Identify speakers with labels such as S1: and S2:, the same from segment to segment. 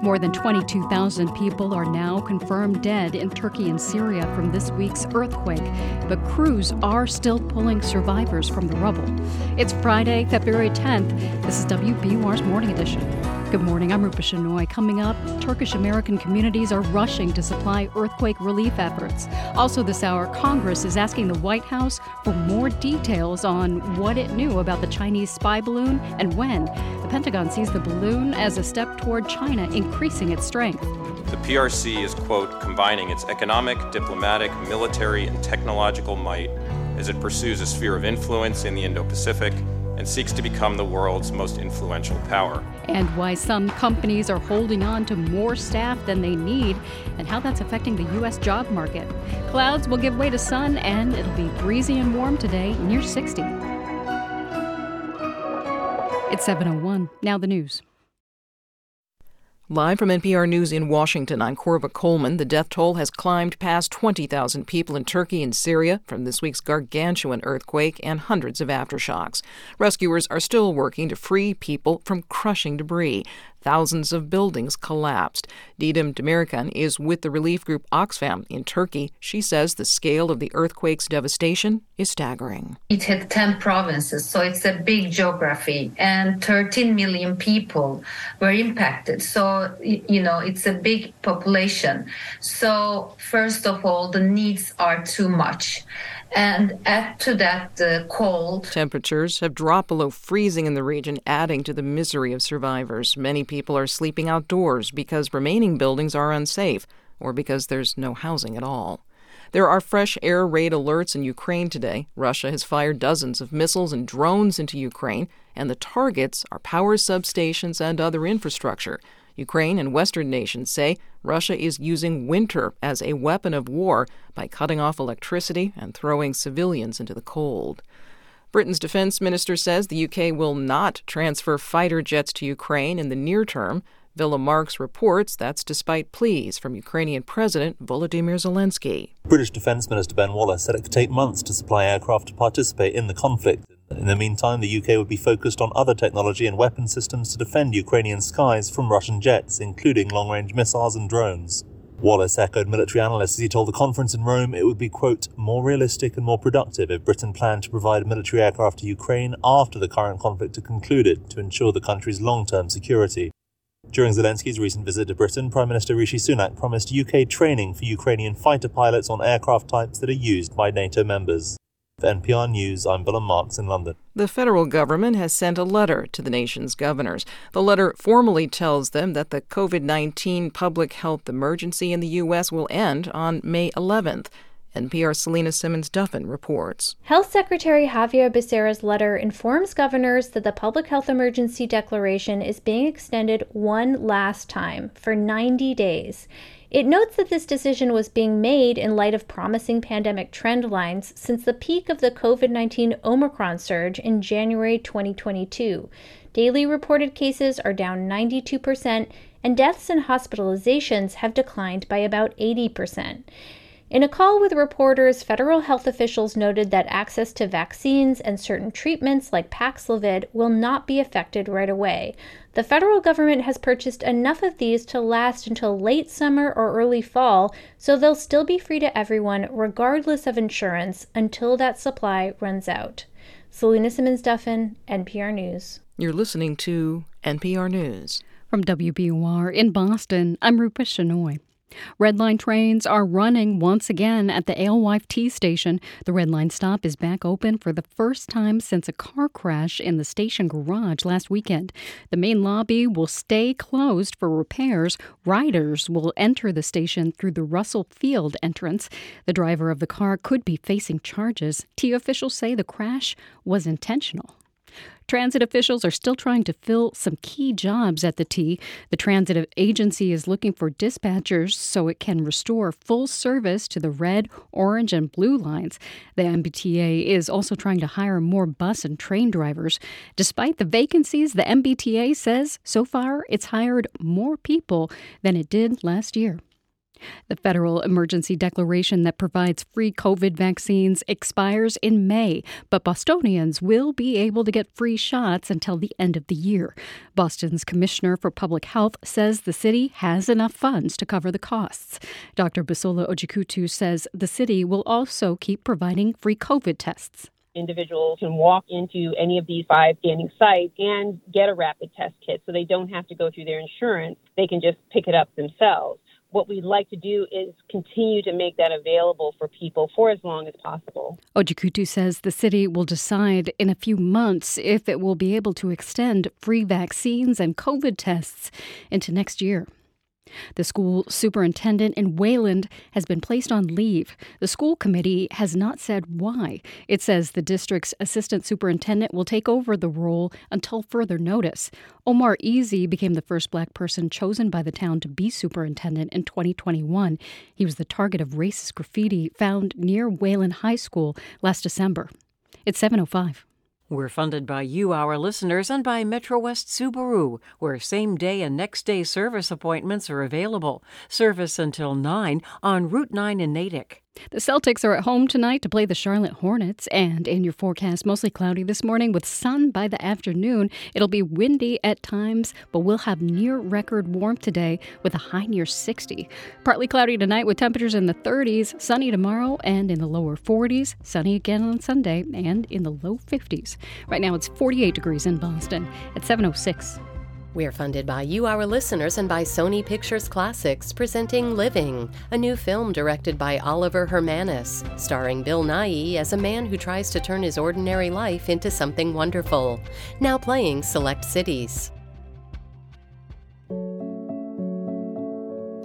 S1: More than 22,000 people are now confirmed dead in Turkey and Syria from this week's earthquake, but crews are still pulling survivors from the rubble. It's Friday, February 10th. This is WBUR's Morning Edition. Good morning, I'm Rupa Shenoy. Coming up, Turkish American communities are rushing to supply earthquake relief efforts. Also, this hour, Congress is asking the White House for more details on what it knew about the Chinese spy balloon and when. The Pentagon sees the balloon as a step toward China increasing its strength.
S2: The PRC is, quote, combining its economic, diplomatic, military, and technological might as it pursues a sphere of influence in the Indo Pacific and seeks to become the world's most influential power.
S1: And why some companies are holding on to more staff than they need, and how that's affecting the U.S. job market. Clouds will give way to sun, and it'll be breezy and warm today, near 60. It's 701. Now the news.
S3: Live from NPR News in Washington, I'm Korva Coleman. The death toll has climbed past 20,000 people in Turkey and Syria from this week's gargantuan earthquake and hundreds of aftershocks. Rescuers are still working to free people from crushing debris. Thousands of buildings collapsed. Didem Demirkan is with the relief group Oxfam in Turkey. She says the scale of the earthquake's devastation is staggering.
S4: It hit 10 provinces, so it's a big geography, and 13 million people were impacted. So, you know, it's a big population. So, first of all, the needs are too much. And add to that the cold.
S3: Temperatures have dropped below freezing in the region, adding to the misery of survivors. Many people are sleeping outdoors because remaining buildings are unsafe or because there's no housing at all. There are fresh air raid alerts in Ukraine today. Russia has fired dozens of missiles and drones into Ukraine, and the targets are power substations and other infrastructure. Ukraine and Western nations say Russia is using winter as a weapon of war by cutting off electricity and throwing civilians into the cold. Britain's defense minister says the UK will not transfer fighter jets to Ukraine in the near term. Willem Marx reports that's despite pleas from Ukrainian President Volodymyr Zelensky.
S5: British Defence Minister Ben Wallace said it could take months to supply aircraft to participate in the conflict. In the meantime, the UK would be focused on other technology and weapon systems to defend Ukrainian skies from Russian jets, including long range missiles and drones. Wallace echoed military analysts as he told the conference in Rome it would be, quote, more realistic and more productive if Britain planned to provide military aircraft to Ukraine after the current conflict had concluded to ensure the country's long term security. During Zelensky's recent visit to Britain, Prime Minister Rishi Sunak promised UK training for Ukrainian fighter pilots on aircraft types that are used by NATO members. For NPR News, I'm Willem Marx in London.
S3: The federal government has sent a letter to the nation's governors. The letter formally tells them that the COVID 19 public health emergency in the U.S. will end on May 11th. NPR Selena Simmons Duffin reports.
S6: Health Secretary Xavier Becerra's letter informs governors that the public health emergency declaration is being extended one last time for 90 days. It notes that this decision was being made in light of promising pandemic trend lines since the peak of the COVID 19 Omicron surge in January 2022. Daily reported cases are down 92%, and deaths and hospitalizations have declined by about 80%. In a call with reporters, federal health officials noted that access to vaccines and certain treatments like Paxlovid will not be affected right away. The federal government has purchased enough of these to last until late summer or early fall, so they'll still be free to everyone regardless of insurance until that supply runs out. Selena Simmons Duffin, NPR News.
S3: You're listening to NPR News.
S1: From WBUR in Boston, I'm Rupa Shenoy. Red Line trains are running once again at the Alewife T station. The Red Line stop is back open for the first time since a car crash in the station garage last weekend. The main lobby will stay closed for repairs. Riders will enter the station through the Russell Field entrance. The driver of the car could be facing charges. T officials say the crash was intentional. Transit officials are still trying to fill some key jobs at the T. The transit agency is looking for dispatchers so it can restore full service to the red, orange, and blue lines. The MBTA is also trying to hire more bus and train drivers. Despite the vacancies, the MBTA says so far it's hired more people than it did last year. The federal emergency declaration that provides free COVID vaccines expires in May, but Bostonians will be able to get free shots until the end of the year. Boston's Commissioner for Public Health says the city has enough funds to cover the costs. Dr. Bisola Ojikutu says the city will also keep providing free COVID tests
S7: individuals can walk into any of these five standing sites and get a rapid test kit so they don't have to go through their insurance. They can just pick it up themselves what we'd like to do is continue to make that available for people for as long as possible.
S1: Ojikutu says the city will decide in a few months if it will be able to extend free vaccines and COVID tests into next year. The school superintendent in Wayland has been placed on leave. The school committee has not said why. It says the district's assistant superintendent will take over the role until further notice. Omar Easy became the first black person chosen by the town to be superintendent in 2021. He was the target of racist graffiti found near Wayland High School last December. It's 705.
S8: We're funded by you, our listeners, and by Metro West Subaru, where same day and next day service appointments are available. Service until 9 on Route 9 in Natick.
S1: The Celtics are at home tonight to play the Charlotte Hornets, and in your forecast, mostly cloudy this morning with sun by the afternoon. It'll be windy at times, but we'll have near record warmth today with a high near 60. Partly cloudy tonight with temperatures in the 30s, sunny tomorrow and in the lower 40s, sunny again on Sunday and in the low 50s. Right now it's 48 degrees in Boston at 706.
S9: We're funded by you, our listeners, and by Sony Pictures Classics, presenting Living, a new film directed by Oliver Hermanus, starring Bill Nighy as a man who tries to turn his ordinary life into something wonderful. Now playing select cities.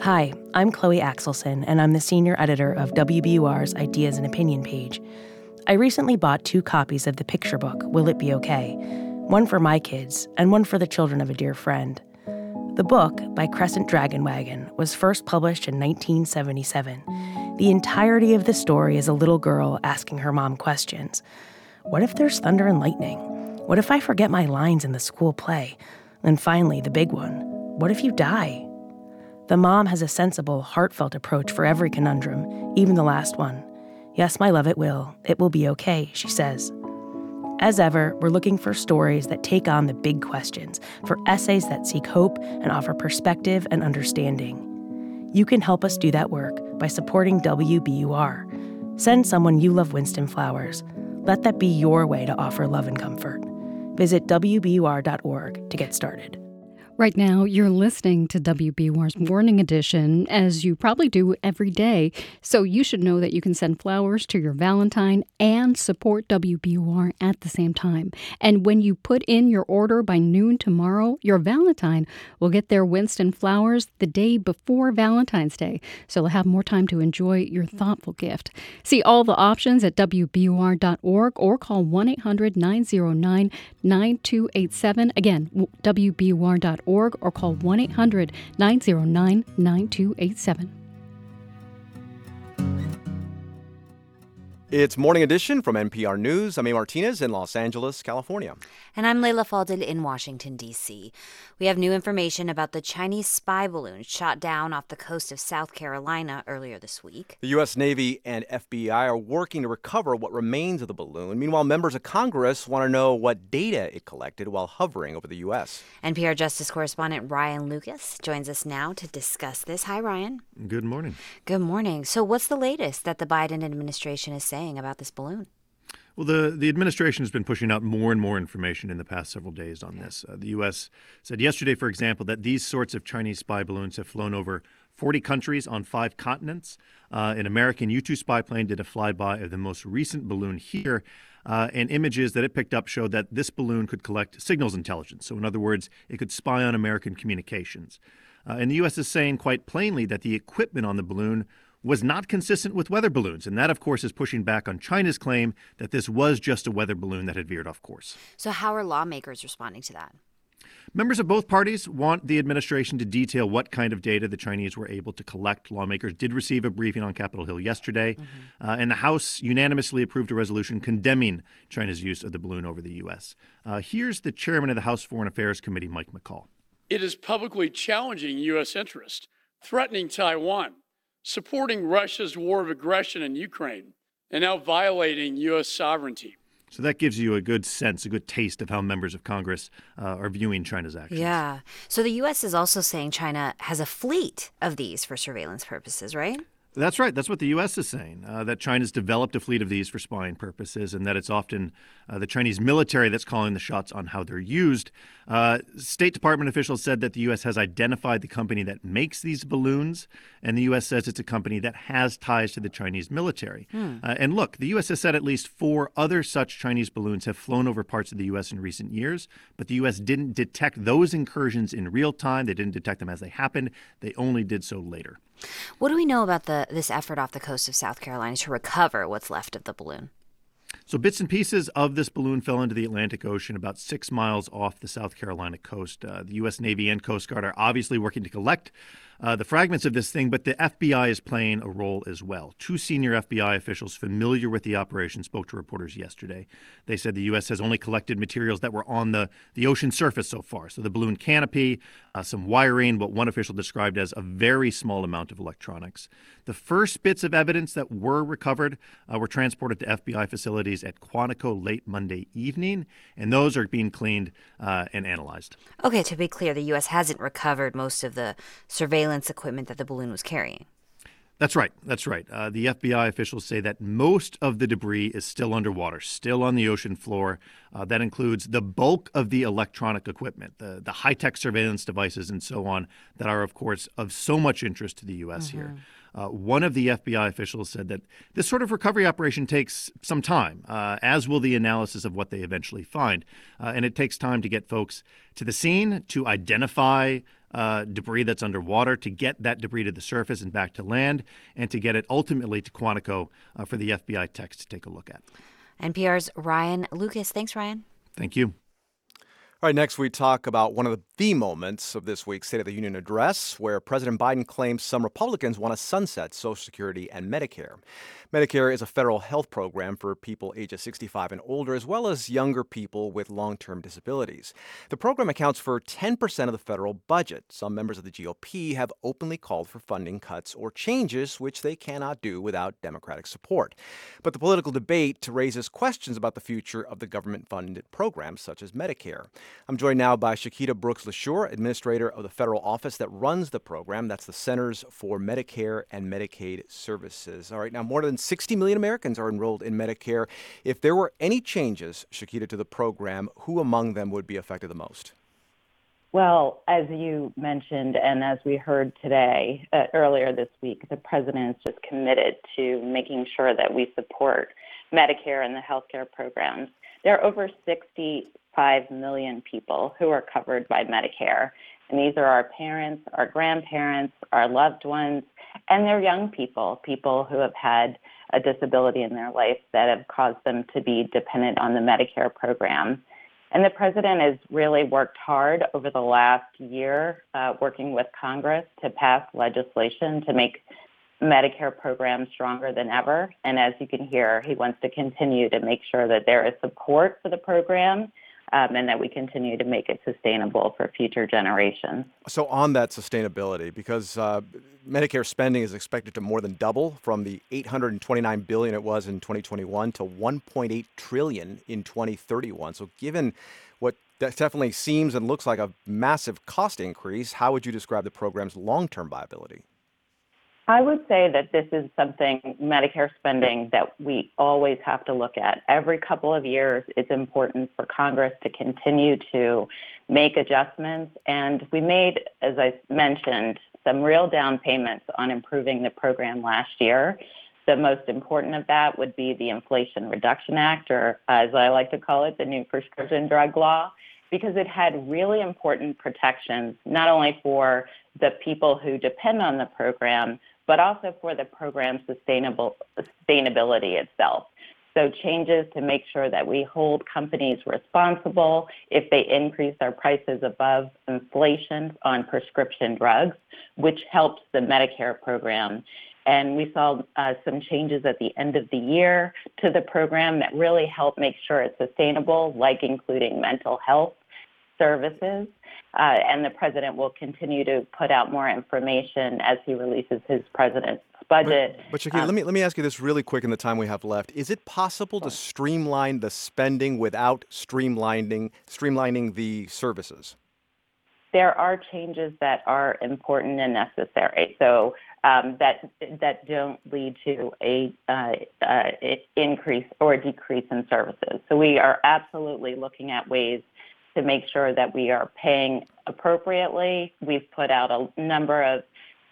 S10: Hi, I'm Chloe Axelson, and I'm the senior editor of WBUR's Ideas and Opinion page. I recently bought two copies of the picture book, Will It Be Okay? One for my kids, and one for the children of a dear friend. The book, by Crescent Dragonwagon, was first published in 1977. The entirety of the story is a little girl asking her mom questions. What if there's thunder and lightning? What if I forget my lines in the school play? And finally, the big one what if you die? The mom has a sensible, heartfelt approach for every conundrum, even the last one. Yes, my love, it will. It will be okay, she says. As ever, we're looking for stories that take on the big questions, for essays that seek hope and offer perspective and understanding. You can help us do that work by supporting WBUR. Send someone you love Winston flowers. Let that be your way to offer love and comfort. Visit WBUR.org to get started.
S1: Right now, you're listening to WBUR's Morning Edition, as you probably do every day. So you should know that you can send flowers to your Valentine and support WBUR at the same time. And when you put in your order by noon tomorrow, your Valentine will get their Winston flowers the day before Valentine's Day. So they'll have more time to enjoy your thoughtful gift. See all the options at WBUR.org or call 1 800 909 9287. Again, WBUR.org or call 1 800 909 9287.
S11: It's Morning Edition from NPR News. I'm A. Martinez in Los Angeles, California.
S12: And I'm Leila Fadel in Washington, D.C. We have new information about the Chinese spy balloon shot down off the coast of South Carolina earlier this week.
S11: The U.S. Navy and FBI are working to recover what remains of the balloon. Meanwhile, members of Congress want to know what data it collected while hovering over the U.S.
S12: NPR Justice correspondent Ryan Lucas joins us now to discuss this. Hi, Ryan.
S13: Good morning.
S12: Good morning. So, what's the latest that the Biden administration is saying? saying about this balloon?
S13: Well, the, the administration has been pushing out more and more information in the past several days on this. Uh, the U.S. said yesterday, for example, that these sorts of Chinese spy balloons have flown over 40 countries on five continents. Uh, an American U 2 spy plane did a flyby of the most recent balloon here. Uh, and images that it picked up showed that this balloon could collect signals intelligence. So, in other words, it could spy on American communications. Uh, and the U.S. is saying quite plainly that the equipment on the balloon was not consistent with weather balloons. And that, of course, is pushing back on China's claim that this was just a weather balloon that had veered off course.
S12: So, how are lawmakers responding to that?
S13: Members of both parties want the administration to detail what kind of data the Chinese were able to collect. Lawmakers did receive a briefing on Capitol Hill yesterday, mm-hmm. uh, and the House unanimously approved a resolution condemning China's use of the balloon over the U.S. Uh, here's the chairman of the House Foreign Affairs Committee, Mike McCaul.
S14: It is publicly challenging U.S. interest, threatening Taiwan, supporting Russia's war of aggression in Ukraine and now violating U.S. sovereignty.
S13: So that gives you a good sense, a good taste of how members of Congress uh, are viewing China's actions.
S12: Yeah. So the U.S. is also saying China has a fleet of these for surveillance purposes, right?
S13: That's right. That's what the U.S. is saying. Uh, that China's developed a fleet of these for spying purposes, and that it's often uh, the Chinese military that's calling the shots on how they're used. Uh, State Department officials said that the U.S. has identified the company that makes these balloons, and the U.S. says it's a company that has ties to the Chinese military. Hmm. Uh, and look, the U.S. has said at least four other such Chinese balloons have flown over parts of the U.S. in recent years, but the U.S. didn't detect those incursions in real time. They didn't detect them as they happened. They only did so later.
S12: What do we know about the this effort off the coast of South Carolina to recover what's left of the balloon?
S13: So, bits and pieces of this balloon fell into the Atlantic Ocean about six miles off the South Carolina coast. Uh, the U.S. Navy and Coast Guard are obviously working to collect uh, the fragments of this thing, but the FBI is playing a role as well. Two senior FBI officials familiar with the operation spoke to reporters yesterday. They said the U.S. has only collected materials that were on the, the ocean surface so far. So the balloon canopy, uh, some wiring, what one official described as a very small amount of electronics. The first bits of evidence that were recovered uh, were transported to FBI facilities at Quantico late Monday evening, and those are being cleaned uh, and analyzed.
S12: Okay, to be clear, the U.S. hasn't recovered most of the surveillance equipment that the balloon was carrying.
S13: That's right. That's right. Uh, the FBI officials say that most of the debris is still underwater, still on the ocean floor. Uh, that includes the bulk of the electronic equipment, the, the high tech surveillance devices, and so on, that are, of course, of so much interest to the U.S. Mm-hmm. here. Uh, one of the FBI officials said that this sort of recovery operation takes some time, uh, as will the analysis of what they eventually find. Uh, and it takes time to get folks to the scene, to identify uh, debris that's underwater, to get that debris to the surface and back to land, and to get it ultimately to Quantico uh, for the FBI techs to take a look at.
S12: NPR's Ryan Lucas. Thanks, Ryan.
S13: Thank you.
S11: All right, next we talk about one of the moments of this week's State of the Union address, where President Biden claims some Republicans want to sunset Social Security and Medicare. Medicare is a federal health program for people ages 65 and older, as well as younger people with long term disabilities. The program accounts for 10% of the federal budget. Some members of the GOP have openly called for funding cuts or changes, which they cannot do without Democratic support. But the political debate raises questions about the future of the government funded programs such as Medicare. I'm joined now by Chiquita Brooks LaSure, administrator of the federal office that runs the program. That's the Centers for Medicare and Medicaid Services. All right, now more than 60 million Americans are enrolled in Medicare. If there were any changes, Chiquita, to the program, who among them would be affected the most?
S15: Well, as you mentioned, and as we heard today, uh, earlier this week, the president is just committed to making sure that we support Medicare and the healthcare programs. There are over 65 million people who are covered by Medicare. And these are our parents, our grandparents, our loved ones, and they're young people, people who have had a disability in their life that have caused them to be dependent on the Medicare program. And the president has really worked hard over the last year, uh, working with Congress to pass legislation to make Medicare program stronger than ever. And as you can hear, he wants to continue to make sure that there is support for the program um, and that we continue to make it sustainable for future generations.
S11: So, on that sustainability, because uh, Medicare spending is expected to more than double from the 829 billion it was in 2021 to 1.8 trillion in 2031. So, given what that definitely seems and looks like a massive cost increase, how would you describe the program's long-term viability?
S15: I would say that this is something, Medicare spending, that we always have to look at. Every couple of years, it's important for Congress to continue to make adjustments. And we made, as I mentioned, some real down payments on improving the program last year. The most important of that would be the Inflation Reduction Act, or as I like to call it, the new prescription drug law, because it had really important protections, not only for the people who depend on the program, but also for the program's sustainability itself. So changes to make sure that we hold companies responsible if they increase their prices above inflation on prescription drugs, which helps the Medicare program. And we saw uh, some changes at the end of the year to the program that really help make sure it's sustainable, like including mental health services. Uh, and the president will continue to put out more information as he releases his president's budget.
S11: But, but Shakira, um, let me let me ask you this really quick in the time we have left. Is it possible to streamline the spending without streamlining streamlining the services?
S15: There are changes that are important and necessary. So um, that that don't lead to a uh, uh, increase or a decrease in services. So we are absolutely looking at ways to make sure that we are paying appropriately. We've put out a number of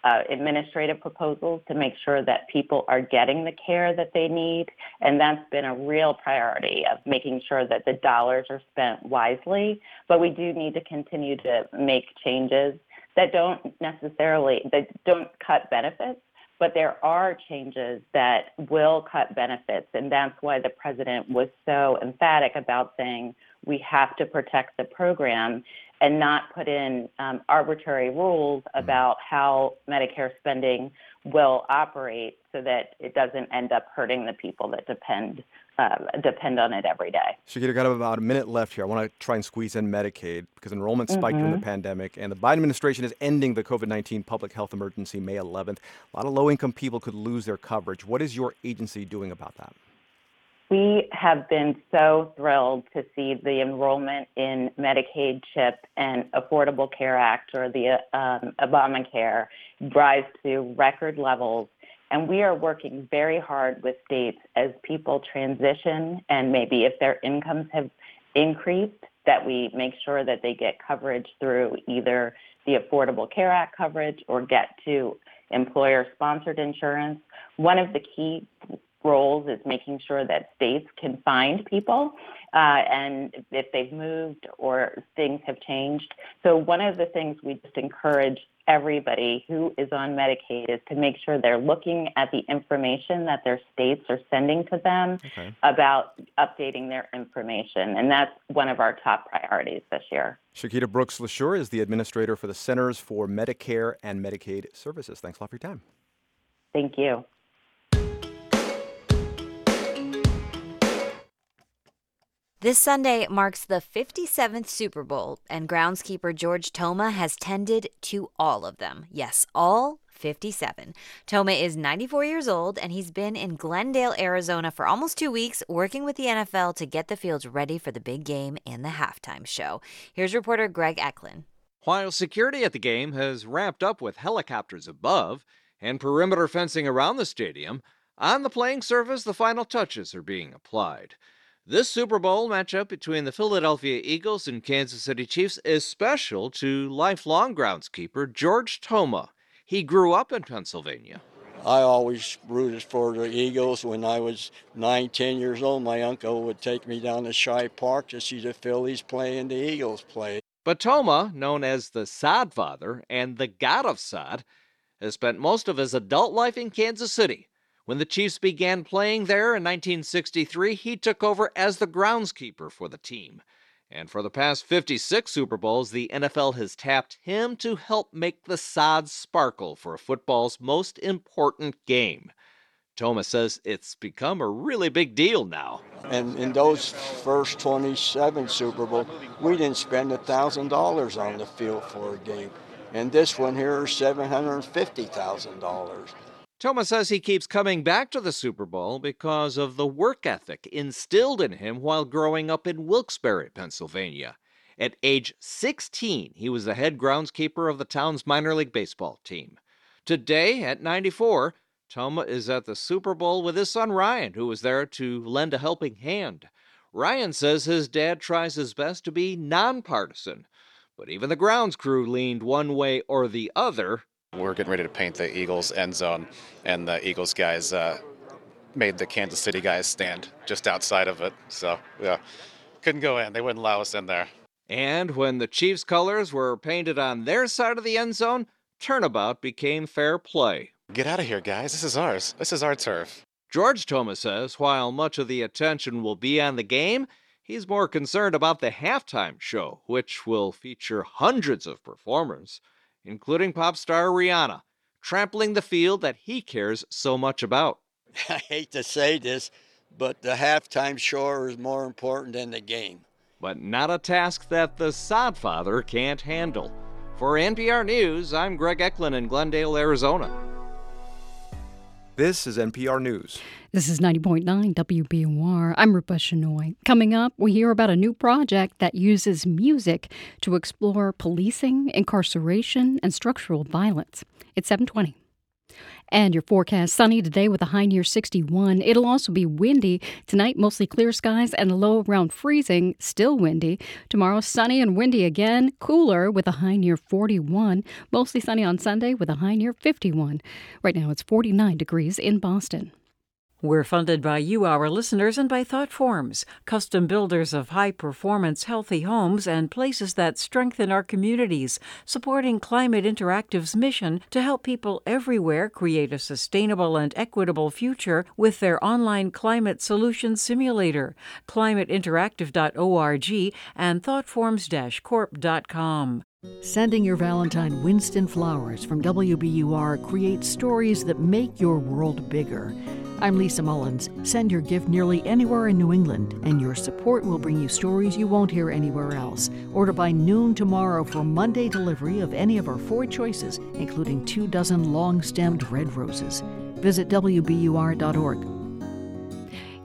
S15: uh, administrative proposals to make sure that people are getting the care that they need. And that's been a real priority of making sure that the dollars are spent wisely. But we do need to continue to make changes that don't necessarily that don't cut benefits but there are changes that will cut benefits and that's why the president was so emphatic about saying we have to protect the program and not put in um, arbitrary rules mm-hmm. about how Medicare spending will operate so that it doesn't end up hurting the people that depend uh, depend on it every day.
S11: Shakira, got about a minute left here. I want to try and squeeze in Medicaid because enrollment spiked mm-hmm. during the mm-hmm. pandemic, and the Biden administration is ending the COVID 19 public health emergency May 11th. A lot of low income people could lose their coverage. What is your agency doing about that?
S15: We have been so thrilled to see the enrollment in Medicaid CHIP and Affordable Care Act or the um, Obamacare rise to record levels. And we are working very hard with states as people transition and maybe if their incomes have increased, that we make sure that they get coverage through either the Affordable Care Act coverage or get to employer sponsored insurance. One of the key roles is making sure that states can find people uh, and if they've moved or things have changed. So, one of the things we just encourage everybody who is on Medicaid is to make sure they're looking at the information that their states are sending to them okay. about updating their information. And that's one of our top priorities this year.
S11: Chiquita Brooks LaSure is the administrator for the Centers for Medicare and Medicaid Services. Thanks a lot for your time.
S15: Thank you.
S12: This Sunday marks the 57th Super Bowl, and groundskeeper George Toma has tended to all of them. Yes, all 57. Toma is 94 years old, and he's been in Glendale, Arizona for almost two weeks, working with the NFL to get the fields ready for the big game and the halftime show. Here's reporter Greg Eklund.
S16: While security at the game has ramped up with helicopters above and perimeter fencing around the stadium, on the playing surface, the final touches are being applied. This Super Bowl matchup between the Philadelphia Eagles and Kansas City Chiefs is special to lifelong groundskeeper George Toma. He grew up in Pennsylvania.
S17: I always rooted for the Eagles. When I was nine, ten years old, my uncle would take me down to Shibe Park to see the Phillies play and the Eagles play.
S16: But Toma, known as the Sod Father and the God of Sod, has spent most of his adult life in Kansas City when the Chiefs began playing there in 1963, he took over as the groundskeeper for the team. And for the past 56 Super Bowls, the NFL has tapped him to help make the sod sparkle for football's most important game. Thomas says it's become a really big deal now.
S17: And in those first 27 Super Bowls, we didn't spend $1,000 on the field for a game. And this one here is $750,000.
S16: Thomas says he keeps coming back to the Super Bowl because of the work ethic instilled in him while growing up in Wilkes-Barre, Pennsylvania. At age 16, he was the head groundskeeper of the town's minor league baseball team. Today, at 94, Toma is at the Super Bowl with his son Ryan, who was there to lend a helping hand. Ryan says his dad tries his best to be nonpartisan, but even the grounds crew leaned one way or the other
S18: we're getting ready to paint the Eagles end zone, and the Eagles guys uh, made the Kansas City guys stand just outside of it. So, yeah, couldn't go in. They wouldn't allow us in there.
S16: And when the Chiefs' colors were painted on their side of the end zone, turnabout became fair play.
S18: Get out of here, guys. This is ours. This is our turf.
S16: George Thomas says while much of the attention will be on the game, he's more concerned about the halftime show, which will feature hundreds of performers including pop star Rihanna, trampling the field that he cares so much about.
S17: I hate to say this, but the halftime show is more important than the game.
S16: But not a task that the sod father can't handle. For NPR News, I'm Greg Eklund in Glendale, Arizona.
S11: This is NPR News.
S1: This is 90.9 WBUR. I'm Rupa Shenoy. Coming up, we hear about a new project that uses music to explore policing, incarceration, and structural violence. It's 720. And your forecast sunny today with a high near 61. It'll also be windy. Tonight, mostly clear skies and a low around freezing, still windy. Tomorrow, sunny and windy again, cooler with a high near 41. Mostly sunny on Sunday with a high near 51. Right now, it's 49 degrees in Boston.
S8: We're funded by you, our listeners, and by ThoughtForms, custom builders of high performance, healthy homes and places that strengthen our communities, supporting Climate Interactive's mission to help people everywhere create a sustainable and equitable future with their online climate solution simulator, climateinteractive.org and thoughtforms corp.com.
S19: Sending your Valentine Winston flowers from WBUR creates stories that make your world bigger. I'm Lisa Mullins. Send your gift nearly anywhere in New England, and your support will bring you stories you won't hear anywhere else. Order by noon tomorrow for Monday delivery of any of our four choices, including two dozen long stemmed red roses. Visit WBUR.org.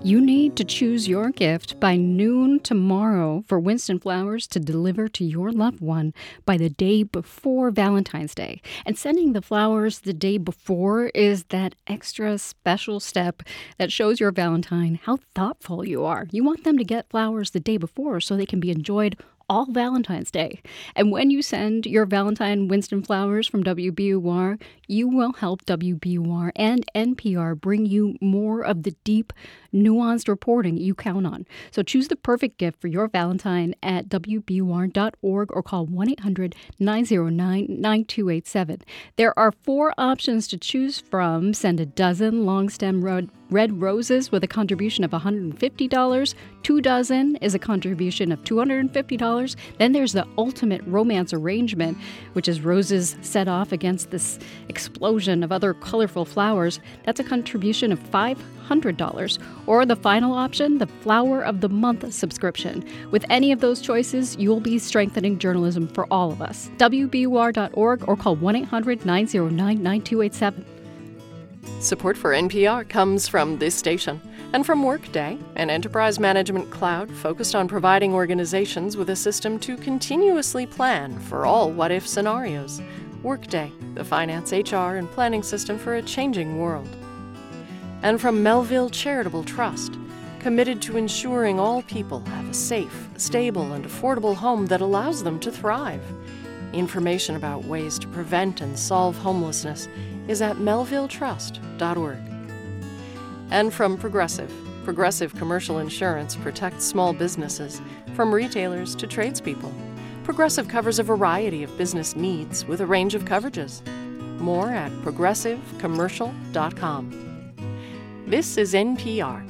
S1: You need to choose your gift by noon tomorrow for Winston Flowers to deliver to your loved one by the day before Valentine's Day. And sending the flowers the day before is that extra special step that shows your Valentine how thoughtful you are. You want them to get flowers the day before so they can be enjoyed all Valentine's Day. And when you send your Valentine Winston flowers from WBUR, you will help WBUR and NPR bring you more of the deep, nuanced reporting you count on. So choose the perfect gift for your Valentine at WBUR.org or call 1 800 909 9287. There are four options to choose from. Send a dozen long stem red, red roses with a contribution of $150. Two dozen is a contribution of $250. Then there's the ultimate romance arrangement, which is roses set off against this explosion of other colorful flowers. That's a contribution of $500. Or the final option, the Flower of the Month subscription. With any of those choices, you'll be strengthening journalism for all of us. WBUR.org or call 1 800 909 9287.
S20: Support for NPR comes from this station and from Workday, an enterprise management cloud focused on providing organizations with a system to continuously plan for all what if scenarios. Workday, the finance, HR, and planning system for a changing world. And from Melville Charitable Trust, committed to ensuring all people have a safe, stable, and affordable home that allows them to thrive. Information about ways to prevent and solve homelessness is at melvilletrust.org. And from Progressive, Progressive Commercial Insurance protects small businesses, from retailers to tradespeople. Progressive covers a variety of business needs with a range of coverages. More at progressivecommercial.com. This is NPR.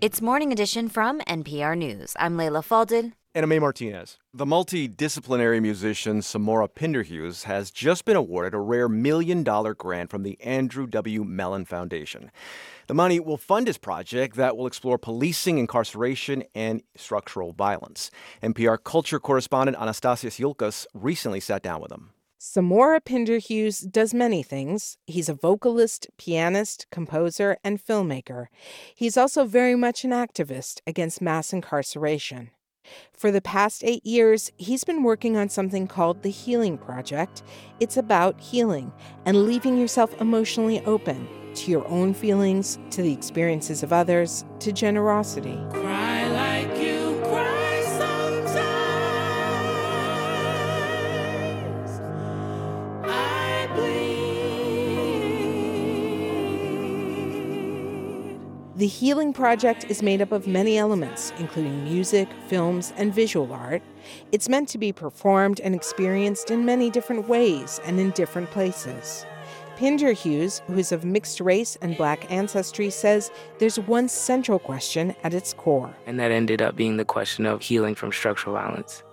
S12: It's Morning Edition from NPR News. I'm Leila Fadel.
S11: And May Martinez. The multidisciplinary musician Samora Pinderhughes has just been awarded a rare million dollar grant from the Andrew W. Mellon Foundation. The money will fund his project that will explore policing, incarceration, and structural violence. NPR culture correspondent Anastasia Tsioulcas recently sat down with him.
S21: Samora Pinderhughes does many things. He's a vocalist, pianist, composer, and filmmaker. He's also very much an activist against mass incarceration. For the past eight years, he's been working on something called the Healing Project. It's about healing and leaving yourself emotionally open to your own feelings, to the experiences of others, to generosity. The Healing Project is made up of many elements, including music, films, and visual art. It's meant to be performed and experienced in many different ways and in different places. Pinderhughes, who is of mixed race and black ancestry, says there's one central question at its core.
S22: And that ended up being the question of healing from structural violence.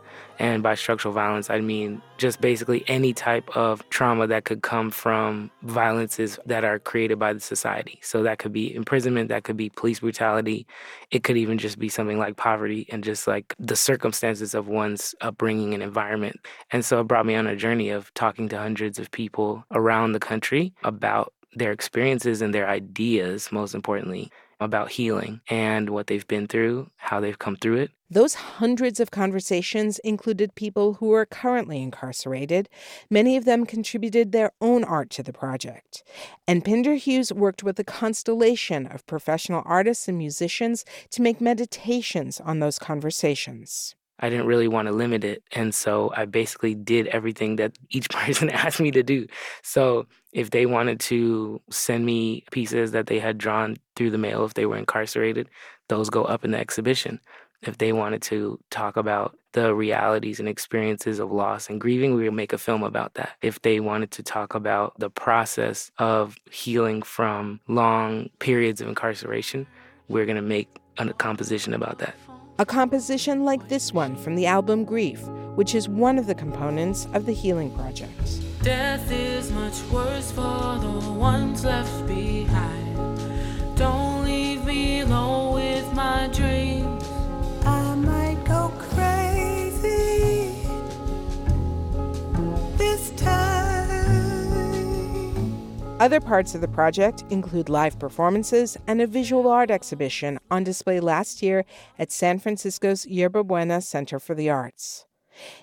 S23: And by structural violence, I mean just basically any type of trauma that could come from violences that are created by the society. So that could be imprisonment, that could be police brutality, it could even just be something like poverty and just like the circumstances of one's upbringing and environment. And so it brought me on a journey of talking to hundreds of people around the country about their experiences and their ideas, most importantly, about healing and what they've been through, how they've come through it.
S21: Those hundreds of conversations included people who are currently incarcerated. Many of them contributed their own art to the project. And Pinderhughes worked with a constellation of professional artists and musicians to make meditations on those conversations.
S23: I didn't really want to limit it. And so I basically did everything that each person asked me to do. So if they wanted to send me pieces that they had drawn through the mail if they were incarcerated, those go up in the exhibition. If they wanted to talk about the realities and experiences of loss and grieving, we would make a film about that. If they wanted to talk about the process of healing from long periods of incarceration, we're going to make a composition about that.
S21: A composition like this one from the album Grief, which is one of the components of the Healing Project.
S24: Death is much worse for the ones left behind. Don't leave me alone with my dreams.
S21: Other parts of the project include live performances and a visual art exhibition on display last year at San Francisco's Yerba Buena Center for the Arts.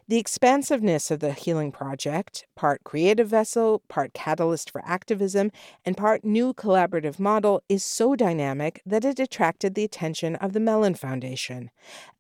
S21: The expansiveness of the Healing Project, part creative vessel, part catalyst for activism, and part new collaborative model, is so dynamic that it attracted the attention of the Mellon Foundation.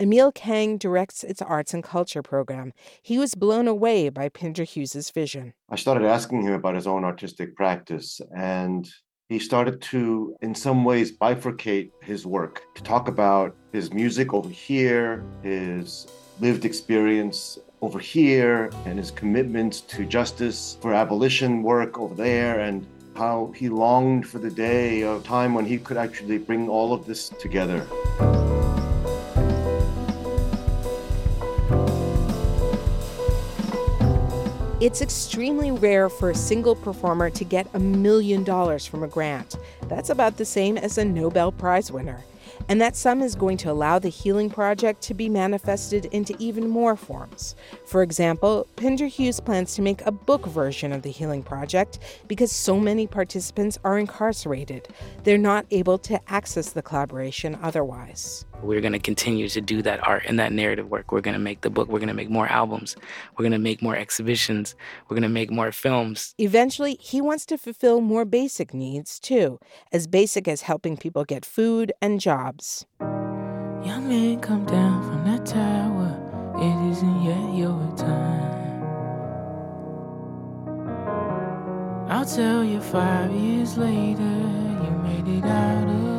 S21: Emil Kang directs its arts and culture program. He was blown away by Pinderhughes's vision.
S25: I started asking him about his own artistic practice, and he started to, in some ways, bifurcate his work to talk about his music over here, his lived experience over here, and his commitment to justice for abolition work over there, and how he longed for the day of time when he could actually bring all of this together.
S21: It's extremely rare for a single performer to get a million dollars from a grant. That's about the same as a Nobel Prize winner. And that sum is going to allow the Healing Project to be manifested into even more forms. For example, Pinderhughes plans to make a book version of the Healing Project because so many participants are incarcerated. They're not able to access the collaboration otherwise.
S23: We're going to continue to do that art and that narrative work. We're going to make the book. We're going to make more albums. We're going to make more exhibitions. We're going to make more films.
S21: Eventually, he wants to fulfill more basic needs too, as basic as helping people get food and jobs.
S24: Young man, come down from that tower. It isn't yet your time. I'll tell you five years later, you made it out alive.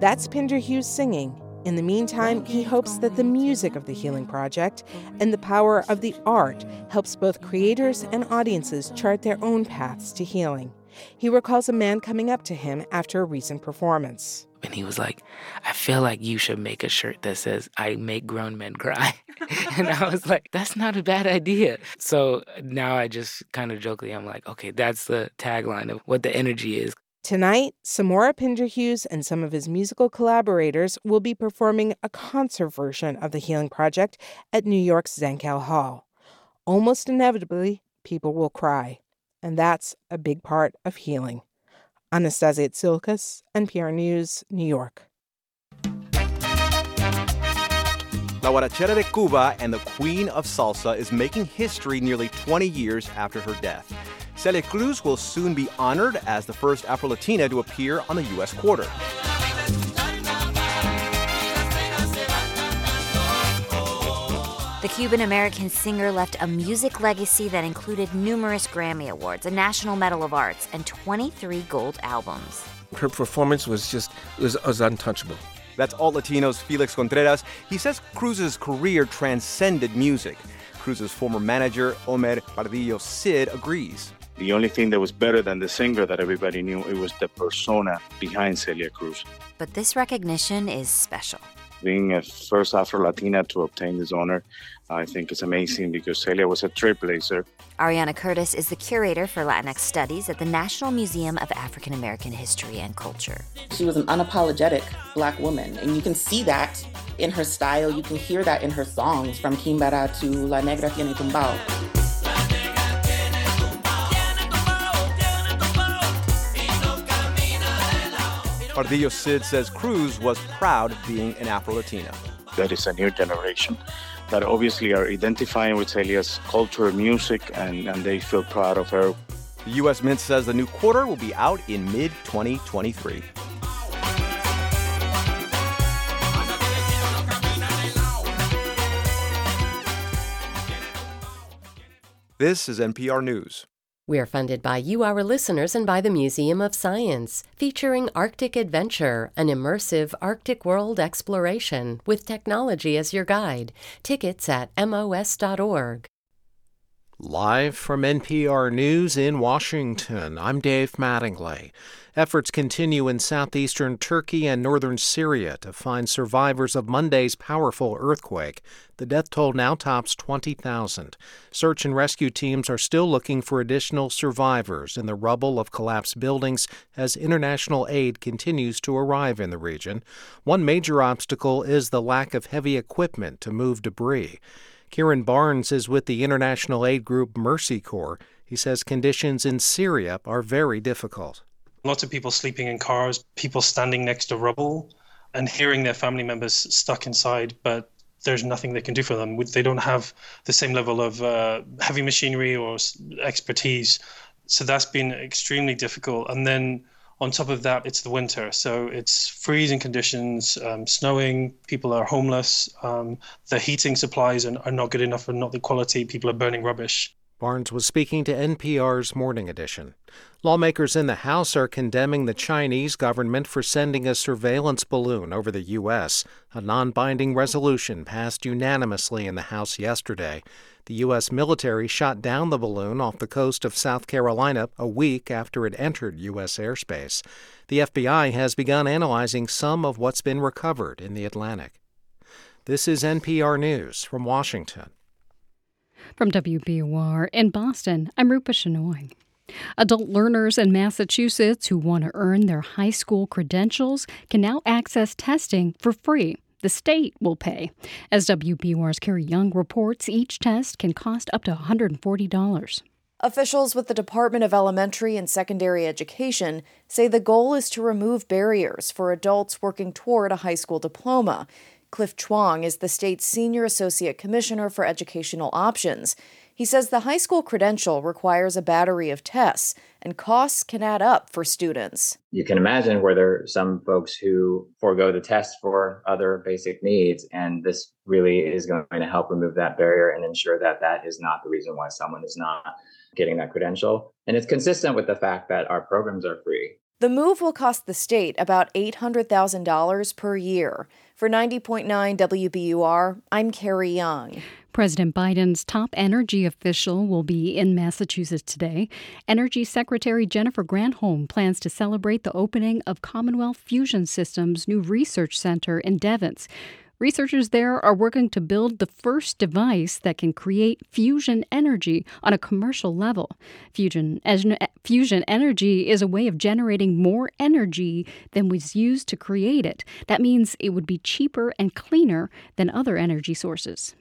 S21: That's Pinderhughes singing. In the meantime, he hopes that the music of the Healing Project and the power of the art helps both creators and audiences chart their own paths to healing. He recalls a man coming up to him after a recent performance.
S23: And he was like, I feel like you should make a shirt that says, I make grown men cry. and I was like, that's not a bad idea. So now I just kind of jokingly, I'm like, okay, that's the tagline of what the energy is.
S21: Tonight, Samora Pinderhughes and some of his musical collaborators will be performing a concert version of the Healing Project at New York's Zankel Hall. Almost inevitably, people will cry, and that's a big part of healing. Anastasia Tsioulcas, NPR News, New York.
S11: La Guarachera de Cuba and the Queen of Salsa is making history nearly 20 years after her death. Celia Cruz will soon be honored as the first Afro Latina to appear on the U.S. quarter.
S12: The Cuban American singer left a music legacy that included numerous Grammy Awards, a National Medal of Arts, and 23 gold albums.
S22: Her performance was just was, was untouchable.
S11: That's Alt.Latino's Felix Contreras. He says Cruz's career transcended music. Cruz's former manager, Omer Pardillo Cid, agrees.
S26: The only thing that was better than the singer that everybody knew, it was the persona behind Celia Cruz.
S12: But this recognition is special.
S27: being a first Afro Latina to obtain this honor, I think it's amazing because Celia was a trailblazer.
S12: Ariana Curtis is the curator for Latinx Studies at the National Museum of African American History and Culture.
S28: She was an unapologetic black woman, and you can see that in her style. You can hear that in her songs, from Quimbara to La Negra Tiene Tumbao.
S11: Pardillo Cid says Cruz was proud of being an Afro Latina.
S27: That is a new generation that obviously are identifying with Celia's culture, music, and, and they feel proud of her.
S11: The U.S. Mint says the new quarter will be out in mid 2023. This is NPR News.
S29: We're funded by you, our listeners, and by the Museum of Science, featuring Arctic Adventure, an immersive Arctic world exploration with technology as your guide. Tickets at mos.org.
S30: Live from NPR News in Washington, I'm Dave Mattingly. Efforts continue in southeastern Turkey and northern Syria to find survivors of Monday's powerful earthquake. The death toll now tops 20,000. Search and rescue teams are still looking for additional survivors in the rubble of collapsed buildings as international aid continues to arrive in the region. One major obstacle is the lack of heavy equipment to move debris. Kieran Barnes is with the international aid group Mercy Corps. He says conditions in Syria are very difficult.
S31: Lots of people sleeping in cars, people standing next to rubble, and hearing their family members stuck inside, but there's nothing they can do for them. They don't have the same level of uh, heavy machinery or expertise. So that's been extremely difficult. And then on top of that, it's the winter, so it's freezing conditions, um, snowing. People are homeless. Um, the heating supplies are, are not good enough and not the quality. People are burning rubbish.
S30: Barnes was speaking to NPR's Morning Edition. Lawmakers in the House are condemning the Chinese government for sending a surveillance balloon over the U.S. A non binding resolution passed unanimously in the House yesterday. The U.S. military shot down the balloon off the coast of South Carolina a week after it entered U.S. airspace. The FBI has begun analyzing some of what's been recovered in the Atlantic. This is NPR News from Washington.
S1: From WBUR in Boston, I'm Rupa Shenoy. Adult learners in Massachusetts who want to earn their high school credentials can now access testing for free. The state will pay. As WBUR's Carrie Jung reports, each test can cost up to $140.
S32: Officials with the Department of Elementary and Secondary Education say the goal is to remove barriers for adults working toward a high school diploma. Cliff Chuang is the state's Senior Associate Commissioner for Educational Options. He says the high school credential requires a battery of tests, and costs can add up for students.
S33: You can imagine where there are some folks who forego the test for other basic needs, and this really is going to help remove that barrier and ensure that that is not the reason why someone is not getting that credential. And it's consistent with the fact that our programs are free.
S32: The move will cost the state about $800,000 per year. For 90.9 WBUR, I'm Carrie Jung.
S1: President Biden's top energy official will be in Massachusetts today. Energy Secretary Jennifer Granholm plans to celebrate the opening of Commonwealth Fusion Systems' new research center in Devens. Researchers there are working to build the first device that can create fusion energy on a commercial level. Fusion, fusion energy is a way of generating more energy than was used to create it. That means it would be cheaper and cleaner than other energy sources.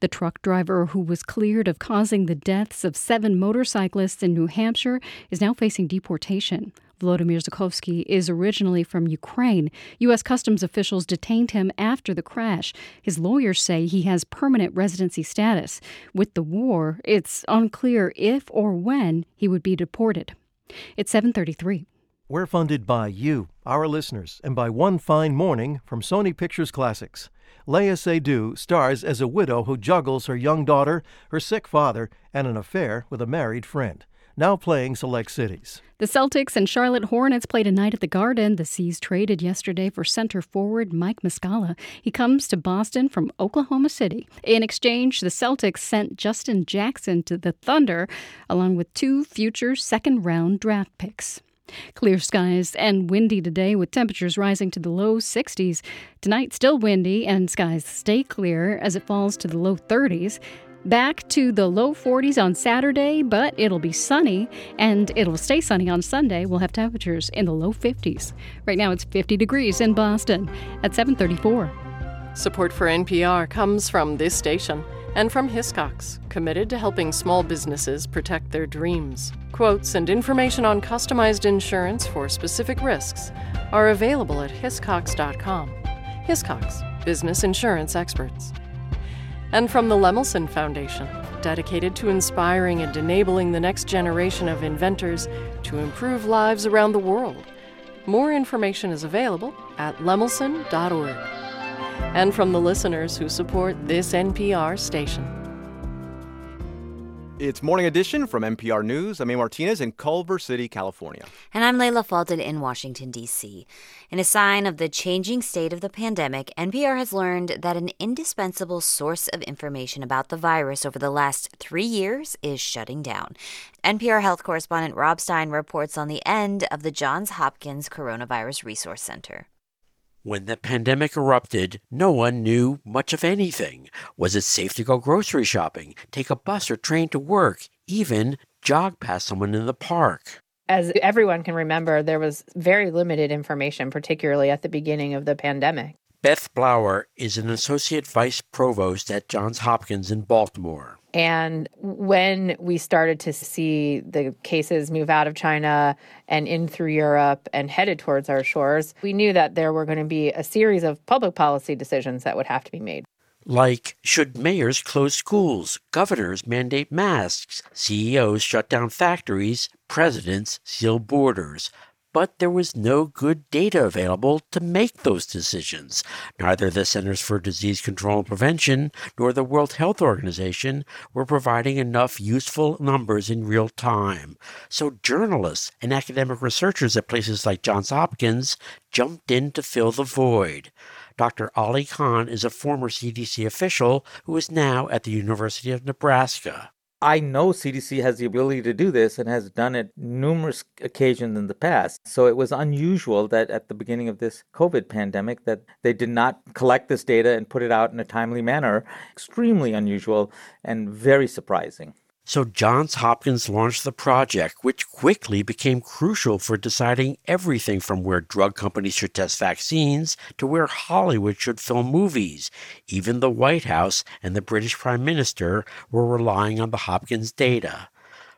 S1: The truck driver who was cleared of causing the deaths of seven motorcyclists in New Hampshire is now facing deportation. Volodymyr Zhukovskyy is originally from Ukraine. U.S. Customs officials detained him after the crash. His lawyers say he has permanent residency status. With the war, it's unclear if or when he would be deported. It's 733.
S34: We're funded by you, our listeners, and by One Fine Morning from Sony Pictures Classics. Léa Seydoux stars as a widow who juggles her young daughter, her sick father, and an affair with a married friend now playing select cities.
S1: The Celtics and Charlotte Hornets played tonight at the Garden. The C's traded yesterday for center forward Mike Muscala. He comes to Boston from Oklahoma City. In exchange, the Celtics sent Justin Jackson to the Thunder, along with two future second round draft picks. Clear skies and windy today with temperatures rising to the low 60s. Tonight, still windy and skies stay clear as it falls to the low 30s. Back to the low 40s on Saturday, but it'll be sunny and it'll stay sunny on Sunday. We'll have temperatures in the low 50s. Right now it's 50 degrees in Boston at 734.
S20: Support for NPR comes from this station and from Hiscox, committed to helping small businesses protect their dreams. Quotes and information on customized insurance for specific risks are available at hiscox.com. Hiscox, business insurance experts. And from the Lemelson Foundation, dedicated to inspiring and enabling the next generation of inventors to improve lives around the world. More information is available at lemelson.org and from the listeners who support this NPR station.
S11: It's Morning Edition from NPR News. I'm A. Martinez in Culver City, California.
S12: And I'm Leila Fadel in Washington, D.C. In a sign of the changing state of the pandemic, NPR has learned that an indispensable source of information about the virus over the last three years is shutting down. NPR health correspondent Rob Stein reports on the end of the Johns Hopkins Coronavirus Resource Center.
S35: When the pandemic erupted, no one knew much of anything. Was it safe to go grocery shopping, take a bus or train to work, even jog past someone in the park?
S36: As everyone can remember, there was very limited information, particularly at the beginning of the pandemic.
S35: Beth Blauer is an associate vice provost at Johns Hopkins in Baltimore.
S36: And when we started to see the cases move out of China and in through Europe and headed towards our shores, we knew that there were going to be a series of public policy decisions that would have to be made.
S35: Like, should mayors close schools, governors mandate masks, CEOs shut down factories, presidents seal borders? But there was no good data available to make those decisions. Neither the Centers for Disease Control and Prevention nor the World Health Organization were providing enough useful numbers in real time. So journalists and academic researchers at places like Johns Hopkins jumped in to fill the void. Dr. Ali Khan is a former CDC official who is now at the University of Nebraska.
S37: I know CDC has the ability to do this and has done it numerous occasions in the past. So it was unusual that at the beginning of this COVID pandemic that they did not collect this data and put it out in a timely manner. Extremely unusual and very surprising.
S35: So Johns Hopkins launched the project, which quickly became crucial for deciding everything from where drug companies should test vaccines to where Hollywood should film movies. Even the White House and the British Prime Minister were relying on the Hopkins data.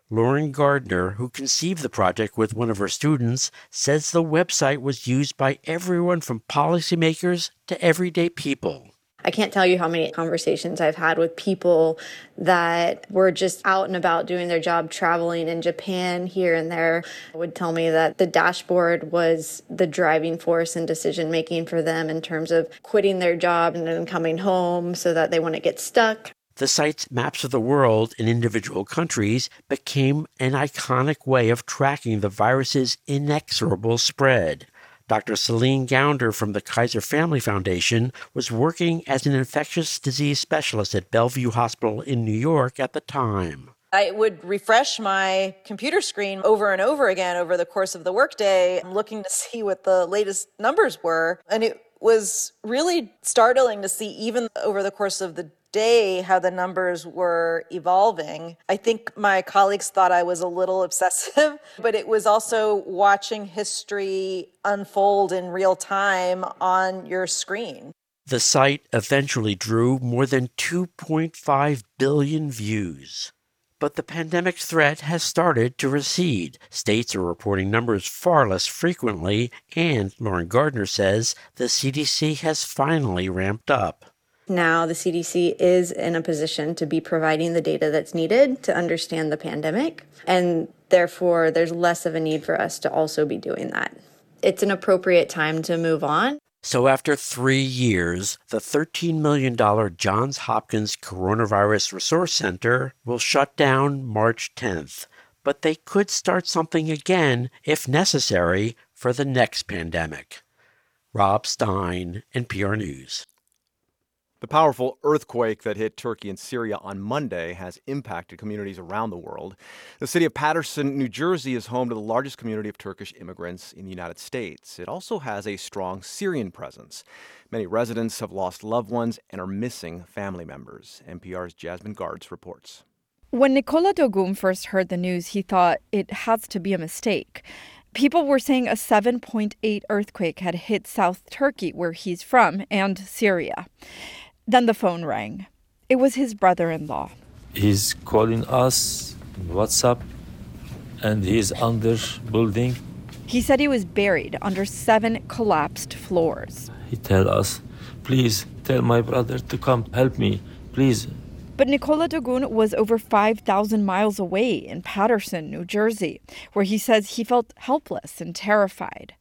S35: Lauren Gardner, who conceived the project with one of her students, says the website was used by everyone from policymakers to everyday people.
S28: I can't tell you how many conversations I've had with people that were just out and about doing their job, traveling in Japan here and there, would tell me that the dashboard was the driving force in decision making for them in terms of quitting their job and then coming home so that they wouldn't get stuck.
S35: The site's maps of the world in individual countries became an iconic way of tracking the virus's inexorable spread. Dr. Celine Gounder from the Kaiser Family Foundation was working as an infectious disease specialist at Bellevue Hospital in New York at the time.
S38: I would refresh my computer screen over and over again over the course of the workday, looking to see what the latest numbers were. And it was really startling to see, even over the course of the day how the numbers were evolving. I think my colleagues thought I was a little obsessive, but it was also watching history unfold in real time on your screen.
S35: The site eventually drew more than 2.5 billion views. But the pandemic threat has started to recede. States are reporting numbers far less frequently, and Lauren Gardner says the CDC has finally ramped up
S28: now the CDC is in a position to be providing the data that's needed to understand the pandemic. And therefore, there's less of a need for us to also be doing that. It's an appropriate time to move on.
S35: So, after three years, the $13 million Johns Hopkins Coronavirus Resource Center will shut down March 10th. But they could start something again, if necessary, for the next pandemic. Rob Stein, NPR News.
S11: The powerful earthquake that hit Turkey and Syria on Monday has impacted communities around the world. The city of Paterson, New Jersey is home to the largest community of Turkish immigrants in the United States. It also has a strong Syrian presence. Many residents have lost loved ones and are missing family members. NPR's Jasmine Garsd reports.
S39: When Nicola Dogum first heard the news, he thought it has to be a mistake. People were saying a 7.8 earthquake had hit South Turkey, where he's from, and Syria. Then the phone rang. It was his brother in law.
S40: He's calling us WhatsApp and he's under building.
S39: He said he was buried under seven collapsed floors.
S40: He tell us, please tell my brother to come help me, please.
S39: But Nicola Dogun was over 5,000 miles away in Paterson, New Jersey, where he says he felt helpless and terrified.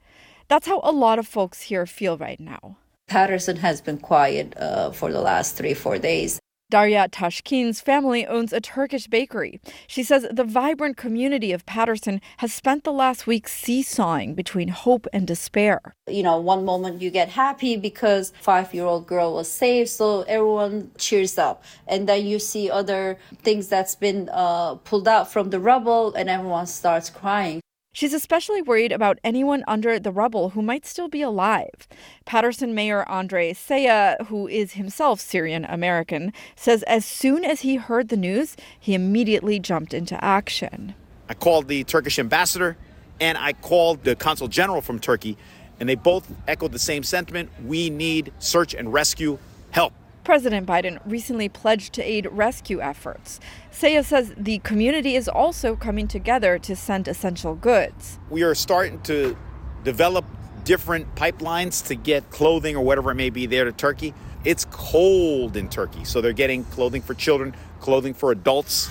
S39: That's how a lot of folks here feel right now.
S41: Paterson has been quiet uh, for the last three, four days.
S39: Darya Tashkin's family owns a Turkish bakery. She says the vibrant community of Paterson has spent the last week seesawing between hope and despair.
S41: You know, one moment you get happy because five-year-old girl was saved, so everyone cheers up, and then you see other things that's been uh, pulled out from the rubble, and everyone starts crying.
S39: She's especially worried about anyone under the rubble who might still be alive. Paterson Mayor Andre Sayegh, who is himself Syrian American, says as soon as he heard the news, he immediately jumped into action.
S42: I called the Turkish ambassador and I called the consul general from Turkey, and they both echoed the same sentiment. We need search and rescue help.
S39: President Biden recently pledged to aid rescue efforts. Sayegh says the community is also coming together to send essential goods.
S42: We are starting to develop different pipelines to get clothing or whatever it may be there to Turkey. It's cold in Turkey, so they're getting clothing for children, clothing for adults.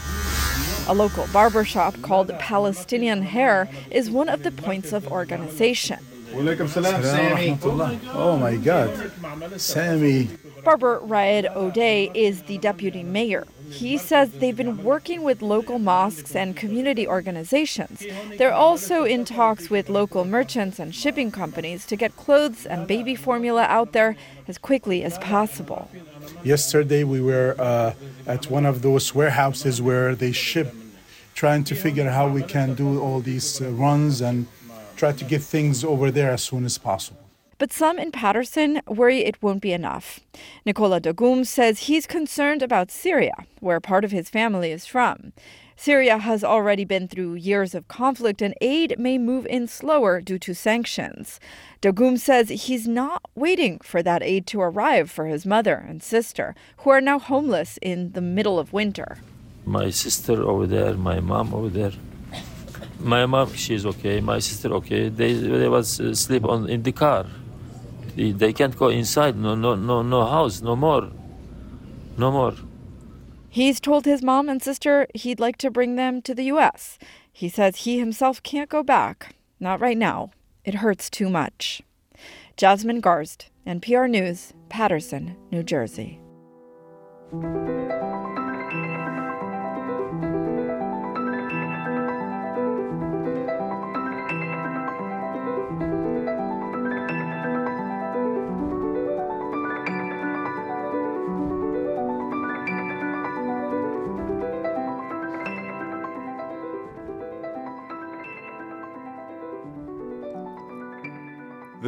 S39: A local barber shop called Palestinian Hair is one of the points of organization.
S43: Oh my God. Sammy.
S39: Barber Raed O'Day is the deputy mayor. He says they've been working with local mosques and community organizations. They're also in talks with local merchants and shipping companies to get clothes and baby formula out there as quickly as possible.
S43: Yesterday, we were uh, at one of those warehouses where they ship, trying to figure out how we can do all these uh, runs and try to get things over there as soon as possible.
S39: But some in Paterson worry it won't be enough. Nicola Dogum says he's concerned about Syria, where part of his family is from. Syria has already been through years of conflict, and aid may move in slower due to sanctions. Dogum says he's not waiting for that aid to arrive for his mother and sister, who are now homeless in the middle of winter.
S40: My sister over there, my mom over there. My mom, she's okay. My sister, okay. They they was uh, sleep on in the car. They, they can't go inside. No, no, no, no house. No more. No more.
S39: He's told his mom and sister he'd like to bring them to the U.S. He says he himself can't go back. Not right now. It hurts too much. Jasmine Garsd NPR News, Paterson, New Jersey.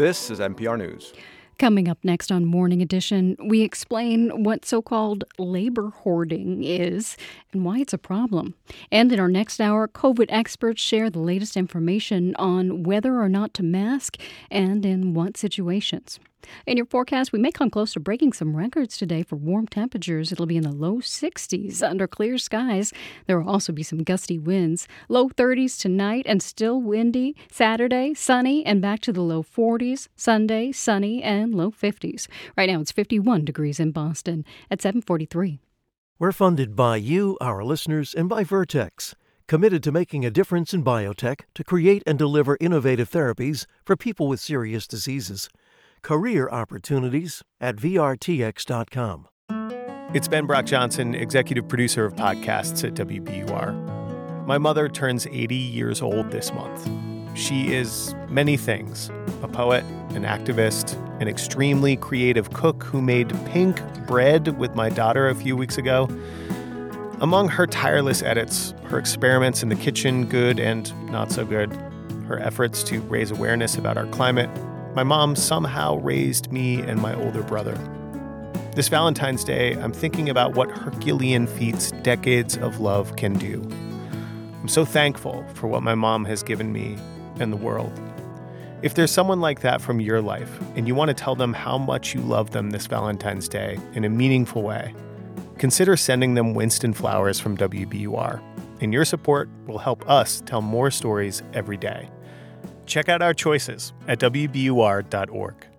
S11: This is NPR News.
S1: Coming up next on Morning Edition, we explain what so called labor hoarding is and why it's a problem. And in our next hour, COVID experts share the latest information on whether or not to mask and in what situations. In your forecast, we may come close to breaking some records today for warm temperatures. It'll be in the low 60s under clear skies. There will also be some gusty winds. Low 30s tonight and still windy. Saturday, sunny and back to the low 40s. Sunday, sunny and low 50s. Right now, it's 51 degrees in Boston at 743.
S44: We're funded by you, our listeners, and by Vertex, committed to making a difference in biotech to create and deliver innovative therapies for people with serious diseases career opportunities at VRTX.com.
S45: It's Ben Brock Johnson, executive producer of podcasts at WBUR. My mother turns 80 years old this month. She is many things a poet, an activist, an extremely creative cook who made pink bread with my daughter a few weeks ago. Among her tireless edits, her experiments in the kitchen, good and not so good, her efforts to raise awareness about our climate, my mom somehow raised me and my older brother. This Valentine's Day, I'm thinking about what Herculean feats decades of love can do. I'm so thankful for what my mom has given me and the world. If there's someone like that from your life and you want to tell them how much you love them this Valentine's Day in a meaningful way, consider sending them Winston flowers from WBUR. And your support will help us tell more stories every day. Check out our choices at WBUR.org.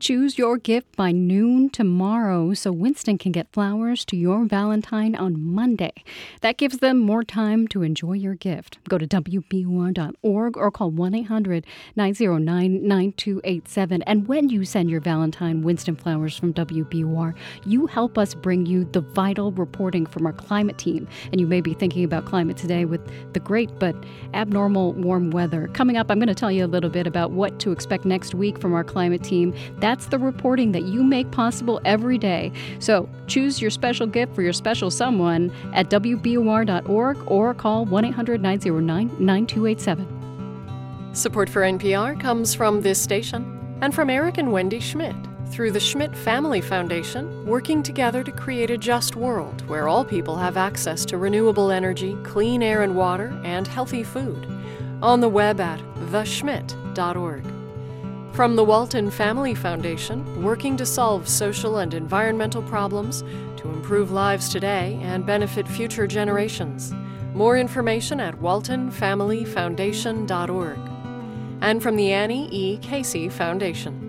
S1: Choose your gift by noon tomorrow so Winston can get flowers to your Valentine on Monday. That gives them more time to enjoy your gift. Go to WBUR.org or call 1 800 909 9287. And when you send your Valentine Winston flowers from WBUR, you help us bring you the vital reporting from our climate team. And you may be thinking about climate today with the great but abnormal warm weather. Coming up, I'm going to tell you a little bit about what to expect next week from our climate team. That's the reporting that you make possible every day. So choose your special gift for your special someone at WBUR.org or call 1 800 909 9287.
S20: Support for NPR comes from this station and from Eric and Wendy Schmidt through the Schmidt Family Foundation, working together to create a just world where all people have access to renewable energy, clean air and water, and healthy food. On the web at theschmidt.org. From the Walton Family Foundation, working to solve social and environmental problems to improve lives today and benefit future generations. More information at waltonfamilyfoundation.org. And from the Annie E. Casey Foundation.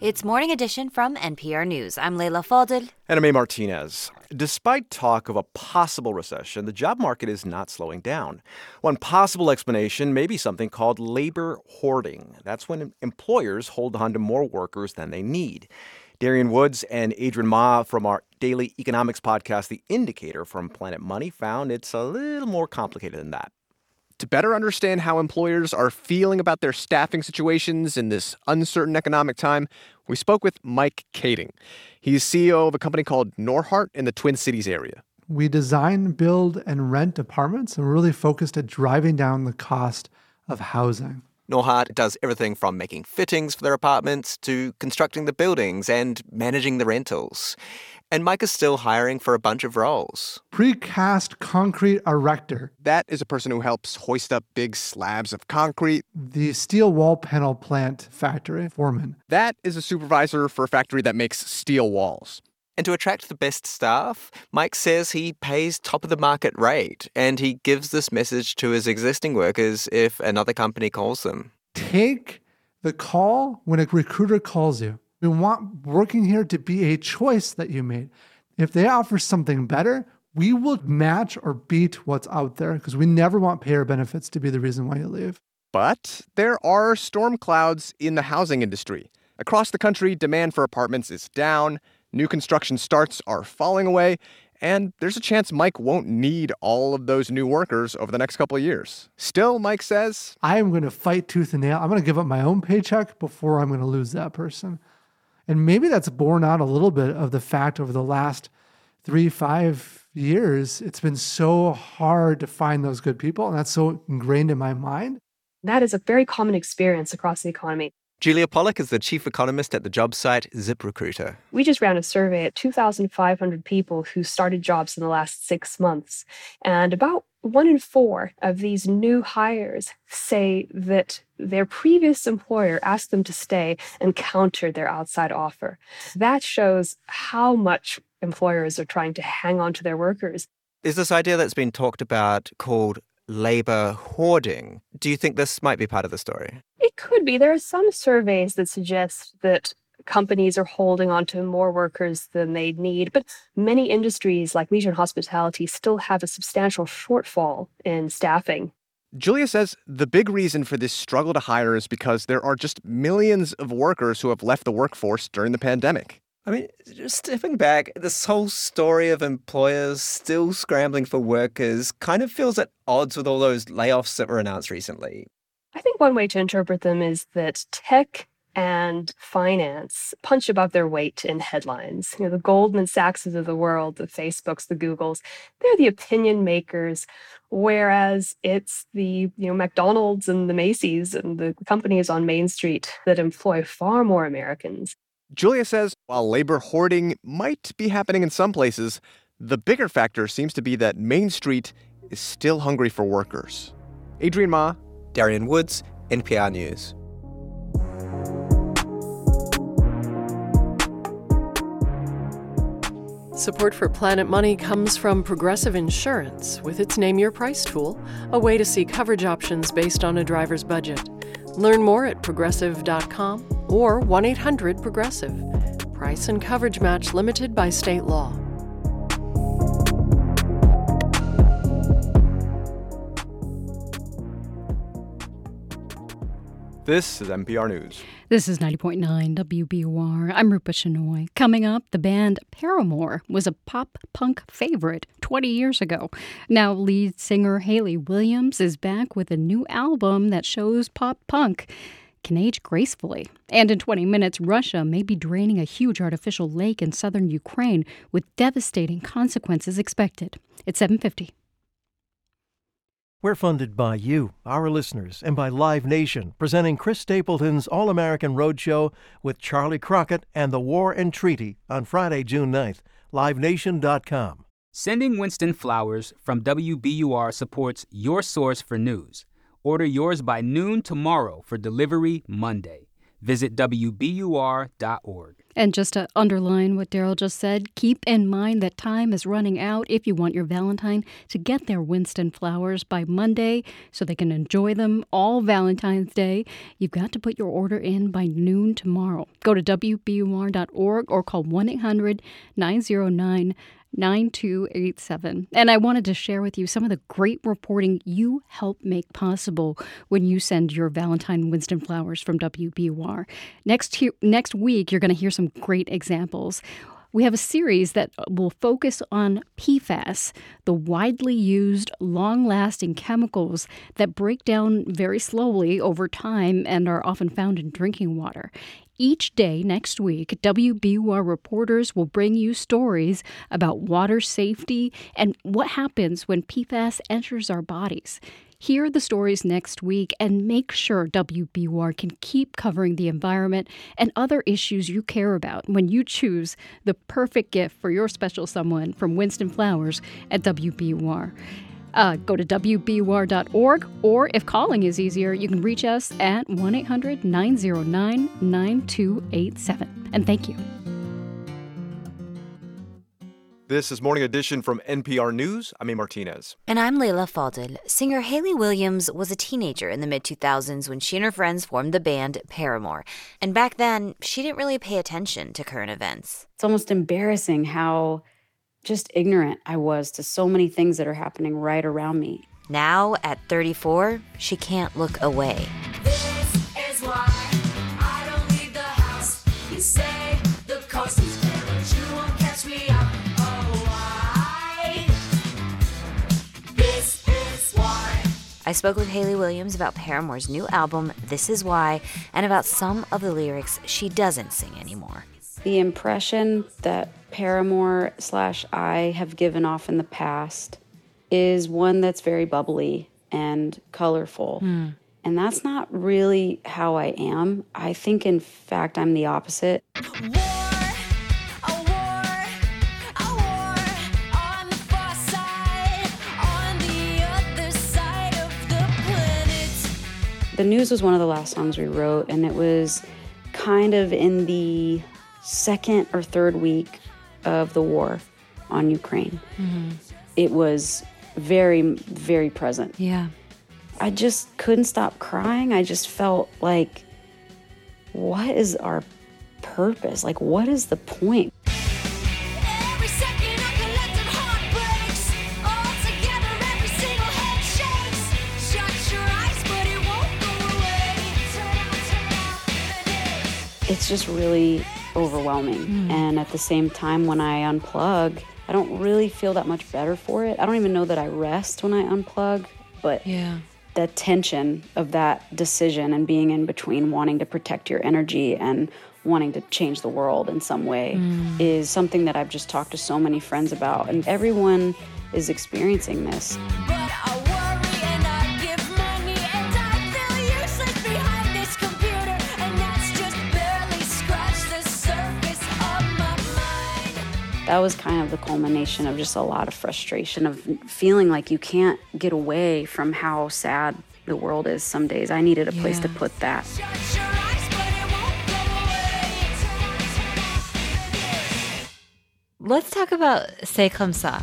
S12: It's Morning Edition from NPR News. I'm Leila Fadel.
S11: And I'm A. Martinez. Despite talk of a possible recession, the job market is not slowing down. One possible explanation may be something called labor hoarding. That's when employers hold on to more workers than they need. Darian Woods and Adrian Ma from our daily economics podcast, The Indicator from Planet Money, found it's a little more complicated than that.
S46: To better understand how employers are feeling about their staffing situations in this uncertain economic time, we spoke with Mike Kaeding. He's CEO of a company called Norhart in the Twin Cities area.
S34: We design, build, and rent apartments, and we're really focused at driving down the cost of housing.
S47: Norhart does everything from making fittings for their apartments to constructing the buildings and managing the rentals. And Mike is still hiring for a bunch of roles.
S34: Precast concrete erector.
S46: That is a person who helps hoist up big slabs of concrete.
S34: The steel wall panel plant factory foreman.
S46: That is a supervisor for a factory that makes steel walls.
S47: And to attract the best staff, Mike says he pays top of the market rate and he gives this message to his existing workers if another company calls them.
S34: Take the call when a recruiter calls you. We want working here to be a choice that you made. If they offer something better, we will match or beat what's out there because we never want payer benefits to be the reason why you leave.
S46: But there are storm clouds in the housing industry. Across the country, demand for apartments is down, new construction starts are falling away, and there's a chance Mike won't need all of those new workers over the next couple of years. Still, Mike says,
S34: I am going to fight tooth and nail. I'm going to give up my own paycheck before I'm going to lose that person. And maybe that's borne out a little bit of the fact over the last three, five years, it's been so hard to find those good people. And that's so ingrained in my mind.
S48: That is a very common experience across the economy.
S47: Julia Pollock is the chief economist at the job site ZipRecruiter.
S48: We just ran a survey at 2,500 people who started jobs in the last six months. And about one in four of these new hires say that their previous employer asked them to stay and countered their outside offer. That shows how much employers are trying to hang on to their workers.
S47: Is this idea that's been talked about called labor hoarding? Do you think this might be part of the story?
S48: It could be. There are some surveys that suggest that companies are holding on to more workers than they need, but many industries like leisure and hospitality still have a substantial shortfall in staffing.
S46: Julia says the big reason for this struggle to hire is because there are just millions of workers who have left the workforce during the pandemic.
S47: I mean, just stepping back, this whole story of employers still scrambling for workers kind of feels at odds with all those layoffs that were announced recently.
S48: I think one way to interpret them is that tech and finance punch above their weight in headlines. You know, the Goldman Sachses of the world, the Facebooks, the Googles, they're the opinion makers, whereas it's the, you know, McDonald's and the Macy's and the companies on Main Street that employ far more Americans.
S46: Julia says while labor hoarding might be happening in some places, the bigger factor seems to be that Main Street is still hungry for workers. Adrian Ma,
S47: Darian Woods, NPR News.
S20: Support for Planet Money comes from Progressive Insurance with its Name Your Price tool, a way to see coverage options based on a driver's budget. Learn more at progressive.com or 1 800 Progressive. Price and coverage match limited by state law.
S11: This is NPR News.
S1: This is 90.9 WBUR. I'm Rupa Shenoy. Coming up, the band Paramore was a pop punk favorite 20 years ago. Now, lead singer Hayley Williams is back with a new album that shows pop punk can age gracefully. And in 20 minutes, Russia may be draining a huge artificial lake in southern Ukraine with devastating consequences expected. It's 750.
S44: We're funded by you, our listeners, and by Live Nation, presenting Chris Stapleton's All American Roadshow with Charley Crockett and the War and Treaty on Friday, June 9th. LiveNation.com.
S49: Sending Winston flowers from WBUR supports your source for news. Order yours by noon tomorrow for delivery Monday. Visit WBUR.org.
S1: And just to underline what Daryl just said, keep in mind that time is running out if you want your Valentine to get their Winston flowers by Monday so they can enjoy them all Valentine's Day. You've got to put your order in by noon tomorrow. Go to WBUR.org or call 1 800 909 9287. And I wanted to share with you some of the great reporting you help make possible when you send your Valentine Winston flowers from WBUR. Next, he- next week, you're going to hear some great examples. We have a series that will focus on PFAS, the widely used, long lasting chemicals that break down very slowly over time and are often found in drinking water. Each day next week, WBUR reporters will bring you stories about water safety and what happens when PFAS enters our bodies. Hear the stories next week and make sure WBUR can keep covering the environment and other issues you care about when you choose the perfect gift for your special someone from Winston Flowers at WBUR. Uh, go to WBUR.org, or if calling is easier, you can reach us at 1 800 909 9287. And thank you.
S11: This is Morning Edition from NPR News. I'm A. Martinez.
S12: And I'm Leila Fadel. Singer Hayley Williams was a teenager in the mid 2000s when she and her friends formed the band Paramore. And back then, she didn't really pay attention to current events.
S50: It's almost embarrassing how just ignorant I was to so many things that are happening right around me.
S12: Now, at 34, she can't look away. I spoke with Hayley Williams about Paramore's new album, This Is Why, and about some of the lyrics she doesn't sing anymore.
S50: The impression that Paramore slash I have given off in the past is one that's very bubbly and colorful.
S12: Mm.
S50: And that's not really how I am. I think, in fact, I'm the opposite. The News was one of the last songs we wrote, and it was kind of in the second or third week of the war on Ukraine.
S12: Mm-hmm.
S50: It was very, very present.
S12: Yeah.
S50: I just couldn't stop crying. I just felt like, what is our purpose? Like, what is the point? It's just really overwhelming.
S1: Mm.
S50: And at the same time, when I unplug, I don't really feel that much better for it. I don't even know that I rest when I unplug, but
S1: yeah.
S50: the tension of that decision and being in between wanting to protect your energy and wanting to change the world in some way
S1: Mm.
S50: is something that I've just talked to so many friends about. And everyone is experiencing this. That was kind of the culmination of just a lot of frustration of feeling like you can't get away from how sad the world is some days. I needed a place to put that.
S12: Let's talk about C'est comme ça.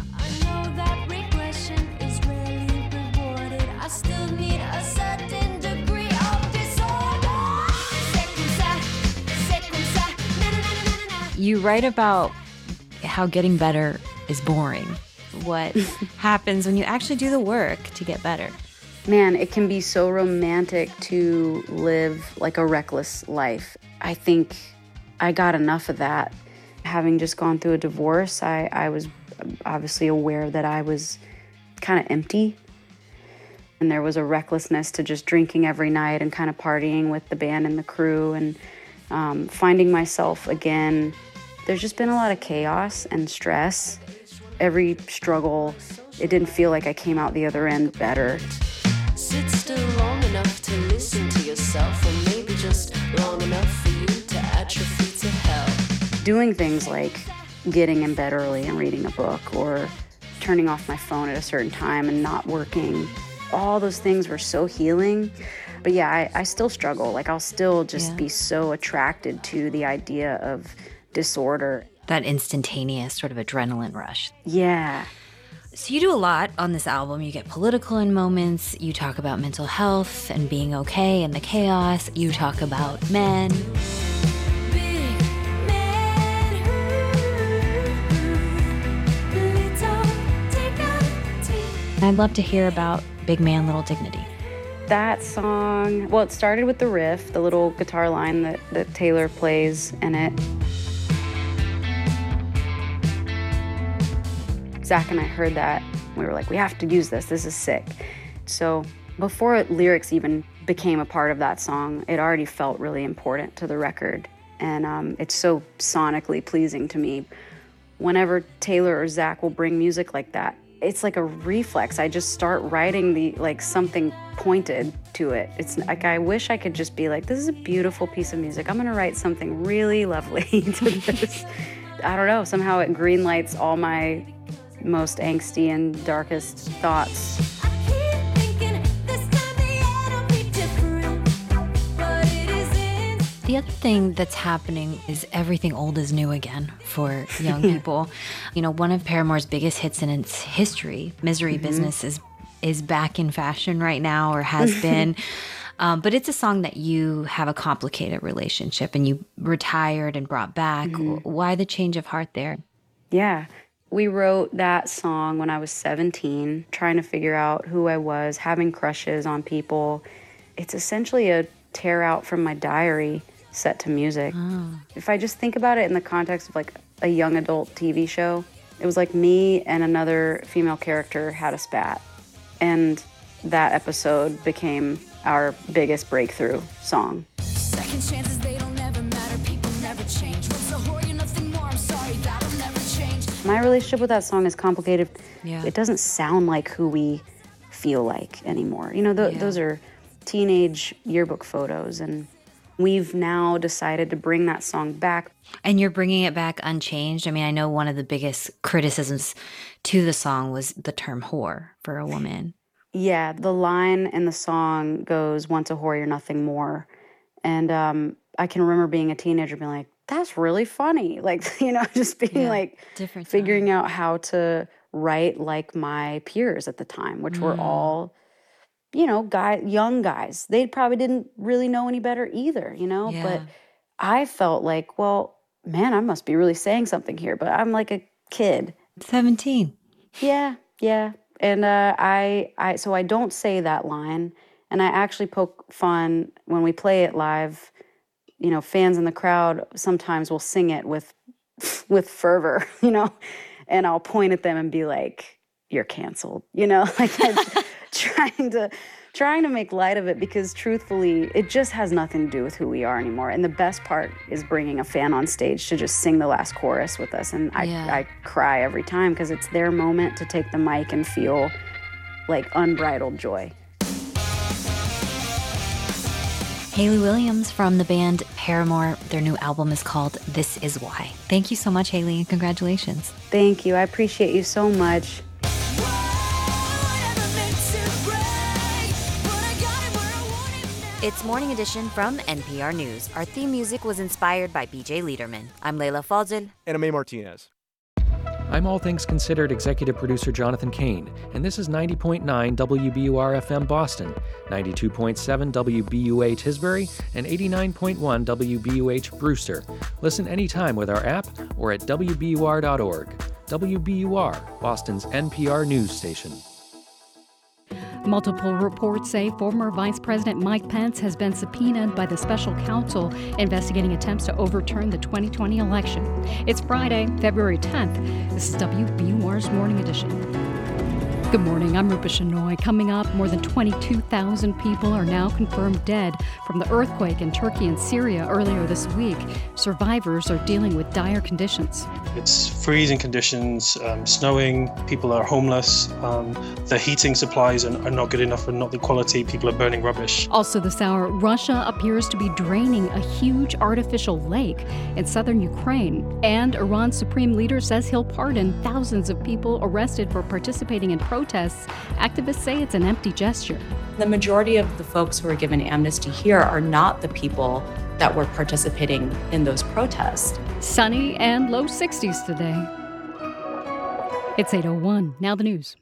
S12: You write about how getting better is boring. What happens when you actually do the work to get better?
S50: Man, it can be so romantic to live like a reckless life. I think I got enough of that. Having just gone through a divorce, I, I was obviously aware that I was kind of empty. And there was a recklessness to just drinking every night and kind of partying with the band and the crew and um, finding myself again. There's just been a lot of chaos and stress. Every struggle, it didn't feel like I came out the other end better.
S51: Sit still long enough to listen to yourself, or maybe just long enough for you to atrophy to hell.
S50: doing things like getting in bed early and reading a book or turning off my phone at a certain time and not working all those things were so healing but yeah i, I still struggle like i'll still just
S12: Yeah.
S50: be so attracted to the idea of disorder
S12: That instantaneous sort of adrenaline rush.
S50: yeah
S12: So you do a lot on this album. You get political in moments. You talk about mental health and being okay in the chaos. You talk about men. I'd love to hear about Big Man, Little Dignity.
S50: that song well it started with the riff the little guitar line that, that taylor plays in it zach and i heard that. We were like we have to use this. This is sick. So before lyrics even became a part of that song it already felt really important to the record. And um, it's so sonically pleasing to me. Whenever taylor or zach will bring music like that it's like a reflex. I just start writing the like something pointed to it. It's like i wish i could just be like this is a beautiful piece of music. I'm to write something really lovely to this. I don't know. Somehow it greenlights all my most angsty and darkest thoughts
S12: The other thing that's happening is everything old is new again for young people. You know, one of Paramore's biggest hits in its history, Misery
S50: Mhm.
S12: Business, is is back in fashion right now or has been. Um, but it's a song that you have a complicated relationship and you retired and brought back.
S50: Mhm.
S12: Why the change of heart there?
S50: Yeah. We wrote that song when I was 17, trying to figure out who I was, having crushes on people. It's essentially a tear out from my diary set to music. Ah. If I just think about it in the context of like a young adult TV show, it was like me and another female character had a spat. And that episode became our biggest breakthrough song. My relationship with that song is complicated.
S12: Yeah.
S50: It doesn't sound like who we feel like anymore. You know, th-
S12: Yeah.
S50: those are teenage yearbook photos, and we've now decided to bring that song back.
S12: And you're bringing it back unchanged. I mean, I know one of the biggest criticisms to the song was the term whore for a woman.
S50: Yeah, the line in the song goes, Once a whore, you're nothing more. And um, I can remember being a teenager being like, that's really funny. Like, you know, just being
S12: Yeah,
S50: like,
S12: different
S50: figuring out how to write like my peers at the time, which were
S12: Mm.
S50: all, you know, guy, young guys. They probably didn't really know any better either, you know? But I felt like, well, man, I must be really saying something here, but I'm like a kid.
S12: 17.
S50: Yeah, yeah. And uh, I, I, so I don't say that line, and I actually poke fun when we play it live. You know, fans in the crowd sometimes will sing it with with fervor, you know, and I'll point at them and be like, "You're canceled," you know, like I'm trying to trying to make light of it because truthfully, it just has nothing to do with who we are anymore. And the best part is bringing a fan on stage to just sing the last chorus with us, and I
S12: Yeah.
S50: I cry every time because it's their moment to take the mic and feel like unbridled joy.
S12: Hayley Williams from the band Paramore. Their new album is called This Is Why. Thank you so much, Hayley, and congratulations.
S50: Thank you. I appreciate you so much.
S12: It's Morning Edition from NPR News. Our theme music was inspired by BJ Leiderman. I'm Leila Fadel.
S11: Anna Mae Martinez.
S48: I'm All Things Considered executive producer Jonathan Kane, and this is 90.9 WBUR FM Boston, 92.7 WBUA Tisbury, and 89.1 WBUH Brewster. Listen anytime with our app or at WBUR.org. WBUR, Boston's NPR news station.
S1: Multiple reports say former Vice President Mike Pence has been subpoenaed by the special counsel investigating attempts to overturn the 2020 election. It's Friday, February 10th. This is WBUR's Morning Edition. Good morning. I'm Rupa Shenoy. Coming up, more than 22,000 people are now confirmed dead from the earthquake in Turkey and Syria earlier this week. Survivors are dealing with dire conditions.
S31: It's freezing conditions, um, snowing, people are homeless, um, the heating supplies are, are not good enough and not the quality, people are burning rubbish.
S1: Also, this hour, Russia appears to be draining a huge artificial lake in southern Ukraine. And Iran's supreme leader says he'll pardon thousands of people arrested for participating in protests. Activists say it's an empty gesture.
S52: The majority of the folks who are given amnesty here are not the people that were participating in those protests.
S1: Sunny and low 60s today. It's 801. Now the news.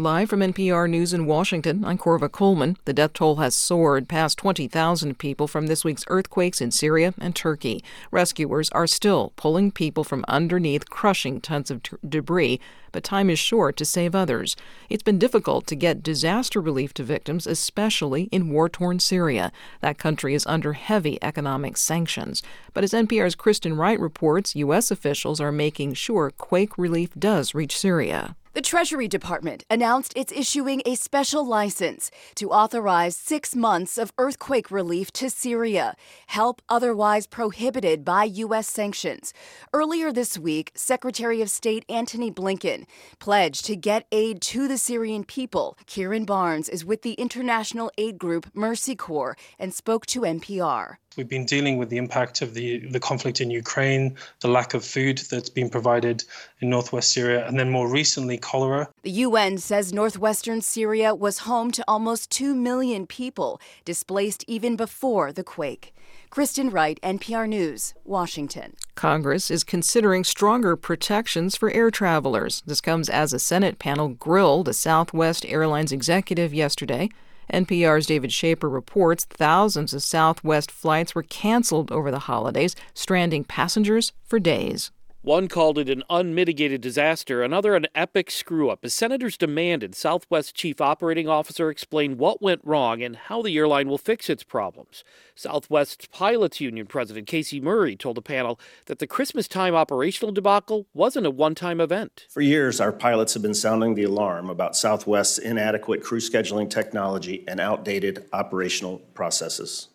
S3: Live from NPR News in Washington, I'm Korva Coleman. The death toll has soared past 20,000 people from this week's earthquakes in Syria and Turkey. Rescuers are still pulling people from underneath crushing tons of t- debris, but time is short to save others. It's been difficult to get disaster relief to victims, especially in war torn Syria. That country is under heavy economic sanctions. But as NPR's Kristen Wright reports, U.S. officials are making sure quake relief does reach Syria.
S53: The Treasury Department announced it's issuing a special license to authorize six months of earthquake relief to Syria, help otherwise prohibited by U.S. sanctions. Earlier this week, Secretary of State Antony Blinken pledged to get aid to the Syrian people. Kieren Barnes is with the international aid group Mercy Corps and spoke to NPR.
S31: We've been dealing with the impact of the, the conflict in Ukraine, the lack of food that's been provided in northwest Syria, and then more recently, cholera.
S53: The UN says northwestern Syria was home to almost 2 million people displaced even before the quake. Kristen Wright, NPR News, Washington.
S3: Congress is considering stronger protections for air travelers. This comes as a Senate panel grilled a Southwest Airlines executive yesterday. NPR's David Schaper reports thousands of Southwest flights were canceled over the holidays, stranding passengers for days.
S54: One called it an unmitigated disaster, another an epic screw up, as senators demanded Southwest Chief Operating Officer explain what went wrong and how the airline will fix its problems. Southwest's Pilots Union President Casey Murray told the panel that the Christmas time operational debacle wasn't a one time event.
S55: For years, our pilots have been sounding the alarm about Southwest's inadequate crew scheduling technology and outdated operational processes.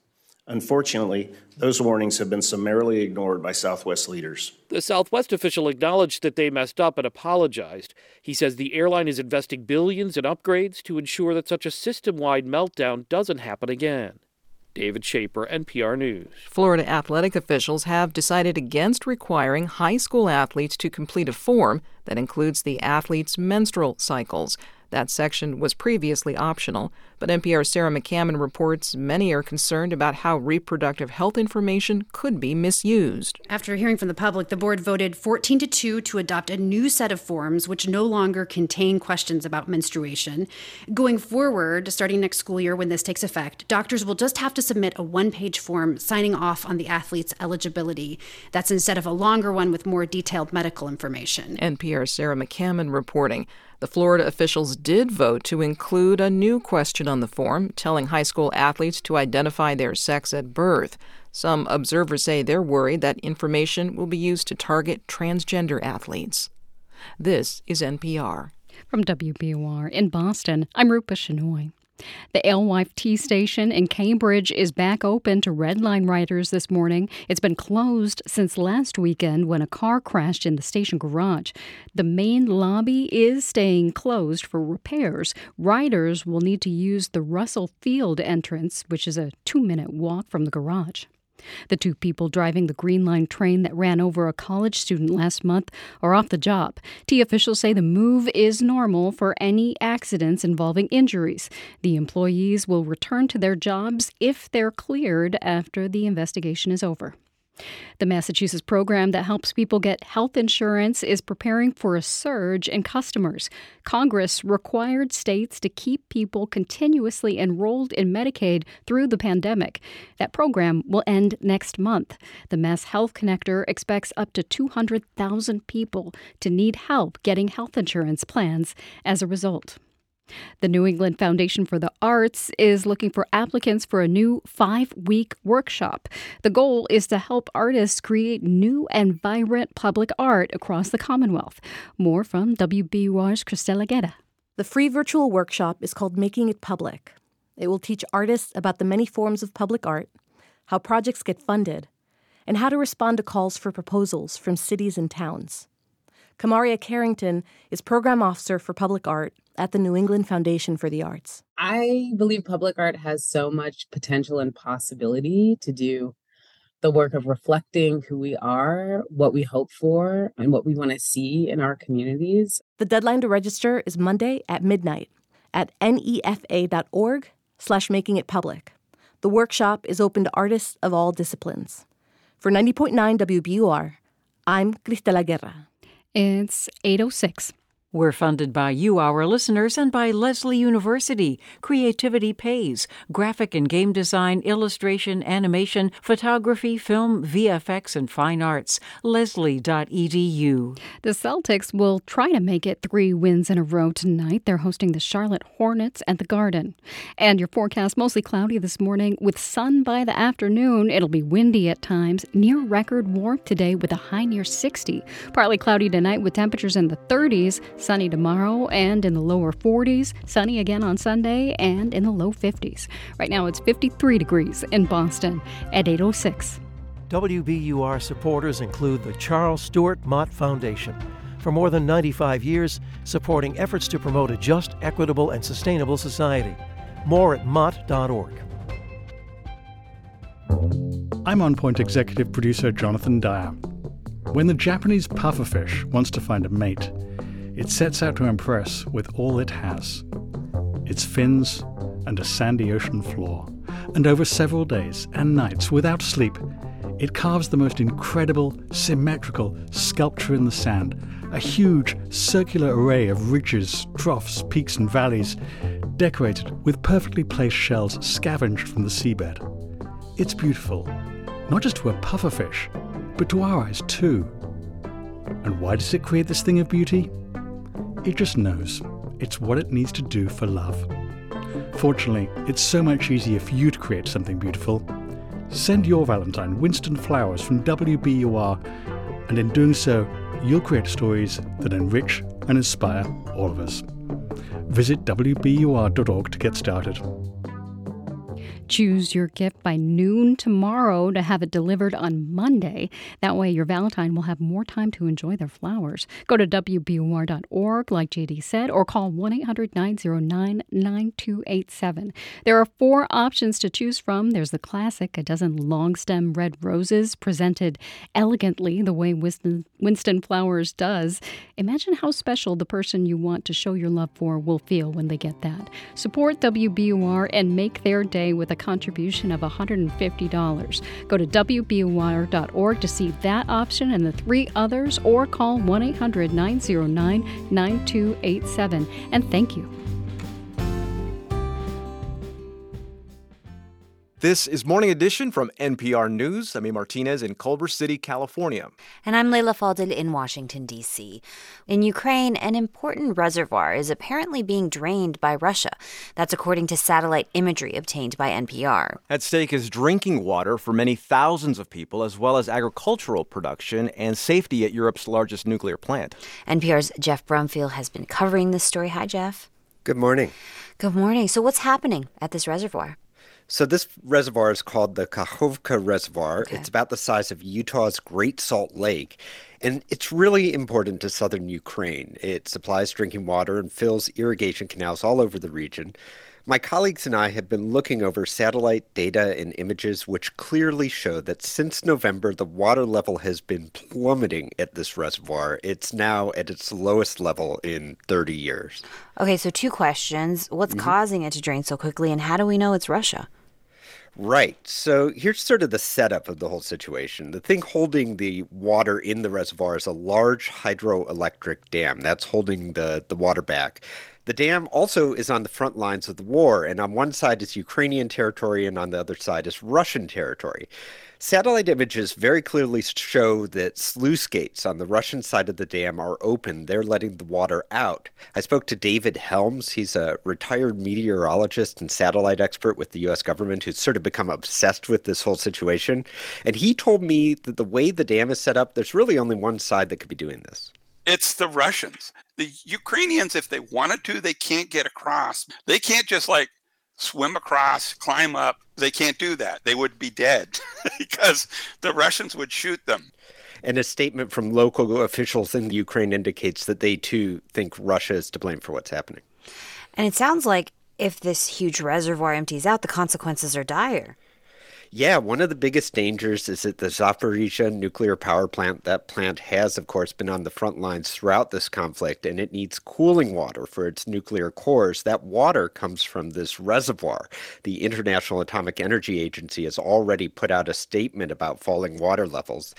S55: Unfortunately, those warnings have been summarily ignored by Southwest leaders.
S54: The Southwest official acknowledged that they messed up and apologized. He says the airline is investing billions in upgrades to ensure that such a system wide meltdown doesn't happen again. David Schaper, NPR News.
S3: Florida athletic officials have decided against requiring high school athletes to complete a form that includes the athlete's menstrual cycles. That section was previously optional, but NPR's Sarah McCammon reports many are concerned about how reproductive health information could be misused.
S56: After hearing from the public, the board voted 14 to 2 to adopt a new set of forms which no longer contain questions about menstruation. Going forward, starting next school year when this takes effect, doctors will just have to submit a one page form signing off on the athlete's eligibility. That's instead of a longer one with more detailed medical information.
S3: NPR's Sarah McCammon reporting. The Florida officials did vote to include a new question on the form telling high school athletes to identify their sex at birth. Some observers say they're worried that information will be used to target transgender athletes. This is NPR.
S1: From WBUR in Boston, I'm Rupa Shenoy. The Alewife T station in Cambridge is back open to Red Line riders this morning. It's been closed since last weekend when a car crashed in the station garage. The main lobby is staying closed for repairs. Riders will need to use the Russell Field entrance, which is a two minute walk from the garage. The two people driving the Green Line train that ran over a college student last month are off the job. T officials say the move is normal for any accidents involving injuries. The employees will return to their jobs if they're cleared after the investigation is over. The Massachusetts program that helps people get health insurance is preparing for a surge in customers. Congress required states to keep people continuously enrolled in Medicaid through the pandemic. That program will end next month. The Mass Health Connector expects up to 200,000 people to need help getting health insurance plans as a result. The New England Foundation for the Arts is looking for applicants for a new five week workshop. The goal is to help artists create new and vibrant public art across the Commonwealth. More from WBUR's Cristela Guerra.
S57: The free virtual workshop is called Making It Public. It will teach artists about the many forms of public art, how projects get funded, and how to respond to calls for proposals from cities and towns. Kamaria Carrington is Program Officer for Public Art at the New England Foundation for the Arts.
S55: I believe public art has so much potential and possibility to do the work of reflecting who we are, what we hope for, and what we want to see in our communities.
S57: The deadline to register is Monday at midnight at nefa.org slash making it public. The workshop is open to artists of all disciplines. For 90.9 WBUR, I'm Cristela Guerra.
S1: It's 806.
S58: We're funded by you, our listeners, and by Lesley University. Creativity pays. Graphic and game design, illustration, animation, photography, film, VFX, and fine arts. Lesley.edu.
S1: The Celtics will try to make it three wins in a row tonight. They're hosting the Charlotte Hornets at the Garden. And your forecast mostly cloudy this morning with sun by the afternoon. It'll be windy at times, near record warmth today with a high near 60. Partly cloudy tonight with temperatures in the 30s. Sunny tomorrow and in the lower 40s. Sunny again on Sunday and in the low 50s. Right now it's 53 degrees in Boston at 806.
S59: WBUR supporters include the Charles Stewart Mott Foundation. For more than 95 years, supporting efforts to promote a just, equitable, and sustainable society. More at mott.org.
S48: I'm On Point executive producer Jonathan Dyer. When the Japanese pufferfish wants to find a mate, it sets out to impress with all it has its fins and a sandy ocean floor. And over several days and nights, without sleep, it carves the most incredible, symmetrical sculpture in the sand a huge circular array of ridges, troughs, peaks, and valleys, decorated with perfectly placed shells scavenged from the seabed. It's beautiful, not just to a pufferfish, but to our eyes too. And why does it create this thing of beauty? It just knows it's what it needs to do for love. Fortunately, it's so much easier for you to create something beautiful. Send your Valentine Winston Flowers from WBUR, and in doing so, you'll create stories that enrich and inspire all of us. Visit WBUR.org to get started.
S1: Choose your gift by noon tomorrow to have it delivered on Monday. That way, your Valentine will have more time to enjoy their flowers. Go to WBUR.org, like JD said, or call 1 800 909 9287. There are four options to choose from. There's the classic, a dozen long stem red roses presented elegantly the way Winston, Winston Flowers does. Imagine how special the person you want to show your love for will feel when they get that. Support WBUR and make their day with a contribution of $150. Go to WBUR.org to see that option and the three others, or call 1 800 909 9287. And thank you.
S11: This is Morning Edition from NPR News. I'm A. Martinez in Culver City, California.
S12: And I'm Leila Fadel in Washington, D.C. In Ukraine, an important reservoir is apparently being drained by Russia. That's according to satellite imagery obtained by NPR.
S11: At stake is drinking water for many thousands of people, as well as agricultural production and safety at Europe's largest nuclear plant.
S12: NPR's Jeff Brumfiel has been covering this story. Hi, Jeff.
S60: Good morning.
S12: Good morning. So, what's happening at this reservoir?
S60: So this reservoir is called the Kakhovka Reservoir. Okay. It's about the size of Utah's Great Salt Lake, and it's really important to southern Ukraine. It supplies drinking water and fills irrigation canals all over the region. My colleagues and I have been looking over satellite data and images which clearly show that since November, the water level has been plummeting at this reservoir. It's now at its lowest level in 30 years.
S12: Okay, so two questions. What's mm-hmm. causing it to drain so quickly, and how do we know it's Russia?
S60: Right. So here's sort of the setup of the whole situation. The thing holding the water in the reservoir is a large hydroelectric dam that's holding the, the water back. The dam also is on the front lines of the war, and on one side is Ukrainian territory, and on the other side is Russian territory. Satellite images very clearly show that sluice gates on the Russian side of the dam are open. They're letting the water out. I spoke to David Helms. He's a retired meteorologist and satellite expert with the U.S. government who's sort of become obsessed with this whole situation. And he told me that the way the dam is set up, there's really only one side that could be doing this.
S55: It's the Russians. The Ukrainians, if they wanted to, they can't get across. They can't just like swim across, climb up. They can't do that. They would be dead because the Russians would shoot them.
S60: And a statement from local officials in the Ukraine indicates that they too think Russia is to blame for what's happening.
S12: And it sounds like if this huge reservoir empties out, the consequences are dire.
S60: Yeah, one of the biggest dangers is that the Zaporizhia nuclear power plant, that plant has, of course, been on the front lines throughout this conflict, and it needs cooling water for its nuclear cores. That water comes from this reservoir. The International Atomic Energy Agency has already put out a statement about falling water levels.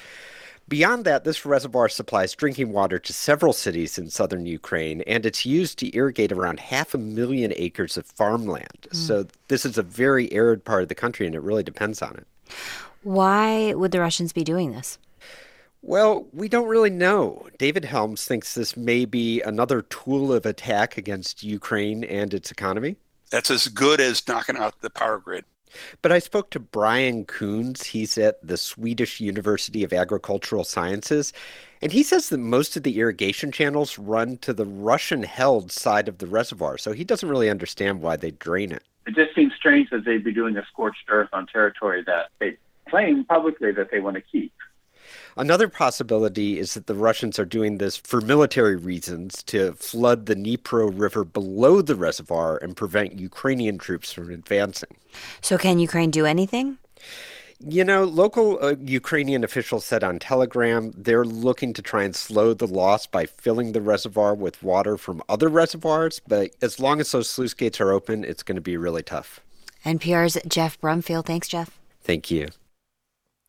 S60: Beyond that, this reservoir supplies drinking water to several cities in southern Ukraine, and it's used to irrigate around half a million acres of farmland. Mm. So, this is a very arid part of the country, and it really depends on it.
S12: Why would the Russians be doing this?
S60: Well, we don't really know. David Helms thinks this may be another tool of attack against Ukraine and its economy.
S55: That's as good as knocking out the power grid.
S60: But I spoke to Brian Kuns. He's at the Swedish University of Agricultural Sciences. And he says that most of the irrigation channels run to the Russian held side of the reservoir. So he doesn't really understand why they drain it.
S61: It just seems strange that they'd be doing a scorched earth on territory that they claim publicly that they want to keep.
S60: Another possibility is that the Russians are doing this for military reasons to flood the Dnipro River below the reservoir and prevent Ukrainian troops from advancing.
S12: So, can Ukraine do anything?
S60: You know, local uh, Ukrainian officials said on Telegram they're looking to try and slow the loss by filling the reservoir with water from other reservoirs, but as long as those sluice gates are open, it's going to be really tough.
S12: NPR's Jeff Brumfiel. Thanks, Jeff.
S60: Thank you.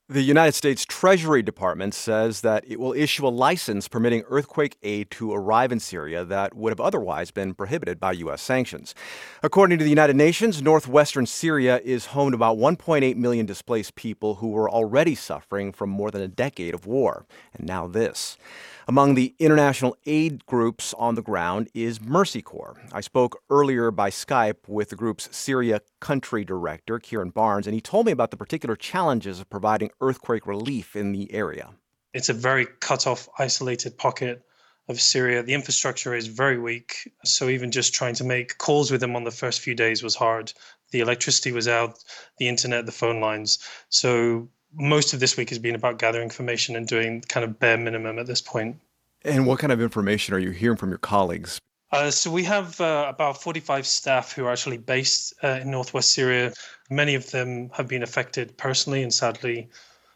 S11: The United States Treasury Department says that it will issue a license permitting earthquake aid to arrive in Syria that would have otherwise been prohibited by U.S. sanctions. According to the United Nations, northwestern Syria is home to about 1.8 million displaced people who were already suffering from more than a decade of war. And now this. Among the international aid groups on the ground is Mercy Corps. I spoke earlier by Skype with the group's Syria country director, Kieren Barnes, and he told me about the particular challenges of providing earthquake relief in the area.
S31: It's a very cut off, isolated pocket of Syria. The infrastructure is very weak. So even just trying to make calls with them on the first few days was hard. The electricity was out, the internet, the phone lines. So most of this week has been about gathering information and doing kind of bare minimum at this point.
S11: And what kind of information are you hearing from your colleagues?
S31: Uh, so we have uh, about 45 staff who are actually based uh, in northwest Syria. Many of them have been affected personally, and sadly,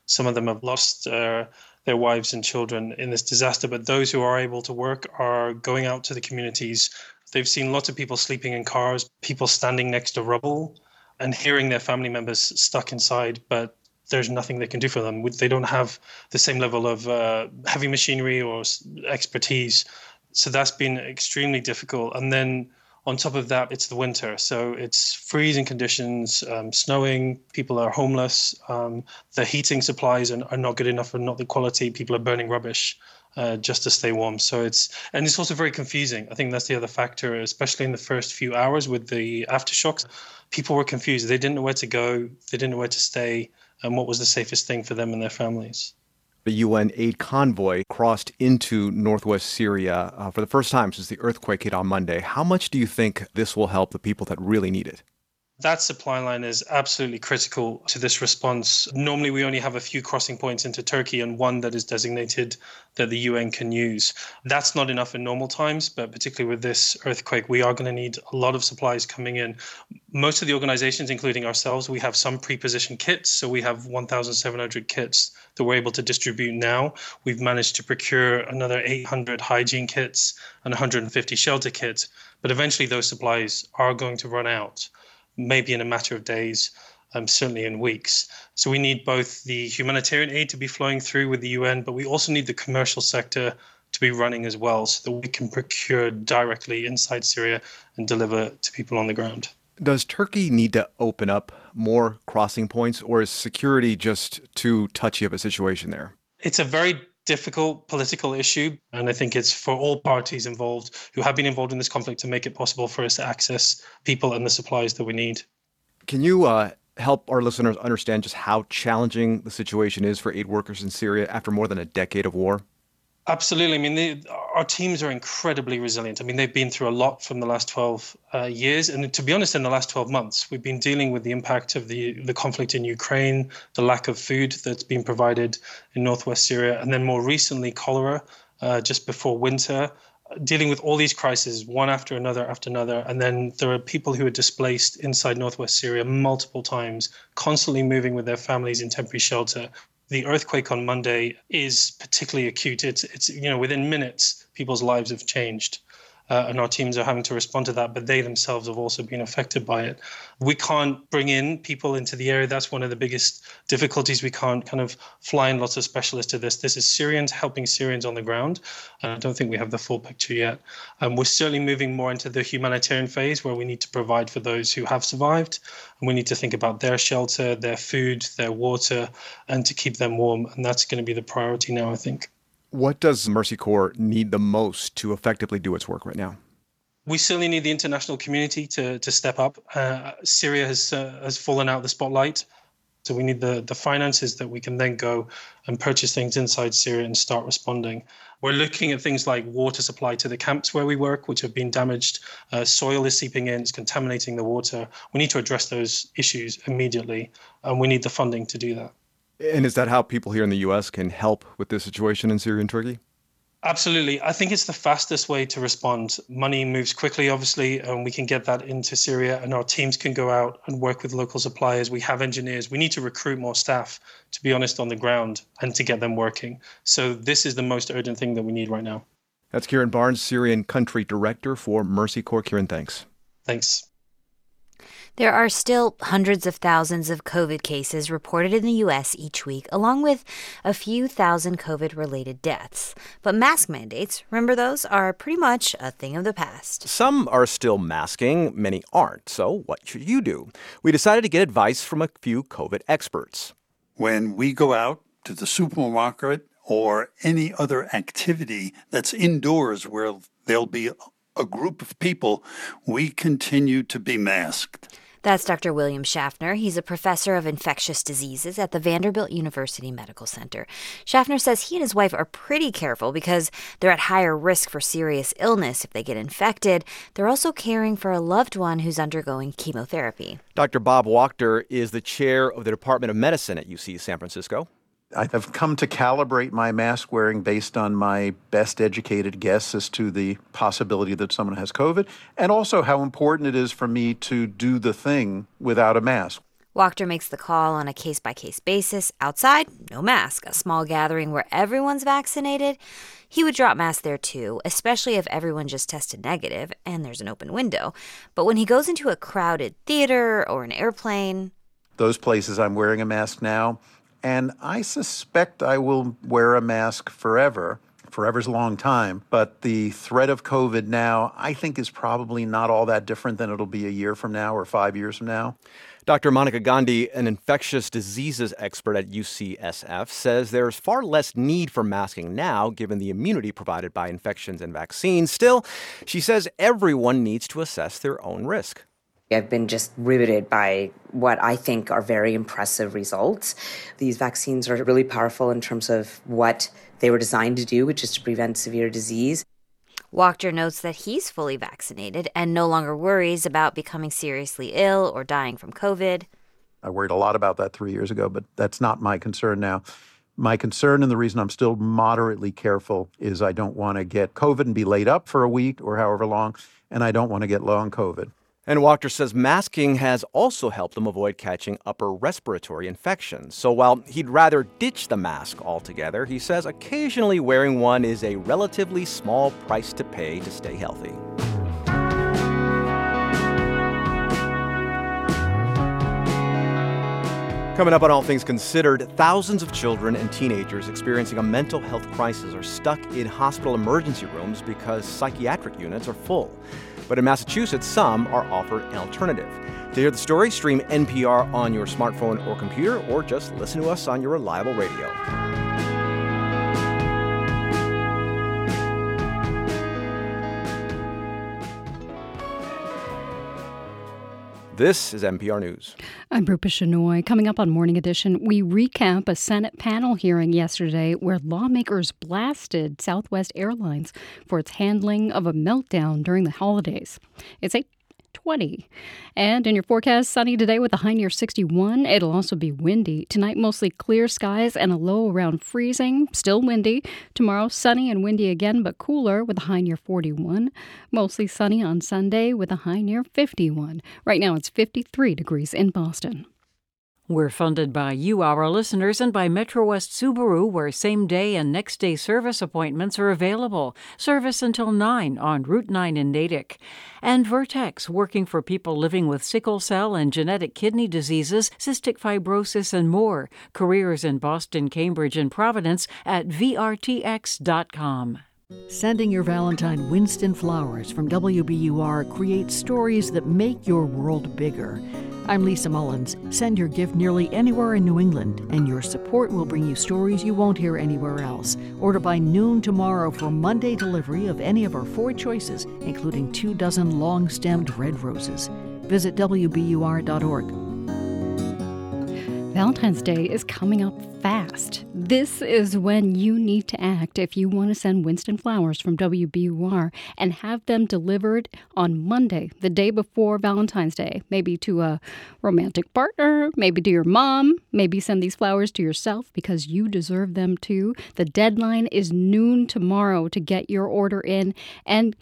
S31: some of them have lost uh, their wives and children in this disaster. But those who are able to work are going out to the communities. They've seen lots of people sleeping in cars, people standing next to rubble, and hearing their family members stuck inside, but there's nothing they can do for them. They don't have the same level of uh, heavy machinery or expertise. So that's been extremely difficult. And then On top of that, it's the winter. So it's freezing conditions, um, snowing, people are homeless, um, the heating supplies are, are, not good enough and not the quality, people are burning rubbish. Uh, just to stay warm. So it's and it's also very confusing. I think that's the other factor, especially in the first few hours with the aftershocks. People were confused. They didn't know where to go. They didn't know where to stay, and what was the safest thing for them and their families.
S11: The UN aid convoy crossed into northwest Syria uh, for the first time since the earthquake hit on Monday. How much do you think this will help the people that really need it?
S31: That supply line is absolutely critical to this response. Normally, we only have a few crossing points into Turkey and one that is designated that the UN can use. That's not enough in normal times, but particularly with this earthquake, we are going to need a lot of supplies coming in. Most of the organizations, including ourselves, we have some pre-positioned kits. So we have 1,700 kits that we're able to distribute now. We've managed to procure another 800 hygiene kits and 150 shelter kits. But eventually, those supplies are going to run out maybe in a matter of days, um, certainly in weeks. So we need both the humanitarian aid to be flowing through with the UN, but we also need the commercial sector to be running as well so that we can procure directly inside Syria and deliver to people on the ground.
S11: Does Turkey need to open up more crossing points, or is security just too touchy of a situation there?
S31: It's a very difficult political issue. And I think it's for all parties involved who have been involved in this conflict to make it possible for us to access people and the supplies that we need.
S11: Can you uh, help our listeners understand just how challenging the situation is for aid workers in Syria after more than a decade of war?
S31: Absolutely. I mean, our teams are incredibly resilient. I mean, they've been through a lot from the last 12 uh, years. And to be honest, in the last 12 months, we've been dealing with the impact of the, the conflict in Ukraine, the lack of food that's been provided in northwest Syria, and then more recently, cholera uh, just before winter, dealing with all these crises, one after another after another. And then there are people who are displaced inside northwest Syria multiple times, constantly moving with their families in temporary shelter the earthquake on Monday is particularly acute. It's, it's you know, within minutes, people's lives have changed. Uh, and our teams are having to respond to that, but they themselves have also been affected by it. We can't bring in people into the area. That's one of the biggest difficulties. We can't kind of fly in lots of specialists to this. This is Syrians helping Syrians on the ground. And I don't think we have the full picture yet. Um, we're certainly moving more into the humanitarian phase where we need to provide for those who have survived. And we need to think about their shelter, their food, their water, and to keep them warm. And that's going to be the priority now, I think.
S11: What does Mercy Corps need the most to effectively do its work right now?
S31: We certainly need the international community to to step up. Uh, Syria has uh, has fallen out of the spotlight, so we need the the finances that we can then go and purchase things inside Syria and start responding. We're looking at things like water supply to the camps where we work, which have been damaged. Uh, soil is seeping in, it's contaminating the water. We need to address those issues immediately, and we need the funding to do that.
S11: And is that how people here in the U.S. can help with this situation in Syria and Turkey?
S31: Absolutely. I think it's the fastest way to respond. Money moves quickly, obviously, and we can get that into Syria, and our teams can go out and work with local suppliers. We have engineers. We need to recruit more staff, to be honest, on the ground and to get them working. So, this is the most urgent thing that we need right now.
S11: That's Kieren Barnes, Syrian Country Director for Mercy Corps. Kieren, thanks.
S31: Thanks.
S12: There are still hundreds of thousands of COVID cases reported in the U.S. each week, along with a few thousand COVID related deaths. But mask mandates, remember those, are pretty much a thing of the past.
S11: Some are still masking, many aren't. So, what should you do? We decided to get advice from a few COVID experts.
S62: When we go out to the supermarket or any other activity that's indoors where there'll be a group of people, we continue to be masked.
S12: That's Dr. William Schaffner. He's a professor of infectious diseases at the Vanderbilt University Medical Center. Schaffner says he and his wife are pretty careful because they're at higher risk for serious illness if they get infected. They're also caring for a loved one who's undergoing chemotherapy.
S11: Dr. Bob Wachter is the chair of the Department of Medicine at UC San Francisco.
S63: I have come to calibrate my mask wearing based on my best educated guess as to the possibility that someone has COVID and also how important it is for me to do the thing without a mask.
S12: Wachter makes the call on a case by case basis. Outside, no mask. A small gathering where everyone's vaccinated, he would drop masks there too, especially if everyone just tested negative and there's an open window. But when he goes into a crowded theater or an airplane,
S63: those places I'm wearing a mask now and I suspect I will wear a mask forever.
S59: forever's a long time, but the threat of COVID now, I think, is probably not all that different than it'll be a year from now or five years from now.
S11: Dr. Monica Gandhi, an infectious diseases expert at UCSF, says there's far less need for masking now given the immunity provided by infections and vaccines. Still, she says everyone needs to assess their own risk.
S64: I've been just riveted by what I think are very impressive results. These vaccines are really powerful in terms of what they were designed to do, which is to prevent severe disease.
S12: Wachter notes that he's fully vaccinated and no longer worries about becoming seriously ill or dying from COVID.
S59: I worried a lot about that three years ago, but that's not my concern now. My concern and the reason I'm still moderately careful is I don't want to get COVID and be laid up for a week or however long, and I don't want to get long COVID.
S11: And Wachter says masking has also helped him avoid catching upper respiratory infections. So while he'd rather ditch the mask altogether, he says occasionally wearing one is a relatively small price to pay to stay healthy. Coming up on All Things Considered, thousands of children and teenagers experiencing a mental health crisis are stuck in hospital emergency rooms because psychiatric units are full. But in Massachusetts, some are offered an alternative. To hear the story, stream NPR on your smartphone or computer, or just listen to us on your reliable radio. This is NPR News.
S1: I'm Rupa Shenoy. Coming up on Morning Edition, we recap a Senate panel hearing yesterday where lawmakers blasted Southwest Airlines for its handling of a meltdown during the holidays. It's a 20. And in your forecast, sunny today with a high near 61. It'll also be windy. Tonight, mostly clear skies and a low around freezing. Still windy. Tomorrow, sunny and windy again, but cooler with a high near 41. Mostly sunny on Sunday with a high near 51. Right now, it's 53 degrees in Boston.
S58: We're funded by you, our listeners, and by Metro West Subaru, where same day and next day service appointments are available. Service until 9 on Route 9 in Natick. And Vertex, working for people living with sickle cell and genetic kidney diseases, cystic fibrosis, and more. Careers in Boston, Cambridge, and Providence at VRTX.com.
S19: Sending your Valentine Winston flowers from WBUR creates stories that make your world bigger. I'm Lisa Mullins. Send your gift nearly anywhere in New England, and your support will bring you stories you won't hear anywhere else. Order by noon tomorrow for Monday delivery of any of our four choices, including two dozen long stemmed red roses. Visit WBUR.org.
S1: Valentine's Day is coming up fast. This is when you need to act if you want to send Winston flowers from WBUR and have them delivered on Monday, the day before Valentine's Day. Maybe to a romantic partner, maybe to your mom, maybe send these flowers to yourself because you deserve them too. The deadline is noon tomorrow to get your order in and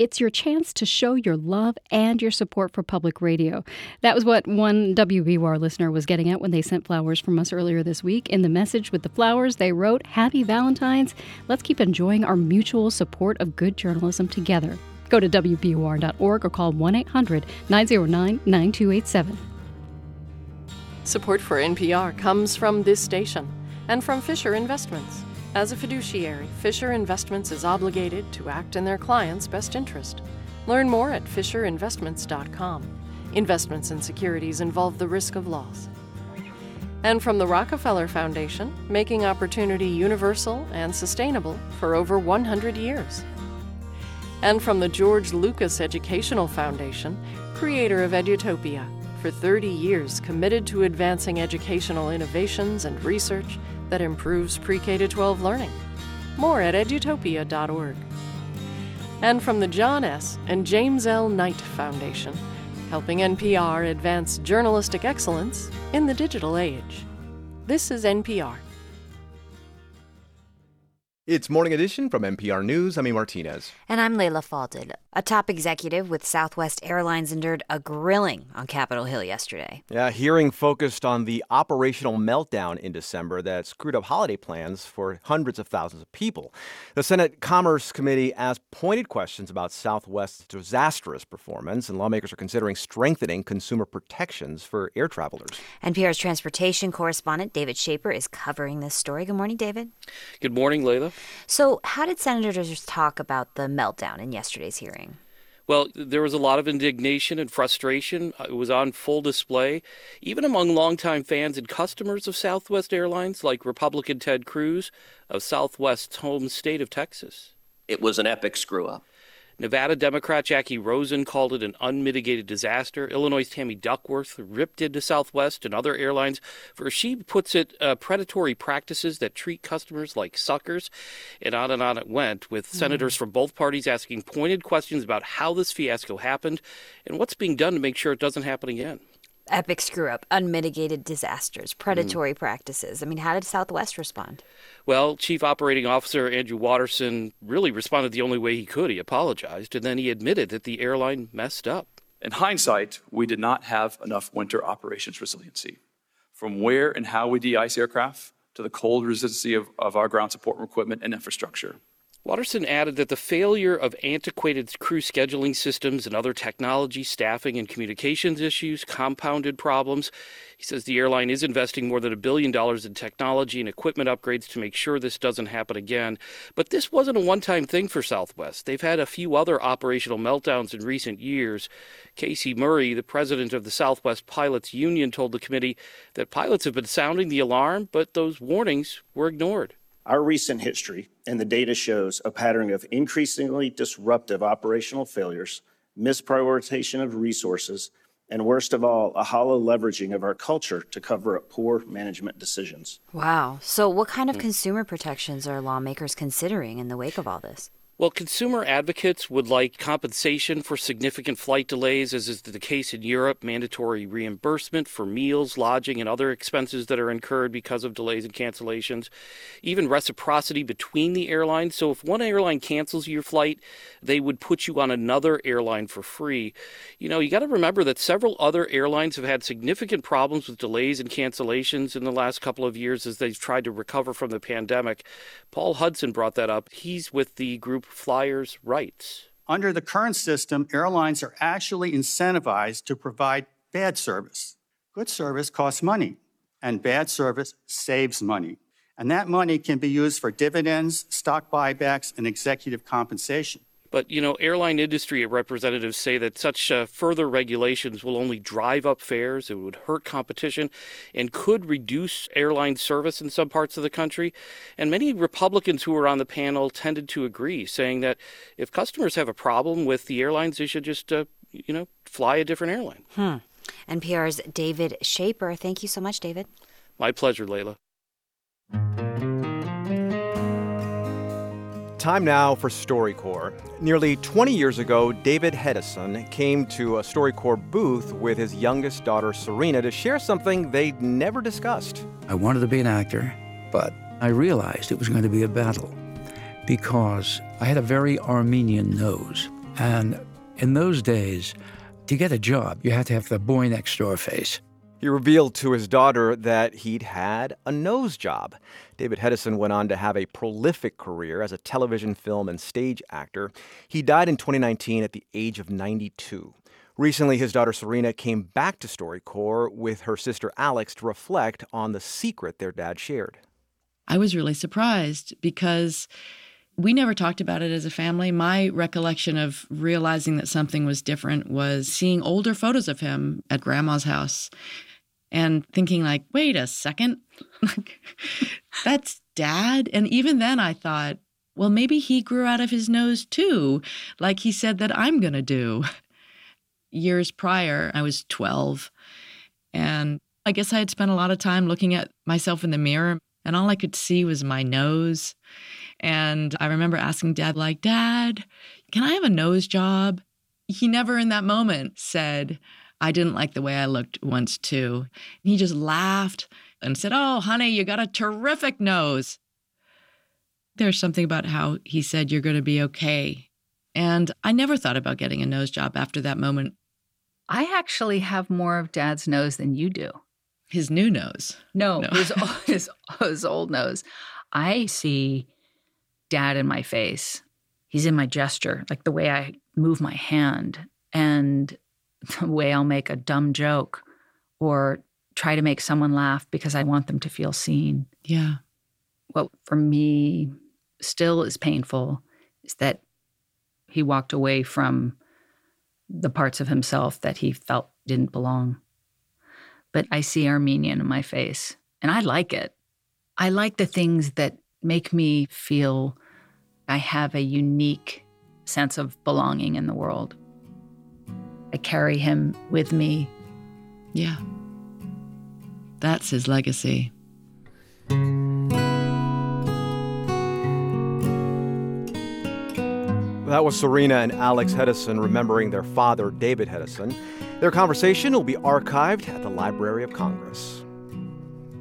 S1: it's your chance to show your love and your support for public radio. That was what one WBUR listener was getting at when they sent flowers from us earlier this week. In the message with the flowers, they wrote, Happy Valentine's. Let's keep enjoying our mutual support of good journalism together. Go to WBUR.org or call 1 800 909 9287.
S20: Support for NPR comes from this station and from Fisher Investments. As a fiduciary, Fisher Investments is obligated to act in their client's best interest. Learn more at FisherInvestments.com. Investments in securities involve the risk of loss. And from the Rockefeller Foundation, making opportunity universal and sustainable for over 100 years. And from the George Lucas Educational Foundation, creator of Edutopia, for 30 years committed to advancing educational innovations and research that improves pre K 12 learning. More at edutopia.org. And from the John S. and James L. Knight Foundation, helping NPR advance journalistic excellence in the digital age. This is NPR.
S11: It's Morning Edition from NPR News. I'm E. Martinez.
S12: And I'm Leila Fadel. A top executive with Southwest Airlines endured a grilling on Capitol Hill yesterday.
S11: Yeah, hearing focused on the operational meltdown in December that screwed up holiday plans for hundreds of thousands of people. The Senate Commerce Committee asked pointed questions about Southwest's disastrous performance, and lawmakers are considering strengthening consumer protections for air travelers.
S12: NPR's transportation correspondent David Schaper is covering this story. Good morning, David.
S54: Good morning, Leila.
S12: So, how did senators talk about the meltdown in yesterday's hearing?
S54: Well, there was a lot of indignation and frustration. Uh, it was on full display, even among longtime fans and customers of Southwest Airlines, like Republican Ted Cruz of Southwest's home state of Texas.
S65: It was an epic screw up.
S54: Nevada Democrat Jacky Rosen called it an unmitigated disaster. Illinois' Tammy Duckworth ripped into Southwest and other airlines for, she puts it, uh, predatory practices that treat customers like suckers. And on and on it went, with mm-hmm. senators from both parties asking pointed questions about how this fiasco happened and what's being done to make sure it doesn't happen again
S12: epic screw up, unmitigated disasters, predatory mm. practices. I mean, how did Southwest respond?
S54: Well, Chief Operating Officer Andrew Watterson really responded the only way he could. He apologized, and then he admitted that the airline messed up.
S66: In hindsight, we did not have enough winter operations resiliency. From where and how we de ice aircraft to the cold resiliency of, of our ground support equipment and infrastructure.
S54: Watterson added that the failure of antiquated crew scheduling systems and other technology, staffing, and communications issues compounded problems. He says the airline is investing more than a billion dollars in technology and equipment upgrades to make sure this doesn't happen again. But this wasn't a one time thing for Southwest. They've had a few other operational meltdowns in recent years. Casey Murray, the president of the Southwest Pilots Union, told the committee that pilots have been sounding the alarm, but those warnings were ignored.
S67: Our recent history and the data shows a pattern of increasingly disruptive operational failures, misprioritization of resources, and worst of all, a hollow leveraging of our culture to cover up poor management decisions.
S12: Wow. So, what kind of hmm. consumer protections are lawmakers considering in the wake of all this?
S54: Well, consumer advocates would like compensation for significant flight delays, as is the case in Europe, mandatory reimbursement for meals, lodging, and other expenses that are incurred because of delays and cancellations, even reciprocity between the airlines. So, if one airline cancels your flight, they would put you on another airline for free. You know, you got to remember that several other airlines have had significant problems with delays and cancellations in the last couple of years as they've tried to recover from the pandemic. Paul Hudson brought that up. He's with the group Flyers Rights.
S68: Under the current system, airlines are actually incentivized to provide bad service. Good service costs money, and bad service saves money. And that money can be used for dividends, stock buybacks, and executive compensation.
S54: But, you know, airline industry representatives say that such uh, further regulations will only drive up fares, it would hurt competition, and could reduce airline service in some parts of the country. And many Republicans who were on the panel tended to agree, saying that if customers have a problem with the airlines, they should just, uh, you know, fly a different airline.
S12: Hmm. NPR's David Schaper. Thank you so much, David.
S54: My pleasure, Leila.
S11: Time now for StoryCorps. Nearly 20 years ago, David Hedison came to a StoryCorps booth with his youngest daughter, Serena, to share something they'd never discussed.
S69: I wanted to be an actor, but I realized it was going to be a battle because I had a very Armenian nose. And in those days, to get a job, you had to have the boy next door face.
S11: He revealed to his daughter that he'd had a nose job. David Hedison went on to have a prolific career as a television, film, and stage actor. He died in 2019 at the age of 92. Recently, his daughter Serena came back to StoryCorps with her sister Alex to reflect on the secret their dad shared.
S70: I was really surprised because we never talked about it as a family. My recollection of realizing that something was different was seeing older photos of him at grandma's house and thinking like, "Wait a second. That's dad." And even then I thought, well, maybe he grew out of his nose too, like he said that I'm going to do. Years prior, I was 12, and I guess I had spent a lot of time looking at myself in the mirror, and all I could see was my nose. And I remember asking dad, like, Dad, can I have a nose job? He never in that moment said, I didn't like the way I looked once too. He just laughed and said, Oh, honey, you got a terrific nose. There's something about how he said, You're going to be okay. And I never thought about getting a nose job after that moment.
S71: I actually have more of dad's nose than you do.
S70: His new nose?
S71: No, no. his, his, his old nose. I see dad in my face. He's in my gesture, like the way I move my hand and the way I'll make a dumb joke or try to make someone laugh because I want them to feel seen.
S70: Yeah.
S71: What for me
S72: still is painful is that he walked away from the parts of himself that he felt didn't belong. But I see Armenian in my face, and I like it. I like the things that make me feel I have a unique sense of belonging in the world. I carry him with me.
S70: Yeah. That's his legacy.
S11: That was Serena and Alex Hedison remembering their father, David Hedison. Their conversation will be archived at the Library of Congress.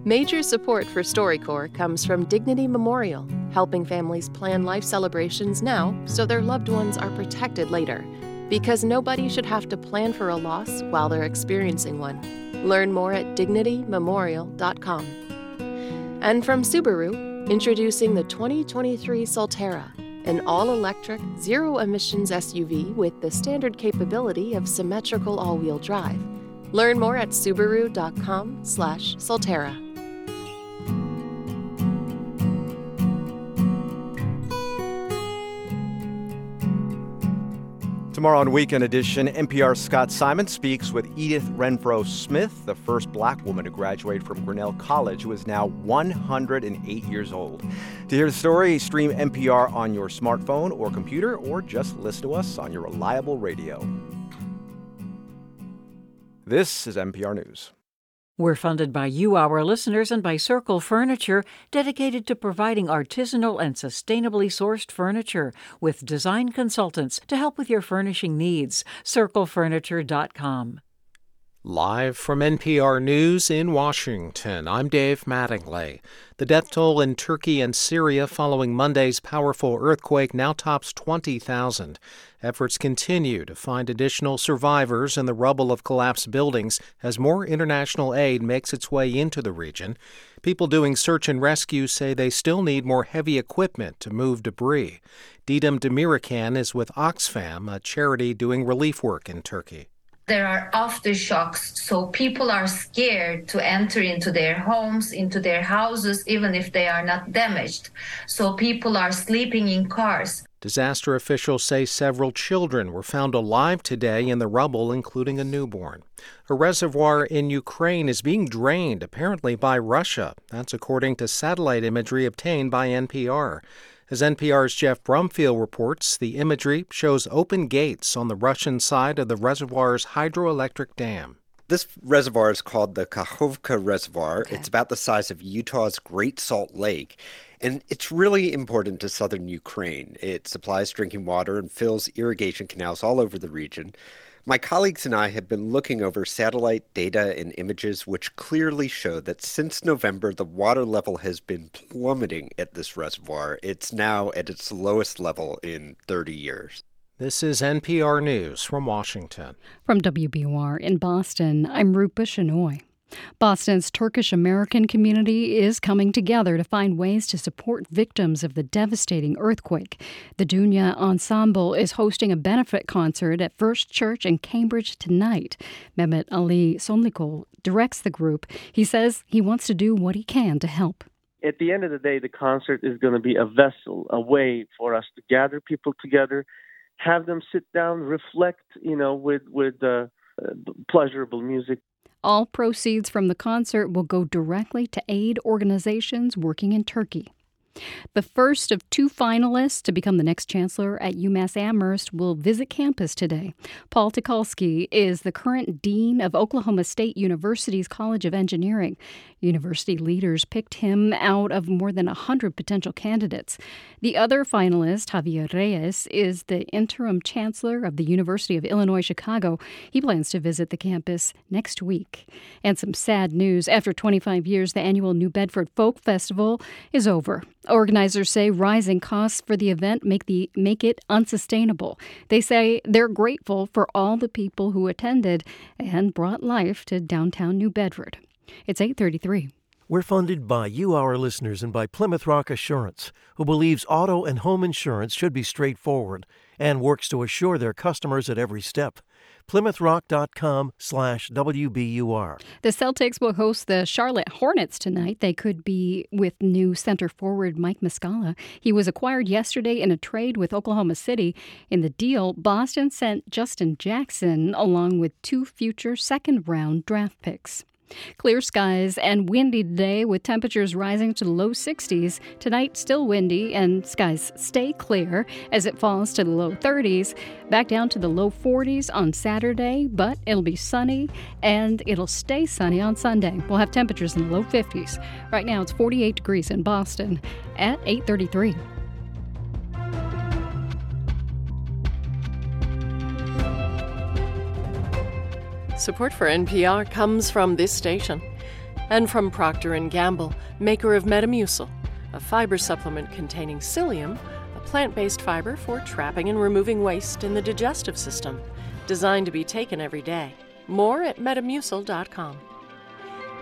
S20: Major support for StoryCorps comes from Dignity Memorial, helping families plan life celebrations now so their loved ones are protected later. Because nobody should have to plan for a loss while they're experiencing one. Learn more at dignitymemorial.com. And from Subaru, introducing the 2023 Solterra an all-electric, zero-emissions SUV with the standard capability of symmetrical all-wheel drive. Learn more at subaru.com/solterra.
S11: Tomorrow on Weekend Edition, NPR's Scott Simon speaks with Edith Renfrow Smith, the first black woman to graduate from Grinnell College, who is now 108 years old. To hear the story, stream NPR on your smartphone or computer, or just listen to us on your reliable radio. This is NPR News.
S58: We're funded by you, our listeners, and by Circle Furniture, dedicated to providing artisanal and sustainably sourced furniture with design consultants to help with your furnishing needs. CircleFurniture.com.
S73: Live from NPR News in Washington, I'm Dave Mattingly. The death toll in Turkey and Syria following Monday's powerful earthquake now tops 20,000. Efforts continue to find additional survivors in the rubble of collapsed buildings as more international aid makes its way into the region. People doing search and rescue say they still need more heavy equipment to move debris. Didem Demirkan is with Oxfam, a charity doing relief work in Turkey
S41: there are aftershocks so people are scared to enter into their homes into their houses even if they are not damaged. So people are sleeping in cars.
S73: Disaster officials say several children were found alive today in the rubble including a newborn. A reservoir in ukraine is being drained apparently by russia. That's according to satellite imagery obtained by npr as NPR's Jeff Brumfiel reports, the imagery shows open gates on the Russian side of the reservoir's hydroelectric dam.
S60: This reservoir is called the Kakhovka Reservoir. Okay. It's about the size of Utah's Great Salt Lake. And it's really important to southern Ukraine. It supplies drinking water and fills irrigation canals all over the region. My colleagues and I have been looking over satellite data and images which clearly show that since November, the water level has been plummeting at this reservoir. It's now at its lowest level in 30 years.
S73: This is NPR News from Washington.
S1: From WBUR in Boston, I'm Rupa Shenoy. Boston's Turkish American community is coming together to find ways to support victims of the devastating earthquake. The Dunya Ensemble is hosting a benefit concert at First Church in Cambridge tonight. Mehmet Ali Sanlikol directs the group. He says he wants to do what he can to help.
S74: At the end of the day, the concert is going to be a vessel, a way for us to gather people together, have them sit down, reflect, you know, with with uh, uh, pleasurable music.
S1: All proceeds from the concert will go directly to aid organizations working in Turkey. The first of two finalists to become the next chancellor at UMass Amherst will visit campus today. Paul Tikalsky is the current dean of Oklahoma State University's College of Engineering. University leaders picked him out of more than 100 potential candidates. The other finalist, Javier Reyes, is the interim chancellor of the University of Illinois Chicago. He plans to visit the campus next week. And some sad news after 25 years, the annual New Bedford Folk Festival is over. Organizers say rising costs for the event make the make it unsustainable. They say they're grateful for all the people who attended and brought life to downtown New Bedford. It's 833.
S59: We're funded by you, our listeners, and by Plymouth Rock Assurance, who believes auto and home insurance should be straightforward and works to assure their customers at every step. PlymouthRock.com slash WBUR.
S1: The Celtics will host the Charlotte Hornets tonight. They could be with new center forward Mike Muscala. He was acquired yesterday in a trade with Oklahoma City. In the deal, Boston sent Justin Jackson along with two future second round draft picks. Clear skies and windy today with temperatures rising to the low 60s. Tonight, still windy and skies stay clear as it falls to the low 30s. Back down to the low 40s on Saturday, but it'll be sunny and it'll stay sunny on Sunday. We'll have temperatures in the low 50s. Right now, it's 48 degrees in Boston at 833.
S75: Support for NPR comes from this station and from Procter & Gamble, maker of Metamucil, a fiber supplement containing psyllium, a plant-based fiber for trapping and removing waste in the digestive system, designed to be taken every day. More at metamucil.com.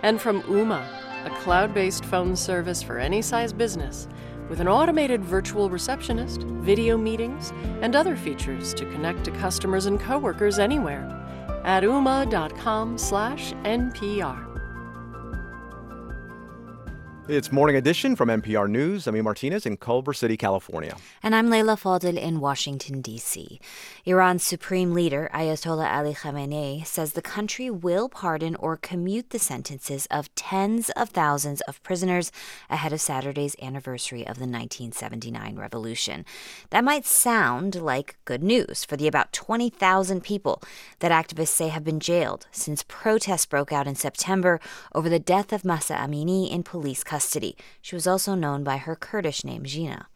S75: And from Ooma, a cloud-based phone service for any size business with an automated virtual receptionist, video meetings, and other features to connect to customers and coworkers anywhere at ooma.com slash NPR.
S11: It's Morning Edition from NPR News. I'm. Martinez in Culver City, California.
S12: And I'm Leila Fadel in Washington, D.C. Iran's supreme leader, Ayatollah Ali Khamenei, says the country will pardon or commute the sentences of tens of thousands of prisoners ahead of Saturday's anniversary of the 1979 revolution. That might sound like good news for the about 20,000 people that activists say have been jailed since protests broke out in September over the death of Mahsa Amini in police custody. She was also known by her Kurdish name, Gina.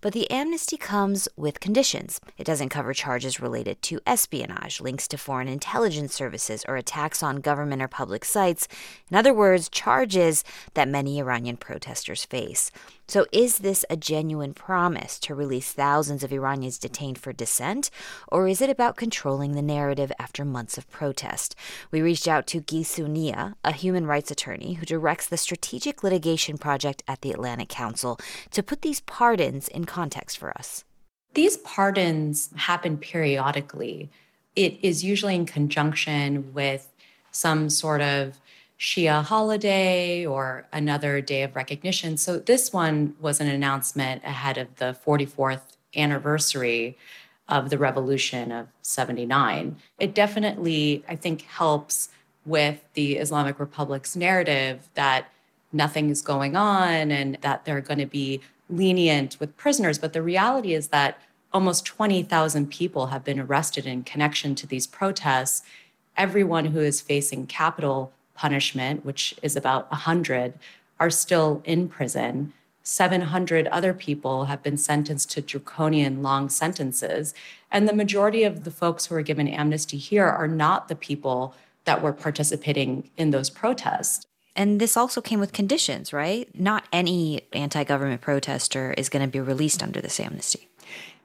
S12: But the amnesty comes with conditions. It doesn't cover charges related to espionage, links to foreign intelligence services, or attacks on government or public sites. In other words, charges that many Iranian protesters face. So, is this a genuine promise to release thousands of Iranians detained for dissent, or is it about controlling the narrative after months of protest? We reached out to Gissou Nia, a human rights attorney who directs the strategic litigation project at the Atlantic Council, to put these pardons in context for us.
S52: These pardons happen periodically. It is usually in conjunction with some sort of Shia holiday or another day of recognition. So this one was an announcement ahead of the 44th anniversary of the revolution of 79. It definitely, I think, helps with the Islamic Republic's narrative that nothing is going on and that they're going to be lenient with prisoners. But the reality is that almost 20,000 people have been arrested in connection to these protests. Everyone who is facing capital punishment, which is about 100, are still in prison. 700 other people have been sentenced to draconian long sentences. And the majority of the folks who are given amnesty here are not the people that were participating in those protests.
S12: And this also came with conditions, right? Not any anti government protester is going to be released under this amnesty.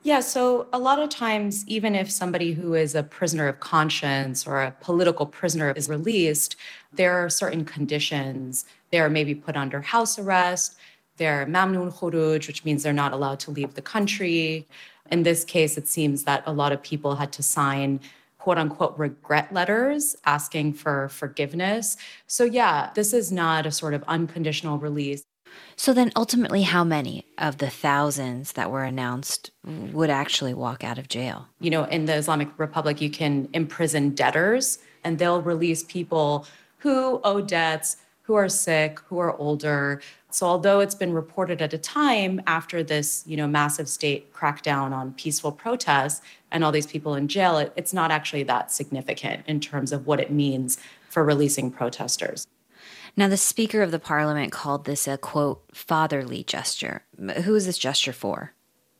S52: Yeah, so a lot of times, even if somebody who is a prisoner of conscience or a political prisoner is released, there are certain conditions. They're maybe put under house arrest. They're mamnoon khuruj, which means they're not allowed to leave the country. In this case, it seems that a lot of people had to sign quote unquote regret letters asking for forgiveness. So, yeah, this is not a sort of unconditional release.
S12: So then ultimately how many of the thousands that were announced would actually walk out of jail?
S52: You know, in the Islamic Republic you can imprison debtors and they'll release people who owe debts, who are sick, who are older. So although it's been reported at a time after this, you know, massive state crackdown on peaceful protests and all these people in jail, it, it's not actually that significant in terms of what it means for releasing protesters.
S12: Now, the Speaker of the Parliament called this a quote, fatherly gesture. Who is this gesture for?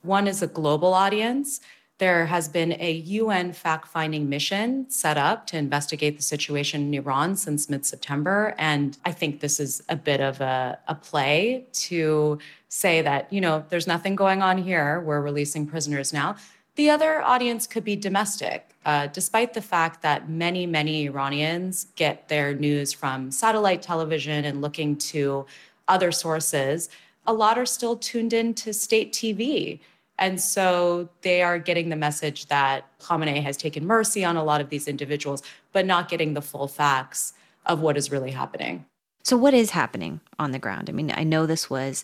S52: One is a global audience. There has been a UN fact finding mission set up to investigate the situation in Iran since mid September. And I think this is a bit of a, a, play to say that, you know, there's nothing going on here. We're releasing prisoners now. The other audience could be domestic, uh, despite the fact that many, many Iranians get their news from satellite television and looking to other sources. A lot are still tuned in to state TV. And so they are getting the message that Khamenei has taken mercy on a lot of these individuals, but not getting the full facts of what is really happening.
S12: So, what is happening on the ground? I mean, I know this was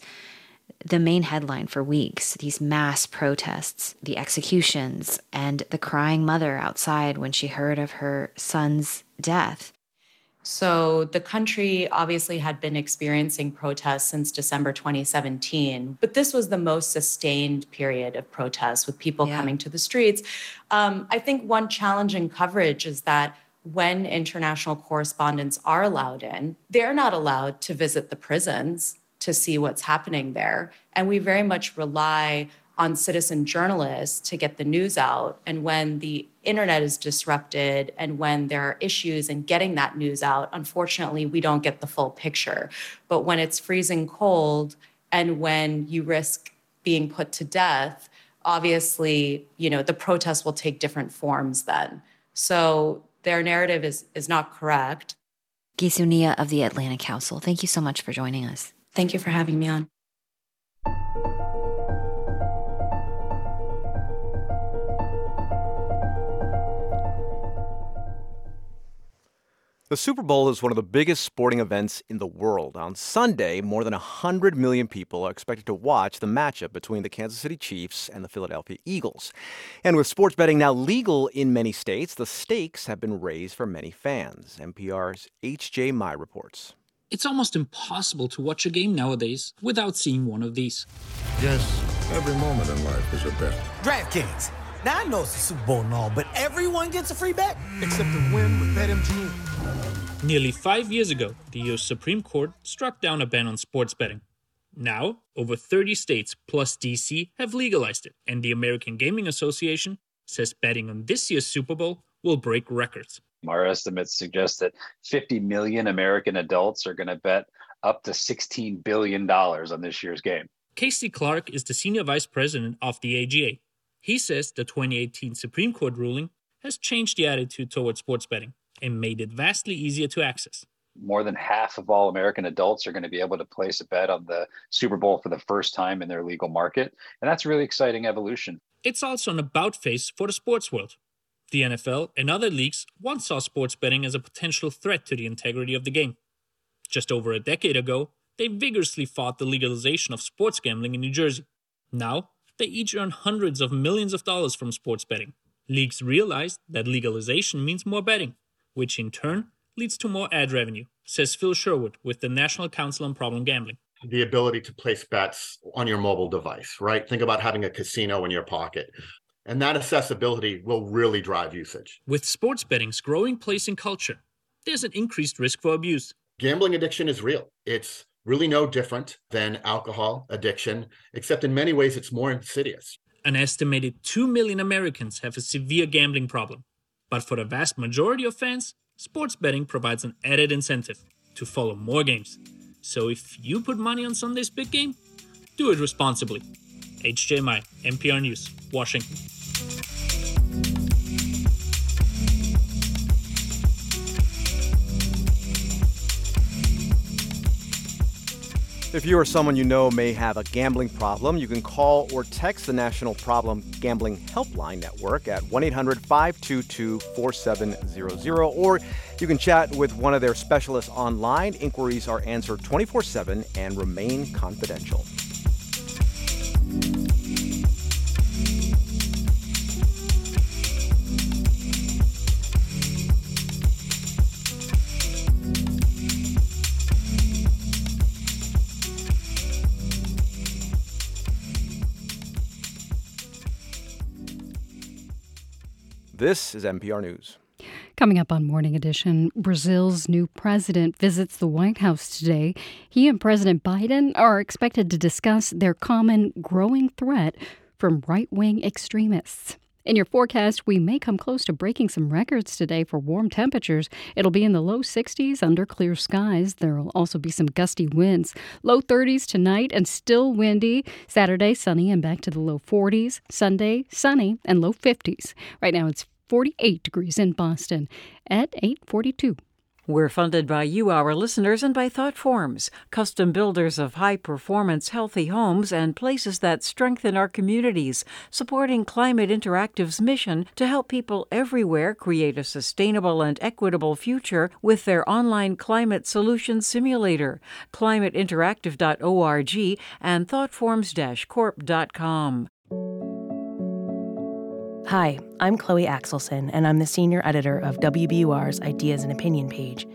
S12: the main headline for weeks these mass protests, the executions, and the crying mother outside when she heard of her son's death.
S52: So the country obviously had been experiencing protests since December 2017, but this was the most sustained period of protests with people yeah. coming to the streets. Um, I think one challenge in coverage is that when international correspondents are allowed in, they're not allowed to visit the prisons to see what's happening there. And we very much rely on citizen journalists to get the news out. And when the internet is disrupted and when there are issues in getting that news out, unfortunately, we don't get the full picture. But when it's freezing cold and when you risk being put to death, obviously, you know, the protest will take different forms then. So their narrative is, is not correct.
S12: Gissou Nia of the Atlantic Council, thank you so much for joining us.
S52: Thank you for having me on.
S11: The Super Bowl is one of the biggest sporting events in the world. On Sunday, more than 100 million people are expected to watch the matchup between the Kansas City Chiefs and the Philadelphia Eagles. And with sports betting now legal in many states, the stakes have been raised for many fans. NPR's H.J. Mai reports.
S76: It's almost impossible to watch a game nowadays without seeing one of these.
S77: Yes, every moment in life is a bet.
S78: DraftKings. Now I know it's the Super Bowl and all, but everyone gets a free bet except to win with BetMGM.
S76: Nearly five years ago, the U.S. Supreme Court struck down a ban on sports betting. Now, over 30 states plus DC have legalized it, and the American Gaming Association says betting on this year's Super Bowl will break records.
S72: Our estimates suggest that 50 million American adults are going to bet up to $16 billion on this year's game.
S76: Casey Clark is the senior vice president of the AGA. He says the 2018 Supreme Court ruling has changed the attitude towards sports betting and made it vastly easier to access.
S72: More than half of all American adults are going to be able to place a bet on the Super Bowl for the first time in their legal market. And that's a really exciting evolution.
S76: It's also an about face for the sports world. The NFL and other leagues once saw sports betting as a potential threat to the integrity of the game. Just over a decade ago, they vigorously fought the legalization of sports gambling in New Jersey. Now, they each earn hundreds of millions of dollars from sports betting. Leagues realized that legalization means more betting, which in turn leads to more ad revenue, says Phil Sherwood with the National Council on Problem Gambling.
S79: The ability to place bets on your mobile device, right? Think about having a casino in your pocket. And that accessibility will really drive usage.
S76: With sports betting's growing place in culture, there's an increased risk for abuse.
S79: Gambling addiction is real. It's really no different than alcohol addiction, except in many ways it's more insidious.
S76: An estimated 2 million Americans have a severe gambling problem. But for the vast majority of fans, sports betting provides an added incentive to follow more games. So if you put money on Sunday's big game, do it responsibly. HJ Mai, NPR News, Washington.
S11: If you or someone you know may have a gambling problem, you can call or text the National Problem Gambling Helpline Network at 1 800 522 4700, or you can chat with one of their specialists online. Inquiries are answered 24 7 and remain confidential. This is NPR News.
S1: Coming up on Morning Edition, Brazil's new president visits the White House today. He and President Biden are expected to discuss their common growing threat from right wing extremists. In your forecast, we may come close to breaking some records today for warm temperatures. It'll be in the low 60s under clear skies. There'll also be some gusty winds. Low 30s tonight and still windy. Saturday, sunny and back to the low 40s. Sunday, sunny and low 50s. Right now, it's 48 degrees in Boston at 842.
S58: We're funded by you, our listeners, and by ThoughtForms, custom builders of high performance, healthy homes and places that strengthen our communities, supporting Climate Interactive's mission to help people everywhere create a sustainable and equitable future with their online climate solution simulator. ClimateInteractive.org and ThoughtForms Corp.com.
S10: Hi, I'm Chloe Axelson, and I'm the senior editor of WBUR's Ideas and Opinion page.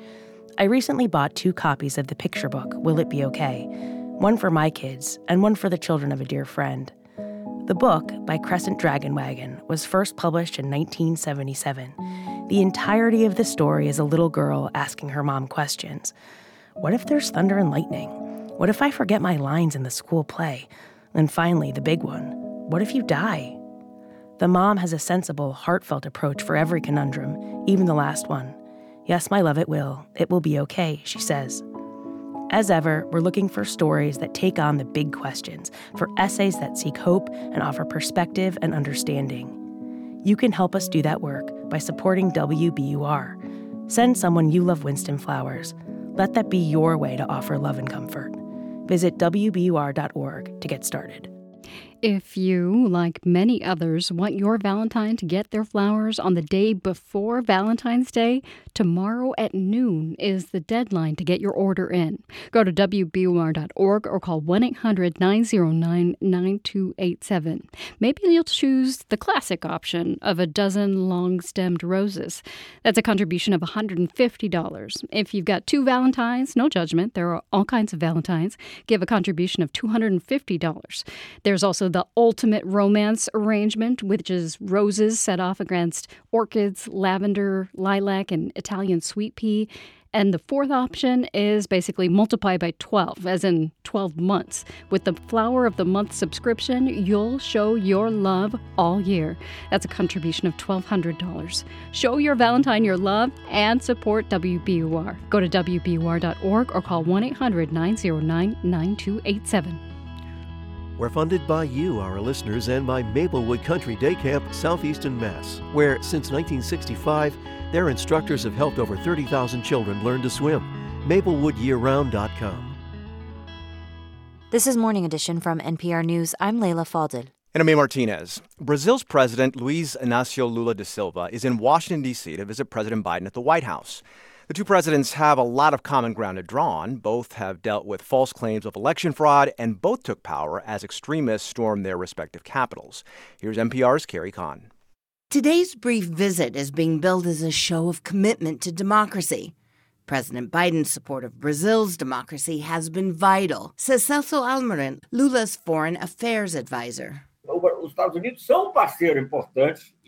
S10: I recently bought two copies of the picture book, Will It Be Okay? One for my kids, and one for the children of a dear friend. The book, by Crescent Dragonwagon, was first published in 1977. The entirety of the story is a little girl asking her mom questions. What if there's thunder and lightning? What if I forget my lines in the school play? And finally, the big one what if you die? The mom has a sensible, heartfelt approach for every conundrum, even the last one. Yes, my love, it will. It will be okay, she says. As ever, we're looking for stories that take on the big questions, for essays that seek hope and offer perspective and understanding. You can help us do that work by supporting WBUR. Send someone you love Winston flowers. Let that be your way to offer love and comfort. Visit WBUR.org to get started.
S1: If you, like many others, want your Valentine to get their flowers on the day before Valentine's Day, tomorrow at noon is the deadline to get your order in. Go to WBUR.org or call 1 800 909 9287. Maybe you'll choose the classic option of a dozen long stemmed roses. That's a contribution of $150. If you've got two Valentines, no judgment, there are all kinds of Valentines, give a contribution of $250. There's also the ultimate romance arrangement, which is roses set off against orchids, lavender, lilac, and Italian sweet pea. And the fourth option is basically multiply by 12, as in 12 months. With the Flower of the Month subscription, you'll show your love all year. That's a contribution of $1,200. Show your Valentine your love and support WBUR. Go to WBUR.org or call 1 800 909 9287.
S59: We're funded by you, our listeners, and by Maplewood Country Day Camp, Southeastern Mass, where since 1965, their instructors have helped over 30,000 children learn to swim. MaplewoodYearRound.com.
S12: This is Morning Edition from NPR News. I'm Leila Fadel.
S11: And I'm Martinez. Brazil's President Luiz Inácio Lula da Silva is in Washington, D.C. to visit President Biden at the White House. The two presidents have a lot of common ground to draw on. Both have dealt with false claims of election fraud, and both took power as extremists stormed their respective capitals. Here's NPR's Carrie Kahn.
S80: Today's brief visit is being billed as a show of commitment to democracy. President Biden's support of Brazil's democracy has been vital, says Celso Amorim, Lula's foreign affairs advisor.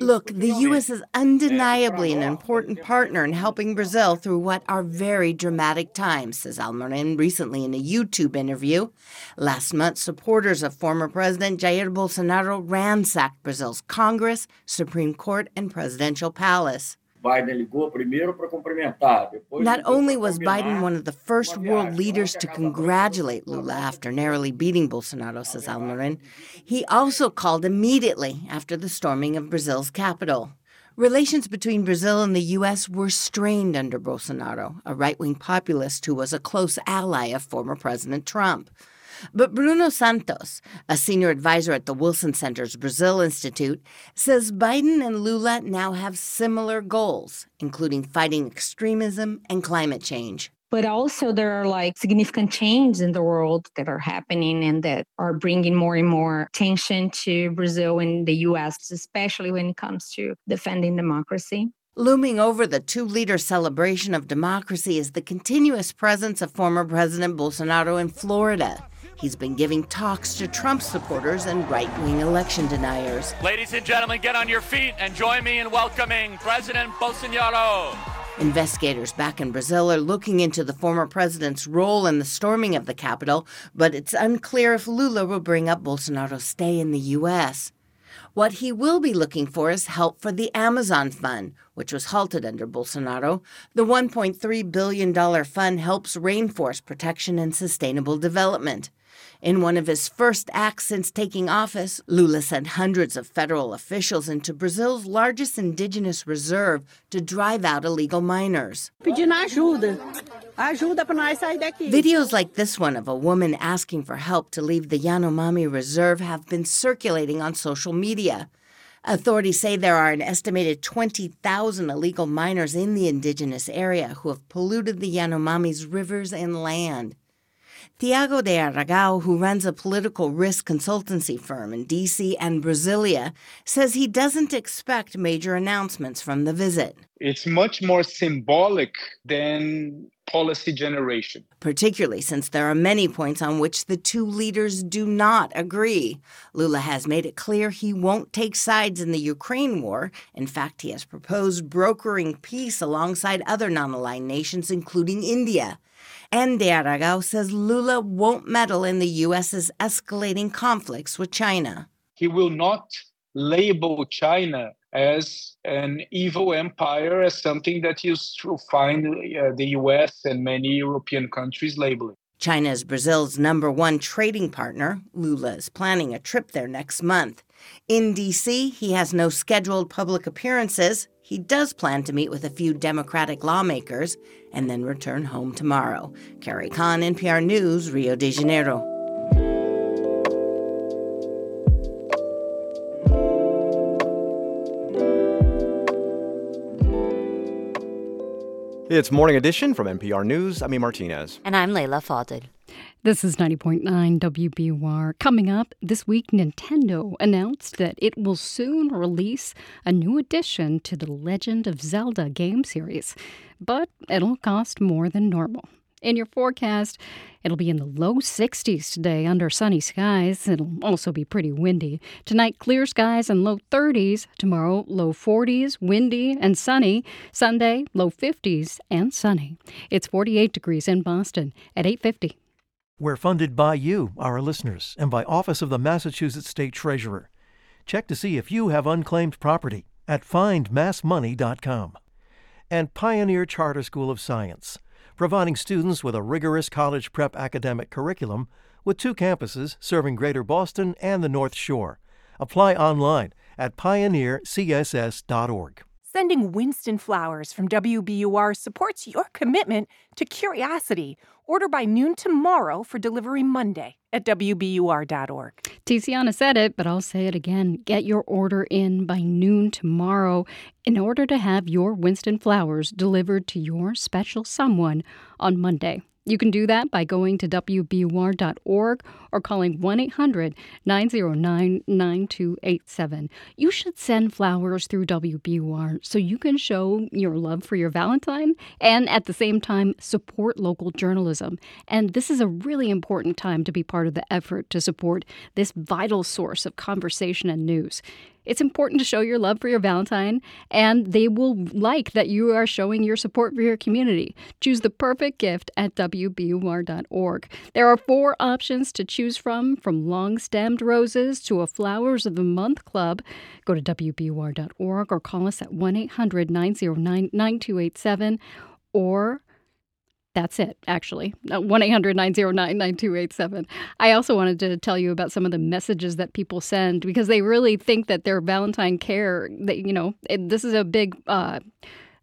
S80: Look, the U.S. is undeniably an important partner in helping Brazil through what are very dramatic times, says Amorim recently in a YouTube interview. Last month, supporters of former President Jair Bolsonaro ransacked Brazil's Congress, Supreme Court, and presidential palace. Not only was Biden one of the first world leaders to congratulate Lula after narrowly beating Bolsonaro, says Amorim, he also called immediately after the storming of Brazil's capital. Relations between Brazil and the U.S. were strained under Bolsonaro, a right wing populist who was a close ally of former President Trump. But Bruno Santos, a senior advisor at the Wilson Center's Brazil Institute, says Biden and Lula now have similar goals, including fighting extremism and climate change.
S81: But also, there are like significant changes in the world that are happening and that are bringing more and more attention to Brazil and the US, especially when it comes to defending democracy.
S80: Looming over the two leader celebration of democracy is the continuous presence of former President Bolsonaro in Florida. He's been giving talks to Trump supporters and right wing election deniers.
S82: Ladies and gentlemen, get on your feet and join me in welcoming President Bolsonaro.
S80: Investigators back in Brazil are looking into the former president's role in the storming of the Capitol, but it's unclear if Lula will bring up Bolsonaro's stay in the U.S. What he will be looking for is help for the Amazon Fund, which was halted under Bolsonaro. The $1.3 billion fund helps rainforest protection and sustainable development. In one of his first acts since taking office, Lula sent hundreds of federal officials into Brazil's largest indigenous reserve to drive out illegal miners.
S83: Pedindo ajuda. Ajuda para nós sair daqui.
S80: Videos like this one of a woman asking for help to leave the Yanomami Reserve have been circulating on social media. Authorities say there are an estimated 20,000 illegal miners in the indigenous area who have polluted the Yanomami's rivers and land. Tiago de Aragao, who runs a political risk consultancy firm in DC and Brasilia, says he doesn't expect major announcements from the visit.
S84: It's much more symbolic than policy generation.
S80: Particularly since there are many points on which the two leaders do not agree. Lula has made it clear he won't take sides in the Ukraine war. In fact, he has proposed brokering peace alongside other non aligned nations, including India. And De Aragao says Lula won't meddle in the U.S.'s escalating conflicts with China.
S84: He will not label China as an evil empire, as something that you find uh, the US and many European countries labeling.
S80: China is Brazil's number one trading partner. Lula is planning a trip there next month. In D.C., he has no scheduled public appearances. He does plan to meet with a few Democratic lawmakers and then return home tomorrow. Carrie Kahn, NPR News, Rio de Janeiro.
S11: It's Morning Edition from NPR News. I'm E. Martinez.
S12: And I'm Leila Fadel.
S1: This is 90.9 WBUR. Coming up this week, Nintendo announced that it will soon release a new addition to the Legend of Zelda game series, but it'll cost more than normal. In your forecast, it'll be in the low 60s today under sunny skies. It'll also be pretty windy. Tonight, clear skies and low 30s. Tomorrow, low 40s, windy and sunny. Sunday, low 50s and sunny. It's 48 degrees in Boston at 850.
S59: We're funded by you, our listeners, and by Office of the Massachusetts State Treasurer. Check to see if you have unclaimed property at findmassmoney.com. And Pioneer Charter School of Science providing students with a rigorous college prep academic curriculum with two campuses serving Greater Boston and the North Shore. Apply online at pioneercss.org.
S85: Sending Winston flowers from WBUR supports your commitment to curiosity. Order by noon tomorrow for delivery Monday at WBUR.org.
S1: Tiziana said it, but I'll say it again. Get your order in by noon tomorrow in order to have your Winston flowers delivered to your special someone on Monday. You can do that by going to WBUR.org or calling 1 800 909 9287. You should send flowers through WBUR so you can show your love for your Valentine and at the same time support local journalism. And this is a really important time to be part of the effort to support this vital source of conversation and news. It's important to show your love for your Valentine, and they will like that you are showing your support for your community. Choose the perfect gift at WBUR.org. There are four options to choose from, from long stemmed roses to a Flowers of the Month club. Go to WBUR.org or call us at 1 800 909 9287 or that's it, actually. 1 800 909 9287. I also wanted to tell you about some of the messages that people send because they really think that their Valentine care, that, you know, this is a big. Uh,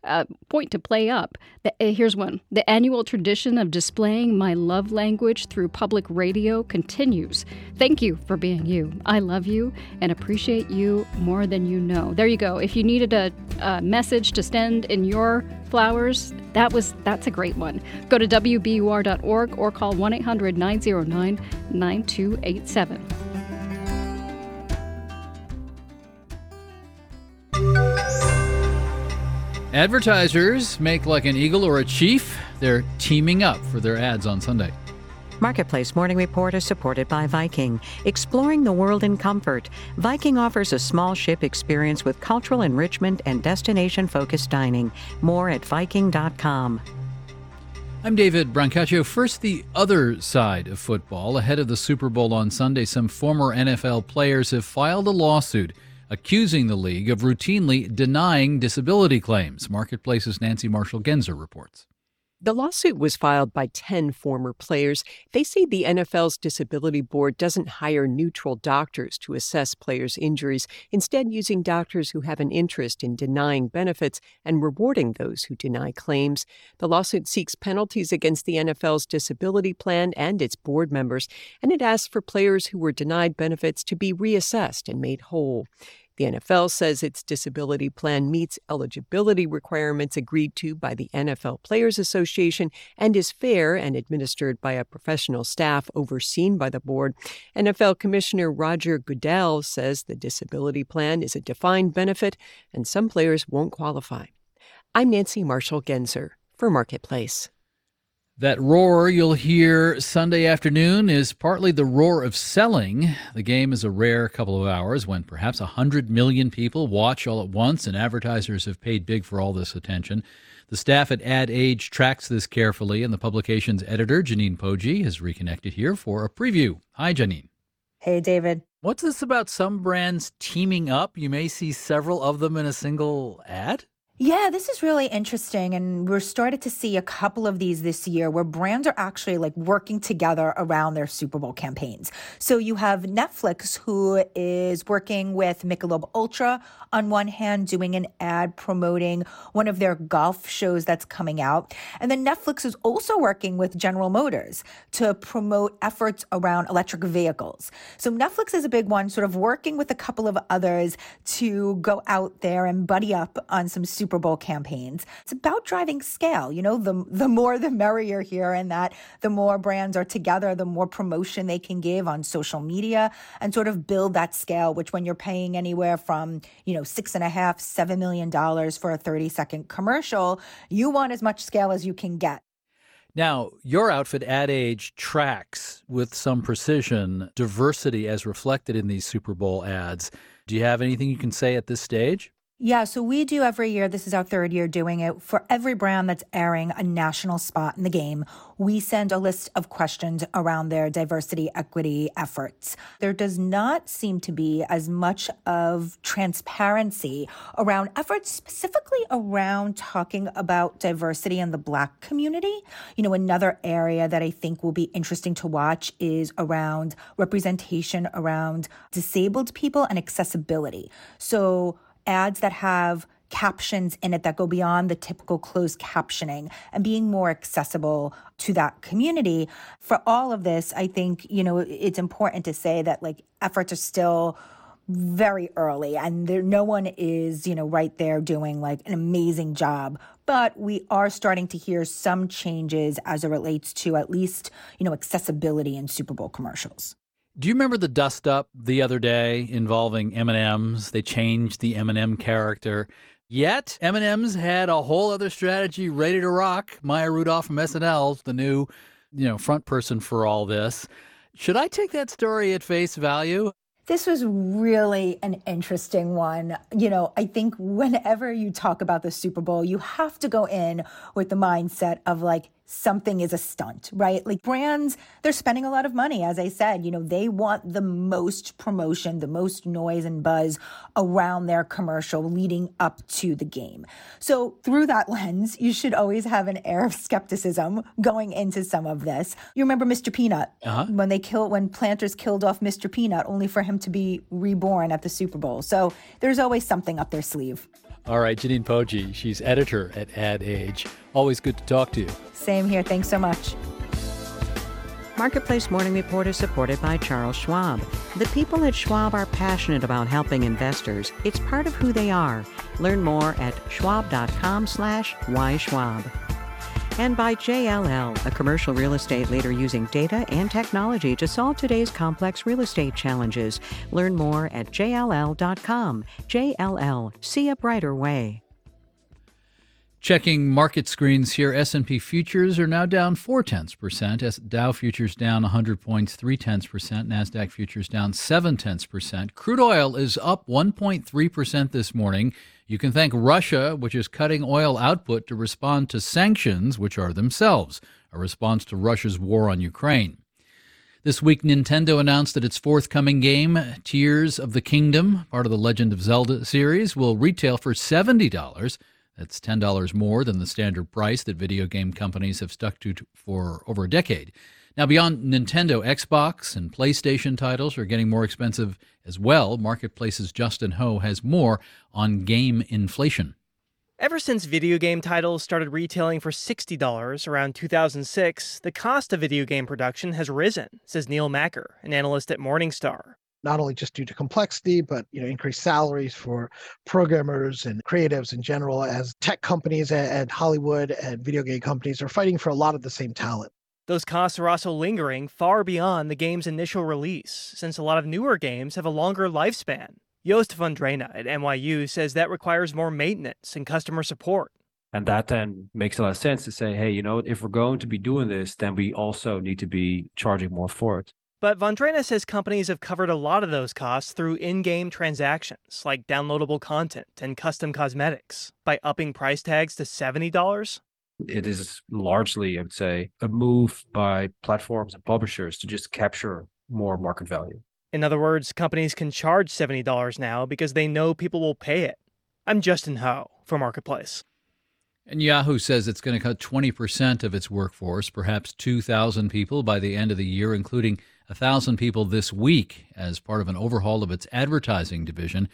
S1: uh, point to play up. The, uh, here's one. The annual tradition of displaying my love language through public radio continues. Thank you for being you. I love you and appreciate you more than you know. There you go. If you needed a, a message to send in your flowers, that was that's a great one. Go to wbur.org or call 1-800-909-9287.
S86: Advertisers make like an eagle or a chief. They're teaming up for their ads on Sunday.
S58: Marketplace Morning Report is supported by Viking. Exploring the world in comfort, Viking offers a small ship experience with cultural enrichment and destination focused dining. More at Viking.com.
S86: I'm David Brancaccio. First, the other side of football. Ahead of the Super Bowl on Sunday, some former NFL players have filed a lawsuit accusing the league of routinely denying disability claims. Marketplace's Nancy Marshall Genzer reports.
S87: The lawsuit was filed by 10 former players. They say the NFL's Disability Board doesn't hire neutral doctors to assess players' injuries, instead, using doctors who have an interest in denying benefits and rewarding those who deny claims. The lawsuit seeks penalties against the NFL's disability plan and its board members, and it asks for players who were denied benefits to be reassessed and made whole. The NFL says its disability plan meets eligibility requirements agreed to by the NFL Players Association and is fair and administered by a professional staff overseen by the board. NFL Commissioner Roger Goodell says the disability plan is a defined benefit and some players won't qualify. I'm Nancy Marshall Genzer for Marketplace.
S86: That roar you'll hear Sunday afternoon is partly the roar of selling. The game is a rare couple of hours when perhaps 100 million people watch all at once, and advertisers have paid big for all this attention. The staff at Ad Age tracks this carefully, and the publication's editor, Jeanine Poggi, has reconnected here for a preview. Hi, Jeanine.
S88: Hey, David.
S86: What's this about some brands teaming up? You may see several of them in a single ad?
S88: Yeah, this is really interesting. And we're started to see a couple of these this year where brands are actually like working together around their Super Bowl campaigns. So you have Netflix, who is working with Michelob Ultra on one hand, doing an ad promoting one of their golf shows that's coming out. And then Netflix is also working with General Motors to promote efforts around electric vehicles. So Netflix is a big one, sort of working with a couple of others to go out there and buddy up on some Super Super Bowl campaigns. It's about driving scale. You know, the the more the merrier here, and that the more brands are together, the more promotion they can give on social media and sort of build that scale. Which, when you're paying anywhere from you know six and a half, seven million dollars for a 30 second commercial, you want as much scale as you can get.
S86: Now, your outfit Ad Age tracks with some precision diversity as reflected in these Super Bowl ads. Do you have anything you can say at this stage?
S88: Yeah, so we do every year. This is our third year doing it. For every brand that's airing a national spot in the game, we send a list of questions around their diversity equity efforts. There does not seem to be as much of transparency around efforts specifically around talking about diversity in the black community. You know, another area that I think will be interesting to watch is around representation around disabled people and accessibility. So ads that have captions in it that go beyond the typical closed captioning and being more accessible to that community. For all of this, I think, you know, it's important to say that like efforts are still very early and there no one is, you know, right there doing like an amazing job, but we are starting to hear some changes as it relates to at least, you know, accessibility in Super Bowl commercials.
S86: Do you remember the dust up the other day involving M&Ms? They changed the M&M character. Yet M&M's had a whole other strategy ready to rock. Maya Rudolph from SNL, the new, you know, front person for all this. Should I take that story at face value?
S88: This was really an interesting one. You know, I think whenever you talk about the Super Bowl, you have to go in with the mindset of like, something is a stunt, right? Like brands, they're spending a lot of money. As I said, you know, they want the most promotion, the most noise and buzz around their commercial leading up to the game. So through that lens, you should always have an air of skepticism going into some of this. You remember Mr. Peanut uh-huh. when they killed, when planters killed off Mr. Peanut only for him to be reborn at the Super Bowl. So there's always something up their sleeve.
S86: All right, Jeanine Poggi, she's editor at Ad Age. Always good to talk to you.
S88: Same here. Thanks so much.
S58: Marketplace Morning Report is supported by Charles Schwab. The people at Schwab are passionate about helping investors. It's part of who they are. Learn more at schwab.com slash whyschwab and by JLL, a commercial real estate leader using data and technology to solve today's complex real estate challenges. Learn more at jll.com. JLL, see a brighter way.
S86: Checking market screens here, S&P futures are now down four tenths percent. Dow futures down 100 points, three tenths percent. Nasdaq futures down seven tenths percent. Crude oil is up 1.3 percent this morning. You can thank Russia, which is cutting oil output to respond to sanctions, which are themselves a response to Russia's war on Ukraine. This week, Nintendo announced that its forthcoming game, Tears of the Kingdom, part of the Legend of Zelda series, will retail for $70 That's $10 more than the standard price that video game companies have stuck to for over a decade. Now, beyond Nintendo, Xbox, and PlayStation titles are getting more expensive as well. Marketplace's Justin Ho has more on game inflation.
S89: Ever since video game titles started retailing for $60 around 2006, the cost of video game production has risen, says Neil Macker, an analyst at Morningstar
S90: not only just due to complexity, but you know, increased salaries for programmers and creatives in general, as tech companies and Hollywood and video game companies are fighting for a lot of the same talent.
S89: Those costs are also lingering far beyond the game's initial release, since a lot of newer games have a longer lifespan. Joost van Dreunen at NYU says that requires more maintenance and customer support.
S91: And that then makes a lot of sense to say, hey, you know, if we're going to be doing this, then we also need to be charging more for it.
S89: But van Dreunen says companies have covered a lot of those costs through in game transactions like downloadable content and custom cosmetics by upping price tags to $70.
S91: It is largely, I would say, a move by platforms and publishers to just capture more market value.
S89: In other words, companies can charge $70 now because they know people will pay it. I'm Justin Ho for Marketplace.
S86: And Yahoo says it's going to cut 20% of its workforce, perhaps 2,000 people by the end of the year, including 1,000 people this week as part of an overhaul of its advertising division.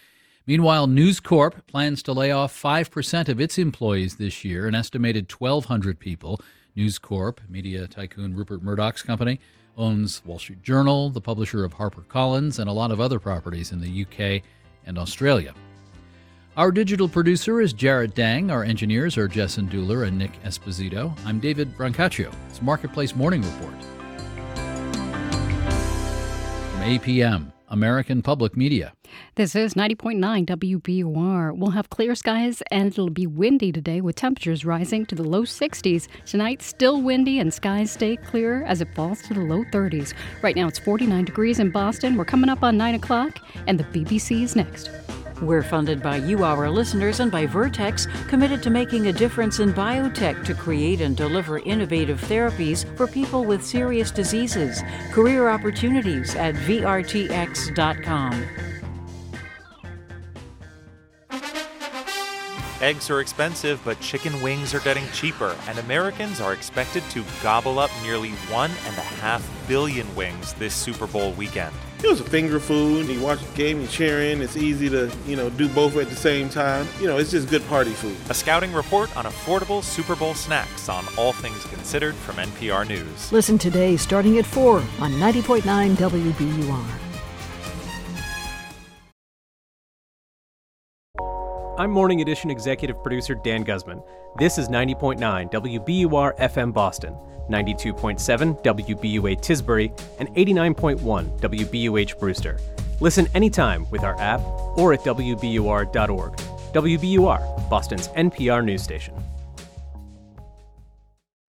S86: Meanwhile, News Corp plans to lay off 5% of its employees this year, an estimated 1,200 people. News Corp, media tycoon Rupert Murdoch's company, owns Wall Street Journal, the publisher of HarperCollins, and a lot of other properties in the UK and Australia. Our digital producer is Jarrett Dang. Our engineers are Jessen Dueller and Nick Esposito. I'm David Brancaccio. It's Marketplace Morning Report. From APM, American Public Media.
S1: This is 90.9 WBUR. We'll have clear skies and it'll be windy today with temperatures rising to the low 60s. Tonight, still windy and skies stay clear as it falls to the low 30s. Right now, it's 49 degrees in Boston. We're coming up on 9 o'clock, and the BBC is next.
S58: We're funded by you, our listeners, and by Vertex, committed to making a difference in biotech to create and deliver innovative therapies for people with serious diseases. Career opportunities at VRTX.com.
S92: Eggs are expensive, but chicken wings are getting cheaper, and Americans are expected to gobble up nearly one and a half billion wings this Super Bowl weekend.
S93: It was a finger food. You watch the game, you're cheering. It's easy to, you know, do both at the same time. You know, it's just good party food.
S92: A scouting report on affordable Super Bowl snacks on All Things Considered from NPR News.
S94: Listen today starting at 4 on 90.9 WBUR.
S95: I'm Morning Edition executive producer Dan Guzman. This is 90.9 WBUR FM Boston, 92.7 WBUA Tisbury, and 89.1 WBUH Brewster. Listen anytime with our app or at WBUR.org. WBUR, Boston's NPR news station.